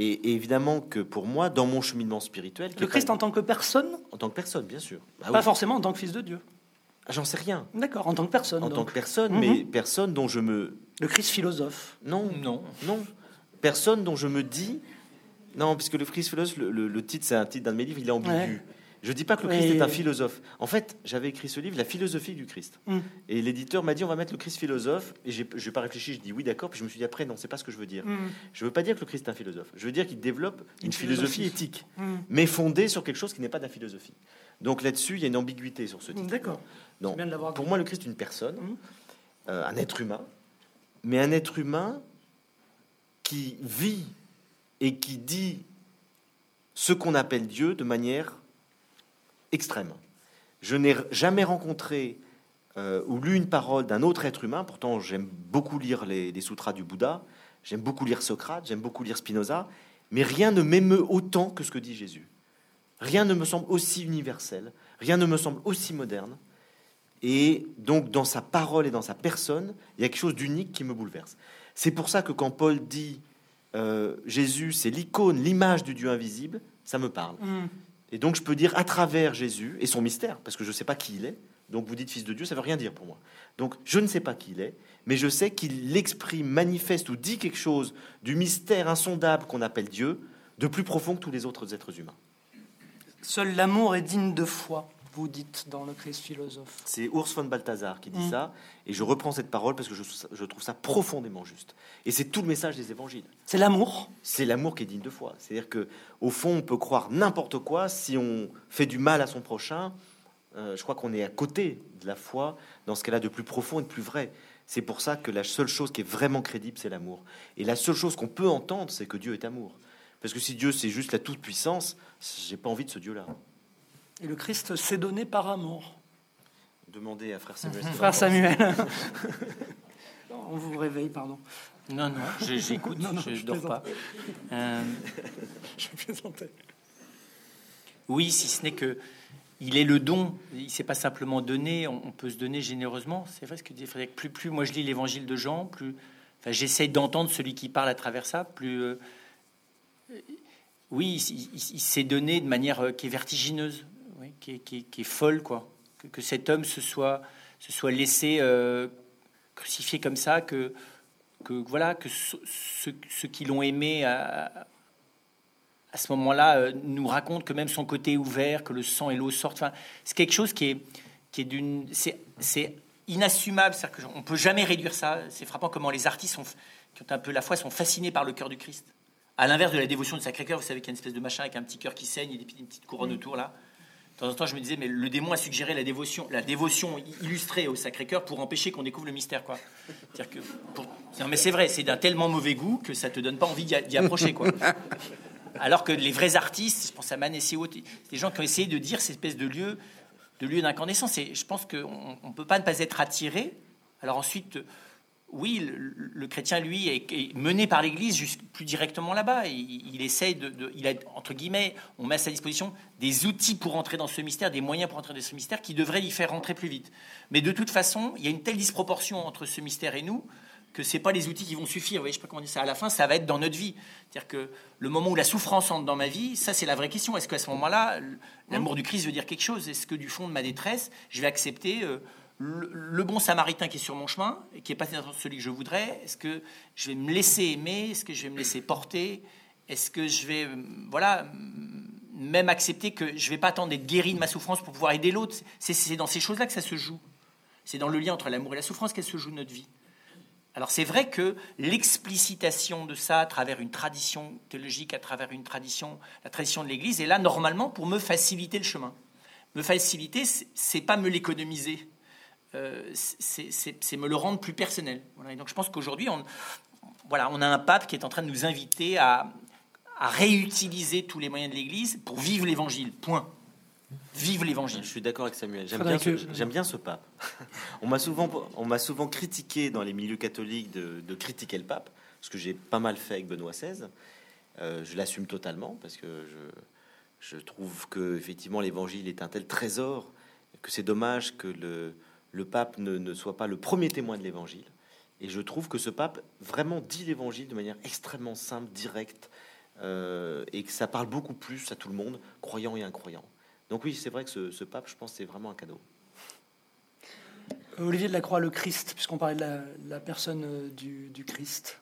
S2: Et, évidemment que pour moi, dans mon cheminement spirituel...
S1: Le Christ en tant que personne
S2: En tant que personne, bien sûr.
S1: Bah pas forcément en tant que fils de Dieu.
S2: Ah, j'en sais rien.
S1: D'accord, en tant que personne.
S2: En tant que personne, mais mm-hmm. personne dont je me...
S1: Le Christ philosophe.
S2: Non, non, non. Personne dont je me dis... Non, puisque le Christ philosophe, le, titre, c'est un titre d'un de mes livres, il est ambigu. Je dis pas que le Christ est un philosophe. En fait, j'avais écrit ce livre, La philosophie du Christ. Mm. Et l'éditeur m'a dit, on va mettre le Christ philosophe. Et je n'ai pas réfléchi, je dis oui, d'accord. Puis je me suis dit après, non, c'est pas ce que je veux dire. Mm. Je veux pas dire que le Christ est un philosophe. Je veux dire qu'il développe une, philosophie, éthique, mm. mais fondée sur quelque chose qui n'est pas de la philosophie. Donc là-dessus, il y a une ambiguïté sur ce titre.
S1: D'accord.
S2: Non. Pour moi, le Christ est une personne, euh, un être humain, mais un être humain qui vit et qui dit ce qu'on appelle Dieu de manière extrême. Je n'ai jamais rencontré euh, ou lu une parole d'un autre être humain. Pourtant, j'aime beaucoup lire les, sutras du Bouddha, j'aime beaucoup lire Socrate, j'aime beaucoup lire Spinoza, mais rien ne m'émeut autant que ce que dit Jésus. Rien ne me semble aussi universel, rien ne me semble aussi moderne. Et donc, dans sa parole et dans sa personne, il y a quelque chose d'unique qui me bouleverse. C'est pour ça que quand Paul dit euh, Jésus, c'est l'icône, l'image du Dieu invisible, ça me parle.
S1: Mm.
S2: Et donc, je peux dire à travers Jésus et son mystère, parce que je ne sais pas qui il est. Donc, vous dites fils de Dieu, ça veut rien dire pour moi. Donc, je ne sais pas qui il est, mais je sais qu'il exprime, manifeste ou dit quelque chose du mystère insondable qu'on appelle Dieu, de plus profond que tous les autres êtres humains.
S1: Seul l'amour est digne de foi, vous dites dans le Christ philosophe.
S2: C'est Urs von Balthasar qui dit
S1: Mm.
S2: ça, et je reprends cette parole parce que je, je trouve ça profondément juste. Et c'est tout le message des évangiles.
S1: C'est l'amour.
S2: C'est l'amour qui est digne de foi. C'est-à-dire que, au fond, on peut croire n'importe quoi si on fait du mal à son prochain. euh, je crois qu'on est à côté de la foi dans ce qu'elle a de plus profond et de plus vrai. C'est pour ça que la seule chose qui est vraiment crédible, c'est l'amour. Et la seule chose qu'on peut entendre, c'est que Dieu est amour. Parce que si Dieu c'est juste la toute puissance, j'ai pas envie de ce Dieu-là.
S1: Et le Christ s'est donné par amour.
S2: Demandez à frère Samuel. (laughs)
S1: Frère Samuel. (laughs) On vous réveille, pardon.
S3: Non, non, je- j'écoute,
S1: Non, non,
S3: je
S1: je
S3: dors
S1: plaisante.
S3: pas. Euh, (laughs)
S1: Je plaisantais.
S3: oui, si ce n'est que il est le don. Il s'est pas simplement donné. On, peut se donner généreusement. C'est vrai ce que dit Frédéric. Plus, plus moi je lis l'Évangile de Jean, plus enfin, j'essaye d'entendre celui qui parle à travers ça. Plus euh, oui, il, il- il s'est donné de manière euh, qui est vertigineuse, qui, est, qui est- qui est folle, quoi. Que, que cet homme se soit, se soit laissé euh, crucifier comme ça, que, que voilà, que ce- ceux, ceux qui l'ont aimé à, à ce moment-là euh, nous racontent que même son côté est ouvert, que le sang et l'eau sortent. Enfin, c'est quelque chose qui est, qui est d'une, c'est, c'est inassumable. C'est-à-dire qu'on peut jamais réduire ça. C'est frappant comment les artistes sont, qui ont un peu la foi sont fascinés par le cœur du Christ. À l'inverse de la dévotion du Sacré-Cœur, vous savez qu'il y a une espèce de machin avec un petit cœur qui saigne et des petites- une petite couronne autour là. De temps en temps, je me disais, mais le démon a suggéré la dévotion, la dévotion illustrée au Sacré-Cœur pour empêcher qu'on découvre le mystère, quoi. C'est-à-dire que, pour- non, mais c'est vrai, c'est d'un tellement mauvais goût que ça te donne pas envie d'y approcher, quoi. (laughs) Alors que les vrais artistes, je pense à c'est des gens qui ont essayé de dire cette espèce de lieu, de lieu d'incandescence. Et je pense qu'on ne peut pas ne pas être attiré. Alors ensuite, oui, le, chrétien, lui, est, mené par l'Église plus directement là-bas. Il, il essaye de, il a, entre guillemets, on met à sa disposition des outils pour entrer dans ce mystère, des moyens pour entrer dans ce mystère qui devraient l'y faire rentrer plus vite. Mais de toute façon, il y a une telle disproportion entre ce mystère et nous que c'est pas les outils qui vont suffire. Vous voyez, je sais pas comment dire ça. À la fin, ça va être dans notre vie. C'est-à-dire que le moment où la souffrance entre dans ma vie, ça c'est la vraie question. Est-ce qu'à ce moment-là, l'amour du Christ veut dire quelque chose? Est-ce que du fond de ma détresse, je vais accepter euh, le, bon samaritain qui est sur mon chemin et qui est pas celui que je voudrais Est-ce que je vais me laisser aimer Est-ce que je vais me laisser porter Est-ce que je vais, euh, voilà, mm, même accepter que je vais pas attendre d'être guéri de ma souffrance pour pouvoir aider l'autre C'est dans ces choses-là que ça se joue. C'est dans le lien entre l'amour et la souffrance qu'elle se joue notre vie. Alors c'est vrai que l'explicitation de ça à travers une tradition théologique, à travers une tradition, la tradition de l'Église, est là normalement pour me faciliter le chemin. Me faciliter, c'est pas me l'économiser, Euh, c'est me le rendre plus personnel. Voilà. Et donc je pense qu'aujourd'hui, on, voilà, on a un pape qui est en train de nous inviter à, à réutiliser tous les moyens de l'Église pour vivre l'Évangile. Point. Vive l'Évangile.
S2: Je suis d'accord avec Samuel. J'aime bien, ce- j'aime bien ce pape. (laughs) on m'a souvent, on m'a souvent critiqué dans les milieux catholiques de, de critiquer le pape, ce que j'ai pas mal fait avec Benoît XVI. Euh, je l'assume totalement parce que je, je trouve que effectivement l'Évangile est un tel trésor que c'est dommage que le, le pape ne, ne soit pas le premier témoin de l'Évangile. Et je trouve que ce pape vraiment dit l'Évangile de manière extrêmement simple, directe, euh, et que ça parle beaucoup plus à tout le monde, croyant et incroyant. Donc oui, c'est vrai que ce, ce pape, je pense, c'est vraiment un cadeau.
S1: Olivier de la Croix, le Christ, puisqu'on parlait de la, personne euh, du, du Christ.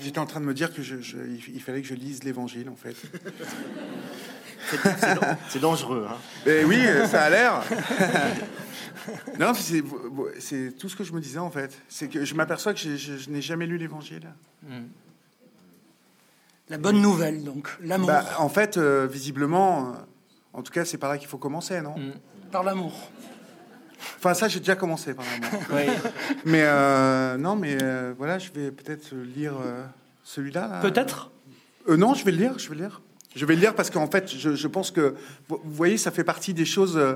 S4: J'étais en train de me dire que je, je- il fallait que je lise l'Évangile, en fait. (laughs)
S2: C'est dangereux. Hein.
S4: Mais oui, euh, ça a l'air. (laughs) non, c'est tout ce que je me disais en fait. C'est que je m'aperçois que je, je n'ai jamais lu l'Évangile.
S1: La bonne nouvelle, donc, l'amour.
S4: Bah, en fait, euh, visiblement, euh, en tout cas, c'est par là qu'il faut commencer, non?
S3: Mm.
S1: Par l'amour.
S4: Enfin, ça, j'ai déjà commencé par là. moi. (laughs)
S3: Oui.
S4: Mais euh, non, mais euh, voilà, je vais peut-être lire euh, celui-là. là.
S1: Peut-être?
S4: Euh, non, je vais le lire, je vais le lire. Je vais le lire parce qu'en fait, je, pense que, vous voyez, ça fait partie des choses. euh,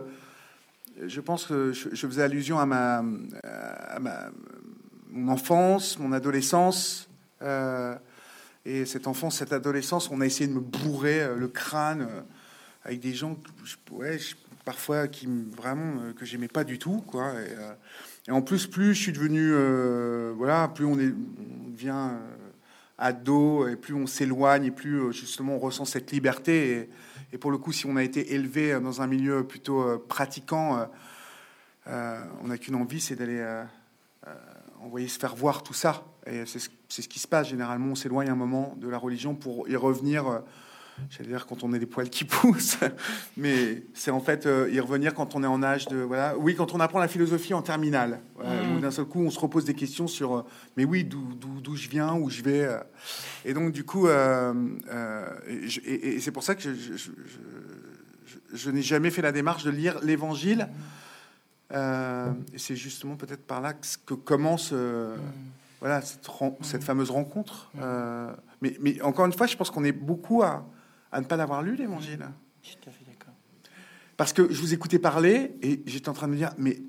S4: je pense que je, faisais allusion à ma, à ma mon enfance, mon adolescence. Euh, et cette enfance, cette adolescence, on a essayé de me bourrer euh, le crâne euh, avec des gens, ouais, parfois qui vraiment que j'aimais pas du tout, quoi. Et, en plus, plus je suis devenu, voilà, plus on, est, on devient ado et plus on s'éloigne et plus justement on ressent cette liberté. Et, pour le coup, si on a été élevé dans un milieu plutôt pratiquant, on n'a qu'une envie, c'est d'aller envoyer se faire voir tout ça. Et c'est ce, qui se passe généralement. On s'éloigne un moment de la religion pour y revenir. Euh, j'allais dire quand on est des poils qui (laughs) poussent, mais c'est en fait euh, y revenir quand on est en âge de voilà. Oui, quand on apprend la philosophie en terminale, mmh. d'un seul coup on se repose des questions sur euh, mais oui d'où je viens, où je vais. et donc du coup, et, c'est pour ça que je, je n'ai jamais fait la démarche de lire l'Évangile. Euh, et c'est justement peut-être par là que, commence euh, mm. voilà, cette, cette, fameuse rencontre. Mm. Euh, mais, mais, encore une fois, je pense qu'on est beaucoup à, à ne pas l'avoir lu, l'Évangile. Je suis tout à fait d'accord. Parce que je vous écoutais parler et j'étais en train de me dire, mais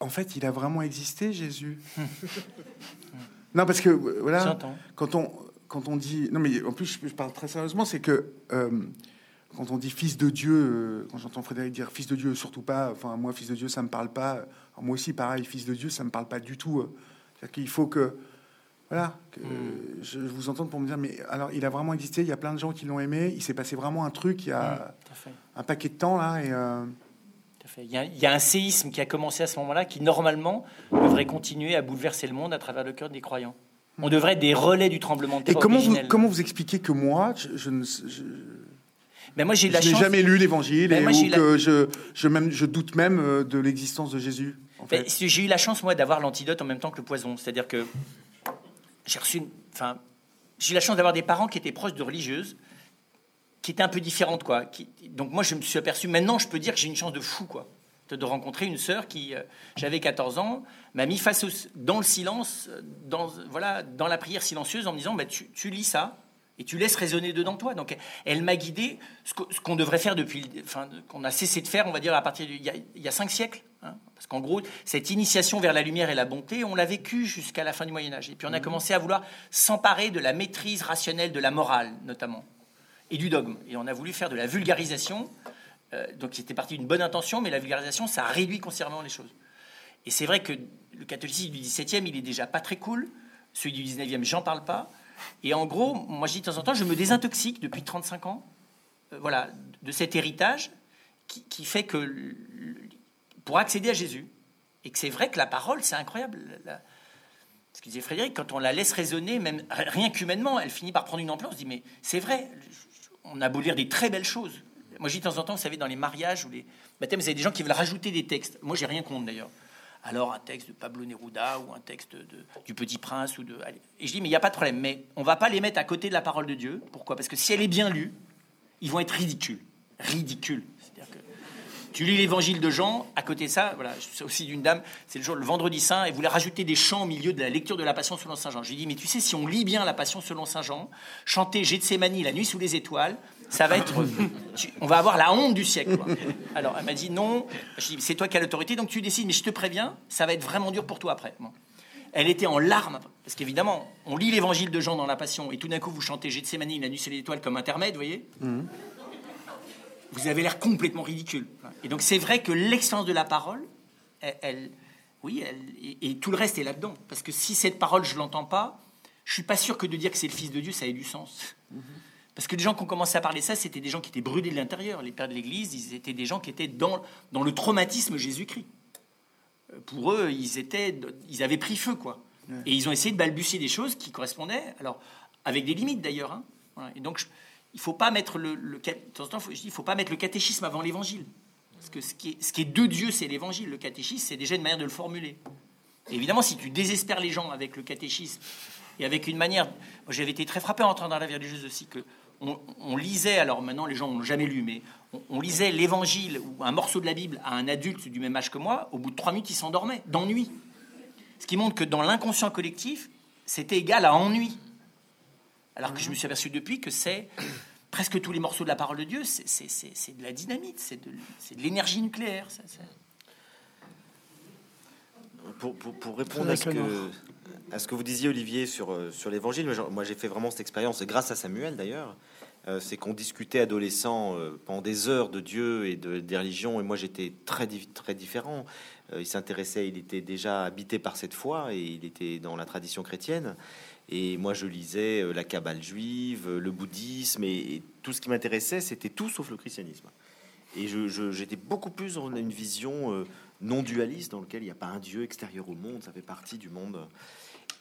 S4: en fait, il a vraiment existé, Jésus. (laughs) non, parce que voilà, quand on, quand on dit, non, mais en plus, je, parle très sérieusement, c'est que quand on dit fils de Dieu, euh, quand j'entends Frédéric dire fils de Dieu, surtout pas, enfin moi fils de Dieu ça me parle pas, moi aussi pareil fils de Dieu ça me parle pas du tout. Euh. C'est-à-dire qu'il faut que voilà, que hmm. je vous entends pour me dire mais alors il a vraiment existé, il y a plein de gens qui l'ont aimé, il s'est passé vraiment un truc il y a hmm, un paquet de temps là et euh,
S3: il y, a, il y, a, un séisme qui a commencé à ce moment-là qui normalement devrait continuer à bouleverser le monde à travers le cœur des croyants. On devrait être des relais du tremblement de terre.
S4: Et comment vous, comment vous expliquez que moi, je, je, je
S3: mais moi, j'ai
S4: la
S3: je
S4: n'ai jamais lu l'Évangile et que je, je, même, je doute même euh, de l'existence de Jésus.
S3: En fait. J'ai eu la chance, moi, d'avoir l'antidote en même temps que le poison. C'est-à-dire que j'ai reçu... Enfin, j'ai eu la chance d'avoir des parents qui étaient proches de religieuses, qui étaient un peu différentes, quoi. Donc moi, je me suis aperçu... Maintenant, je peux dire que j'ai une chance de fou, quoi. De, rencontrer une sœur qui, euh, j'avais 14 ans, m'a mis face dans le silence, dans, voilà, dans la prière silencieuse, en me disant, bah, tu, lis ça, et tu laisses résonner dedans toi. Donc elle m'a guidé, ce qu'on devrait faire depuis, enfin, qu'on a cessé de faire, on va dire, à partir d'il y, y, a cinq siècles. Hein. parce qu'en gros, cette initiation vers la lumière et la bonté, on l'a vécu jusqu'à la fin du Moyen Âge. Et puis on a mmh. commencé à vouloir s'emparer de la maîtrise rationnelle de la morale, notamment, et du dogme. Et on a voulu faire de la vulgarisation. Euh, donc c'était parti d'une bonne intention, mais la vulgarisation, ça réduit considérablement les choses. Et c'est vrai que le catholicisme du XVIIe, il est déjà pas très cool. Celui du XIXe, j'en parle pas. Et en gros, moi je dis de temps en temps, je me désintoxique depuis 35 ans euh, voilà, de cet héritage qui, fait que pour accéder à Jésus, et que c'est vrai que la parole, c'est incroyable. ce qu'il disait Frédéric, quand on la laisse raisonner, même rien qu'humainement, elle finit par prendre une ampleur. On se dit, mais c'est vrai, on a beau lire des très belles choses. Moi, dis de temps en temps, vous savez, dans les mariages ou les baptêmes, vous avez des gens qui veulent rajouter des textes. Moi, j'ai rien contre d'ailleurs alors un texte de Pablo Neruda ou un texte du Petit Prince ou de. Et je dis mais il n'y a pas de problème, mais on va pas les mettre à côté de la parole de Dieu. Pourquoi? Parce que si elle est bien lue, ils vont être ridicules, ridicules. Tu lis l'Évangile de Jean, à côté de ça, voilà, c'est aussi d'une dame, c'est le jour le vendredi saint, et voulait rajouter des chants au milieu de la lecture de la Passion selon saint Jean. Je lui dis mais tu sais si on lit bien la Passion selon saint Jean, chanter Gethsemane la nuit sous les étoiles, ça va être. (laughs) on va avoir la honte du siècle. Alors, elle m'a dit non. c'est toi qui as l'autorité, donc tu décides, mais je te préviens, ça va être vraiment dur pour toi après. Elle était en larmes, parce qu'évidemment, on lit l'évangile de Jean dans la Passion, et tout d'un coup, vous chantez Gethsemane, la nuit c'est l'étoile comme intermède, vous voyez mhm. Vous avez l'air complètement ridicule. Et donc, c'est vrai que l'excellence de la parole, elle, oui, elle, et, tout le reste est là-dedans. Parce que si cette parole, je l'entends pas, je suis pas sûr que de dire que c'est le Fils de Dieu, ça ait du sens. Parce que les gens qui ont commencé à parler ça, c'était des gens qui étaient brûlés de l'intérieur. Les pères de l'Église, ils étaient des gens qui étaient dans, dans le traumatisme Jésus-Christ. Pour eux, ils, étaient, ils avaient pris feu, quoi. Et ils ont essayé de balbutier des choses qui correspondaient, alors avec des limites d'ailleurs. Hein. Et donc, il faut pas mettre le, mettre le catéchisme avant l'évangile. Parce que ce qui est, ce qui est de Dieu, c'est l'évangile. Le catéchisme, c'est déjà une manière de le formuler. évidemment, si tu désespères les gens avec le catéchisme et avec une manière. J'avais été très frappé en entrant dans la vie religieuse aussi que on, lisait, alors maintenant les gens n'ont jamais lu, mais on, lisait l'évangile ou un morceau de la Bible à un adulte du même âge que moi, au bout de trois minutes, il s'endormait, d'ennui. Ce qui montre que dans l'inconscient collectif, c'était égal à ennui. Alors que je me suis aperçu depuis que c'est presque tous les morceaux de la parole de Dieu, c'est de la dynamite, c'est de, l'énergie nucléaire.
S2: pour, répondre à ce, que, à ce, que, vous disiez, Olivier, sur, euh, sur l'évangile, moi j'ai fait vraiment cette expérience, grâce à Samuel d'ailleurs. Euh, c'est qu'on discutait adolescent euh, pendant des heures de Dieu et de, des religions, et moi j'étais très, très différent. il s'intéressait, il était déjà habité par cette foi, et il était dans la tradition chrétienne. Et moi, je lisais la Kabbale juive, le bouddhisme, et, tout ce qui m'intéressait, c'était tout sauf le christianisme. Et j'étais beaucoup plus dans une vision non dualiste dans lequel il n'y a pas un Dieu extérieur au monde, ça fait partie du monde.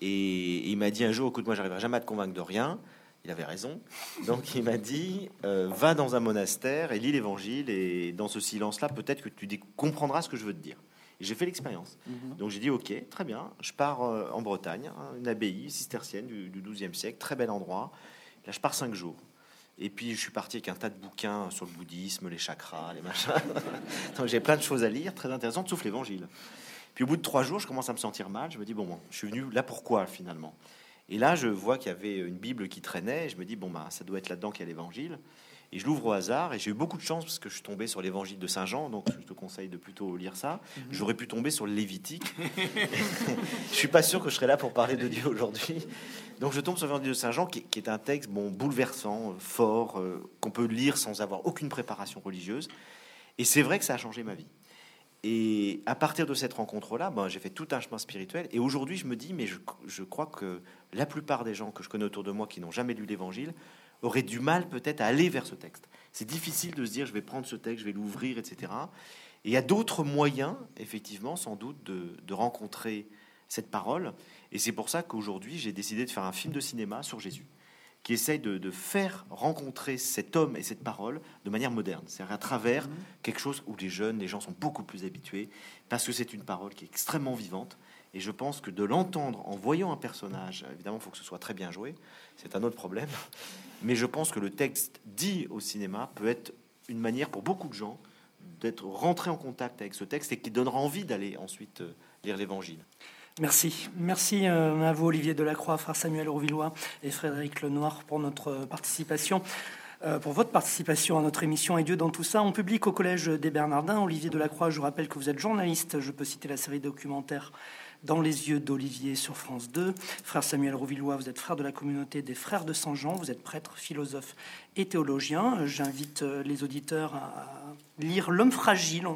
S2: Et, il m'a dit un jour, écoute, moi, j'arriverai jamais à te convaincre de rien. Il avait raison. Donc il m'a dit, euh, va dans un monastère et lis l'Évangile, et dans ce silence-là, peut-être que tu comprendras ce que je veux te dire. J'ai fait l'expérience. Mhm. Donc j'ai dit, ok, très bien, je pars euh, en Bretagne, hein, une abbaye cistercienne du, du XIIe siècle, très bel endroit. Là, je pars cinq jours. Et puis je suis parti avec un tas de bouquins sur le bouddhisme, les chakras, les machins. (laughs) Donc j'ai plein de choses à lire, très intéressantes, sauf l'évangile. Puis au bout de trois jours, je commence à me sentir mal. Je me dis, bon, bon je suis venu là pourquoi finalement? Et là, je vois qu'il y avait une Bible qui traînait. Et je me dis, bon, bah, ça doit être là-dedans qu'il y a l'évangile. Et je l'ouvre au hasard et j'ai eu beaucoup de chance parce que je suis tombé sur l'évangile de Saint Jean, donc je te conseille de plutôt lire ça. Mhm. J'aurais pu tomber sur le Lévitique. (laughs) (laughs) je suis pas sûr que je serais là pour parler de Dieu aujourd'hui. Donc je tombe sur l'évangile de Saint Jean qui, est un texte bon bouleversant, euh, fort, euh, qu'on peut lire sans avoir aucune préparation religieuse. Et c'est vrai que ça a changé ma vie. Et à partir de cette rencontre-là, ben, j'ai fait tout un chemin spirituel. Et aujourd'hui, je me dis, mais je, je, crois que la plupart des gens que je connais autour de moi qui n'ont jamais lu l'Évangile aurait du mal peut-être à aller vers ce texte. C'est difficile de se dire je vais prendre ce texte, je vais l'ouvrir, etc. Et il y a d'autres moyens, effectivement, sans doute, de, rencontrer cette parole. Et c'est pour ça qu'aujourd'hui, j'ai décidé de faire un film de cinéma sur Jésus, qui essaye de, faire rencontrer cet homme et cette parole de manière moderne, c'est-à-dire à travers mhm. quelque chose où les jeunes, les gens sont beaucoup plus habitués, parce que c'est une parole qui est extrêmement vivante. Et je pense que de l'entendre en voyant un personnage, évidemment, il faut que ce soit très bien joué, c'est un autre problème. Mais je pense que le texte dit au cinéma peut être une manière pour beaucoup de gens d'être rentrés en contact avec ce texte et qui donnera envie d'aller ensuite euh, lire l'Évangile.
S1: Merci. Merci euh, à vous, Olivier Delacroix, frère Samuel Rouvillois et Frédéric Lenoir pour notre participation. Euh, pour votre participation à notre émission Et Dieu dans tout ça. On publie au Collège des Bernardins. Olivier Delacroix, je vous rappelle que vous êtes journaliste. Je peux citer la série documentaire dans les yeux d'Olivier sur France 2. Frère Samuel Rouvillois, vous êtes frère de la communauté des Frères de Saint-Jean, vous êtes prêtre, philosophe et théologien. J'invite euh, les auditeurs à lire L'homme fragile.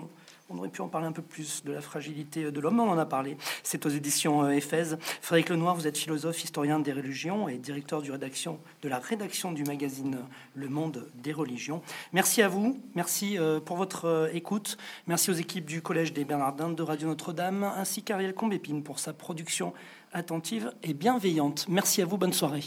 S1: Aurait pu en parler un peu plus de la fragilité de l'homme, on en a parlé. C'est aux éditions euh, Éphèse. Frédéric Lenoir, vous êtes philosophe, historien des religions et directeur rédaction, de la rédaction du magazine Le Monde des religions. Merci à vous, merci euh, pour votre euh, écoute. Merci aux équipes du Collège des Bernardins de Radio Notre-Dame, ainsi qu'Ariel Combépine pour sa production attentive et bienveillante. Merci à vous, bonne soirée.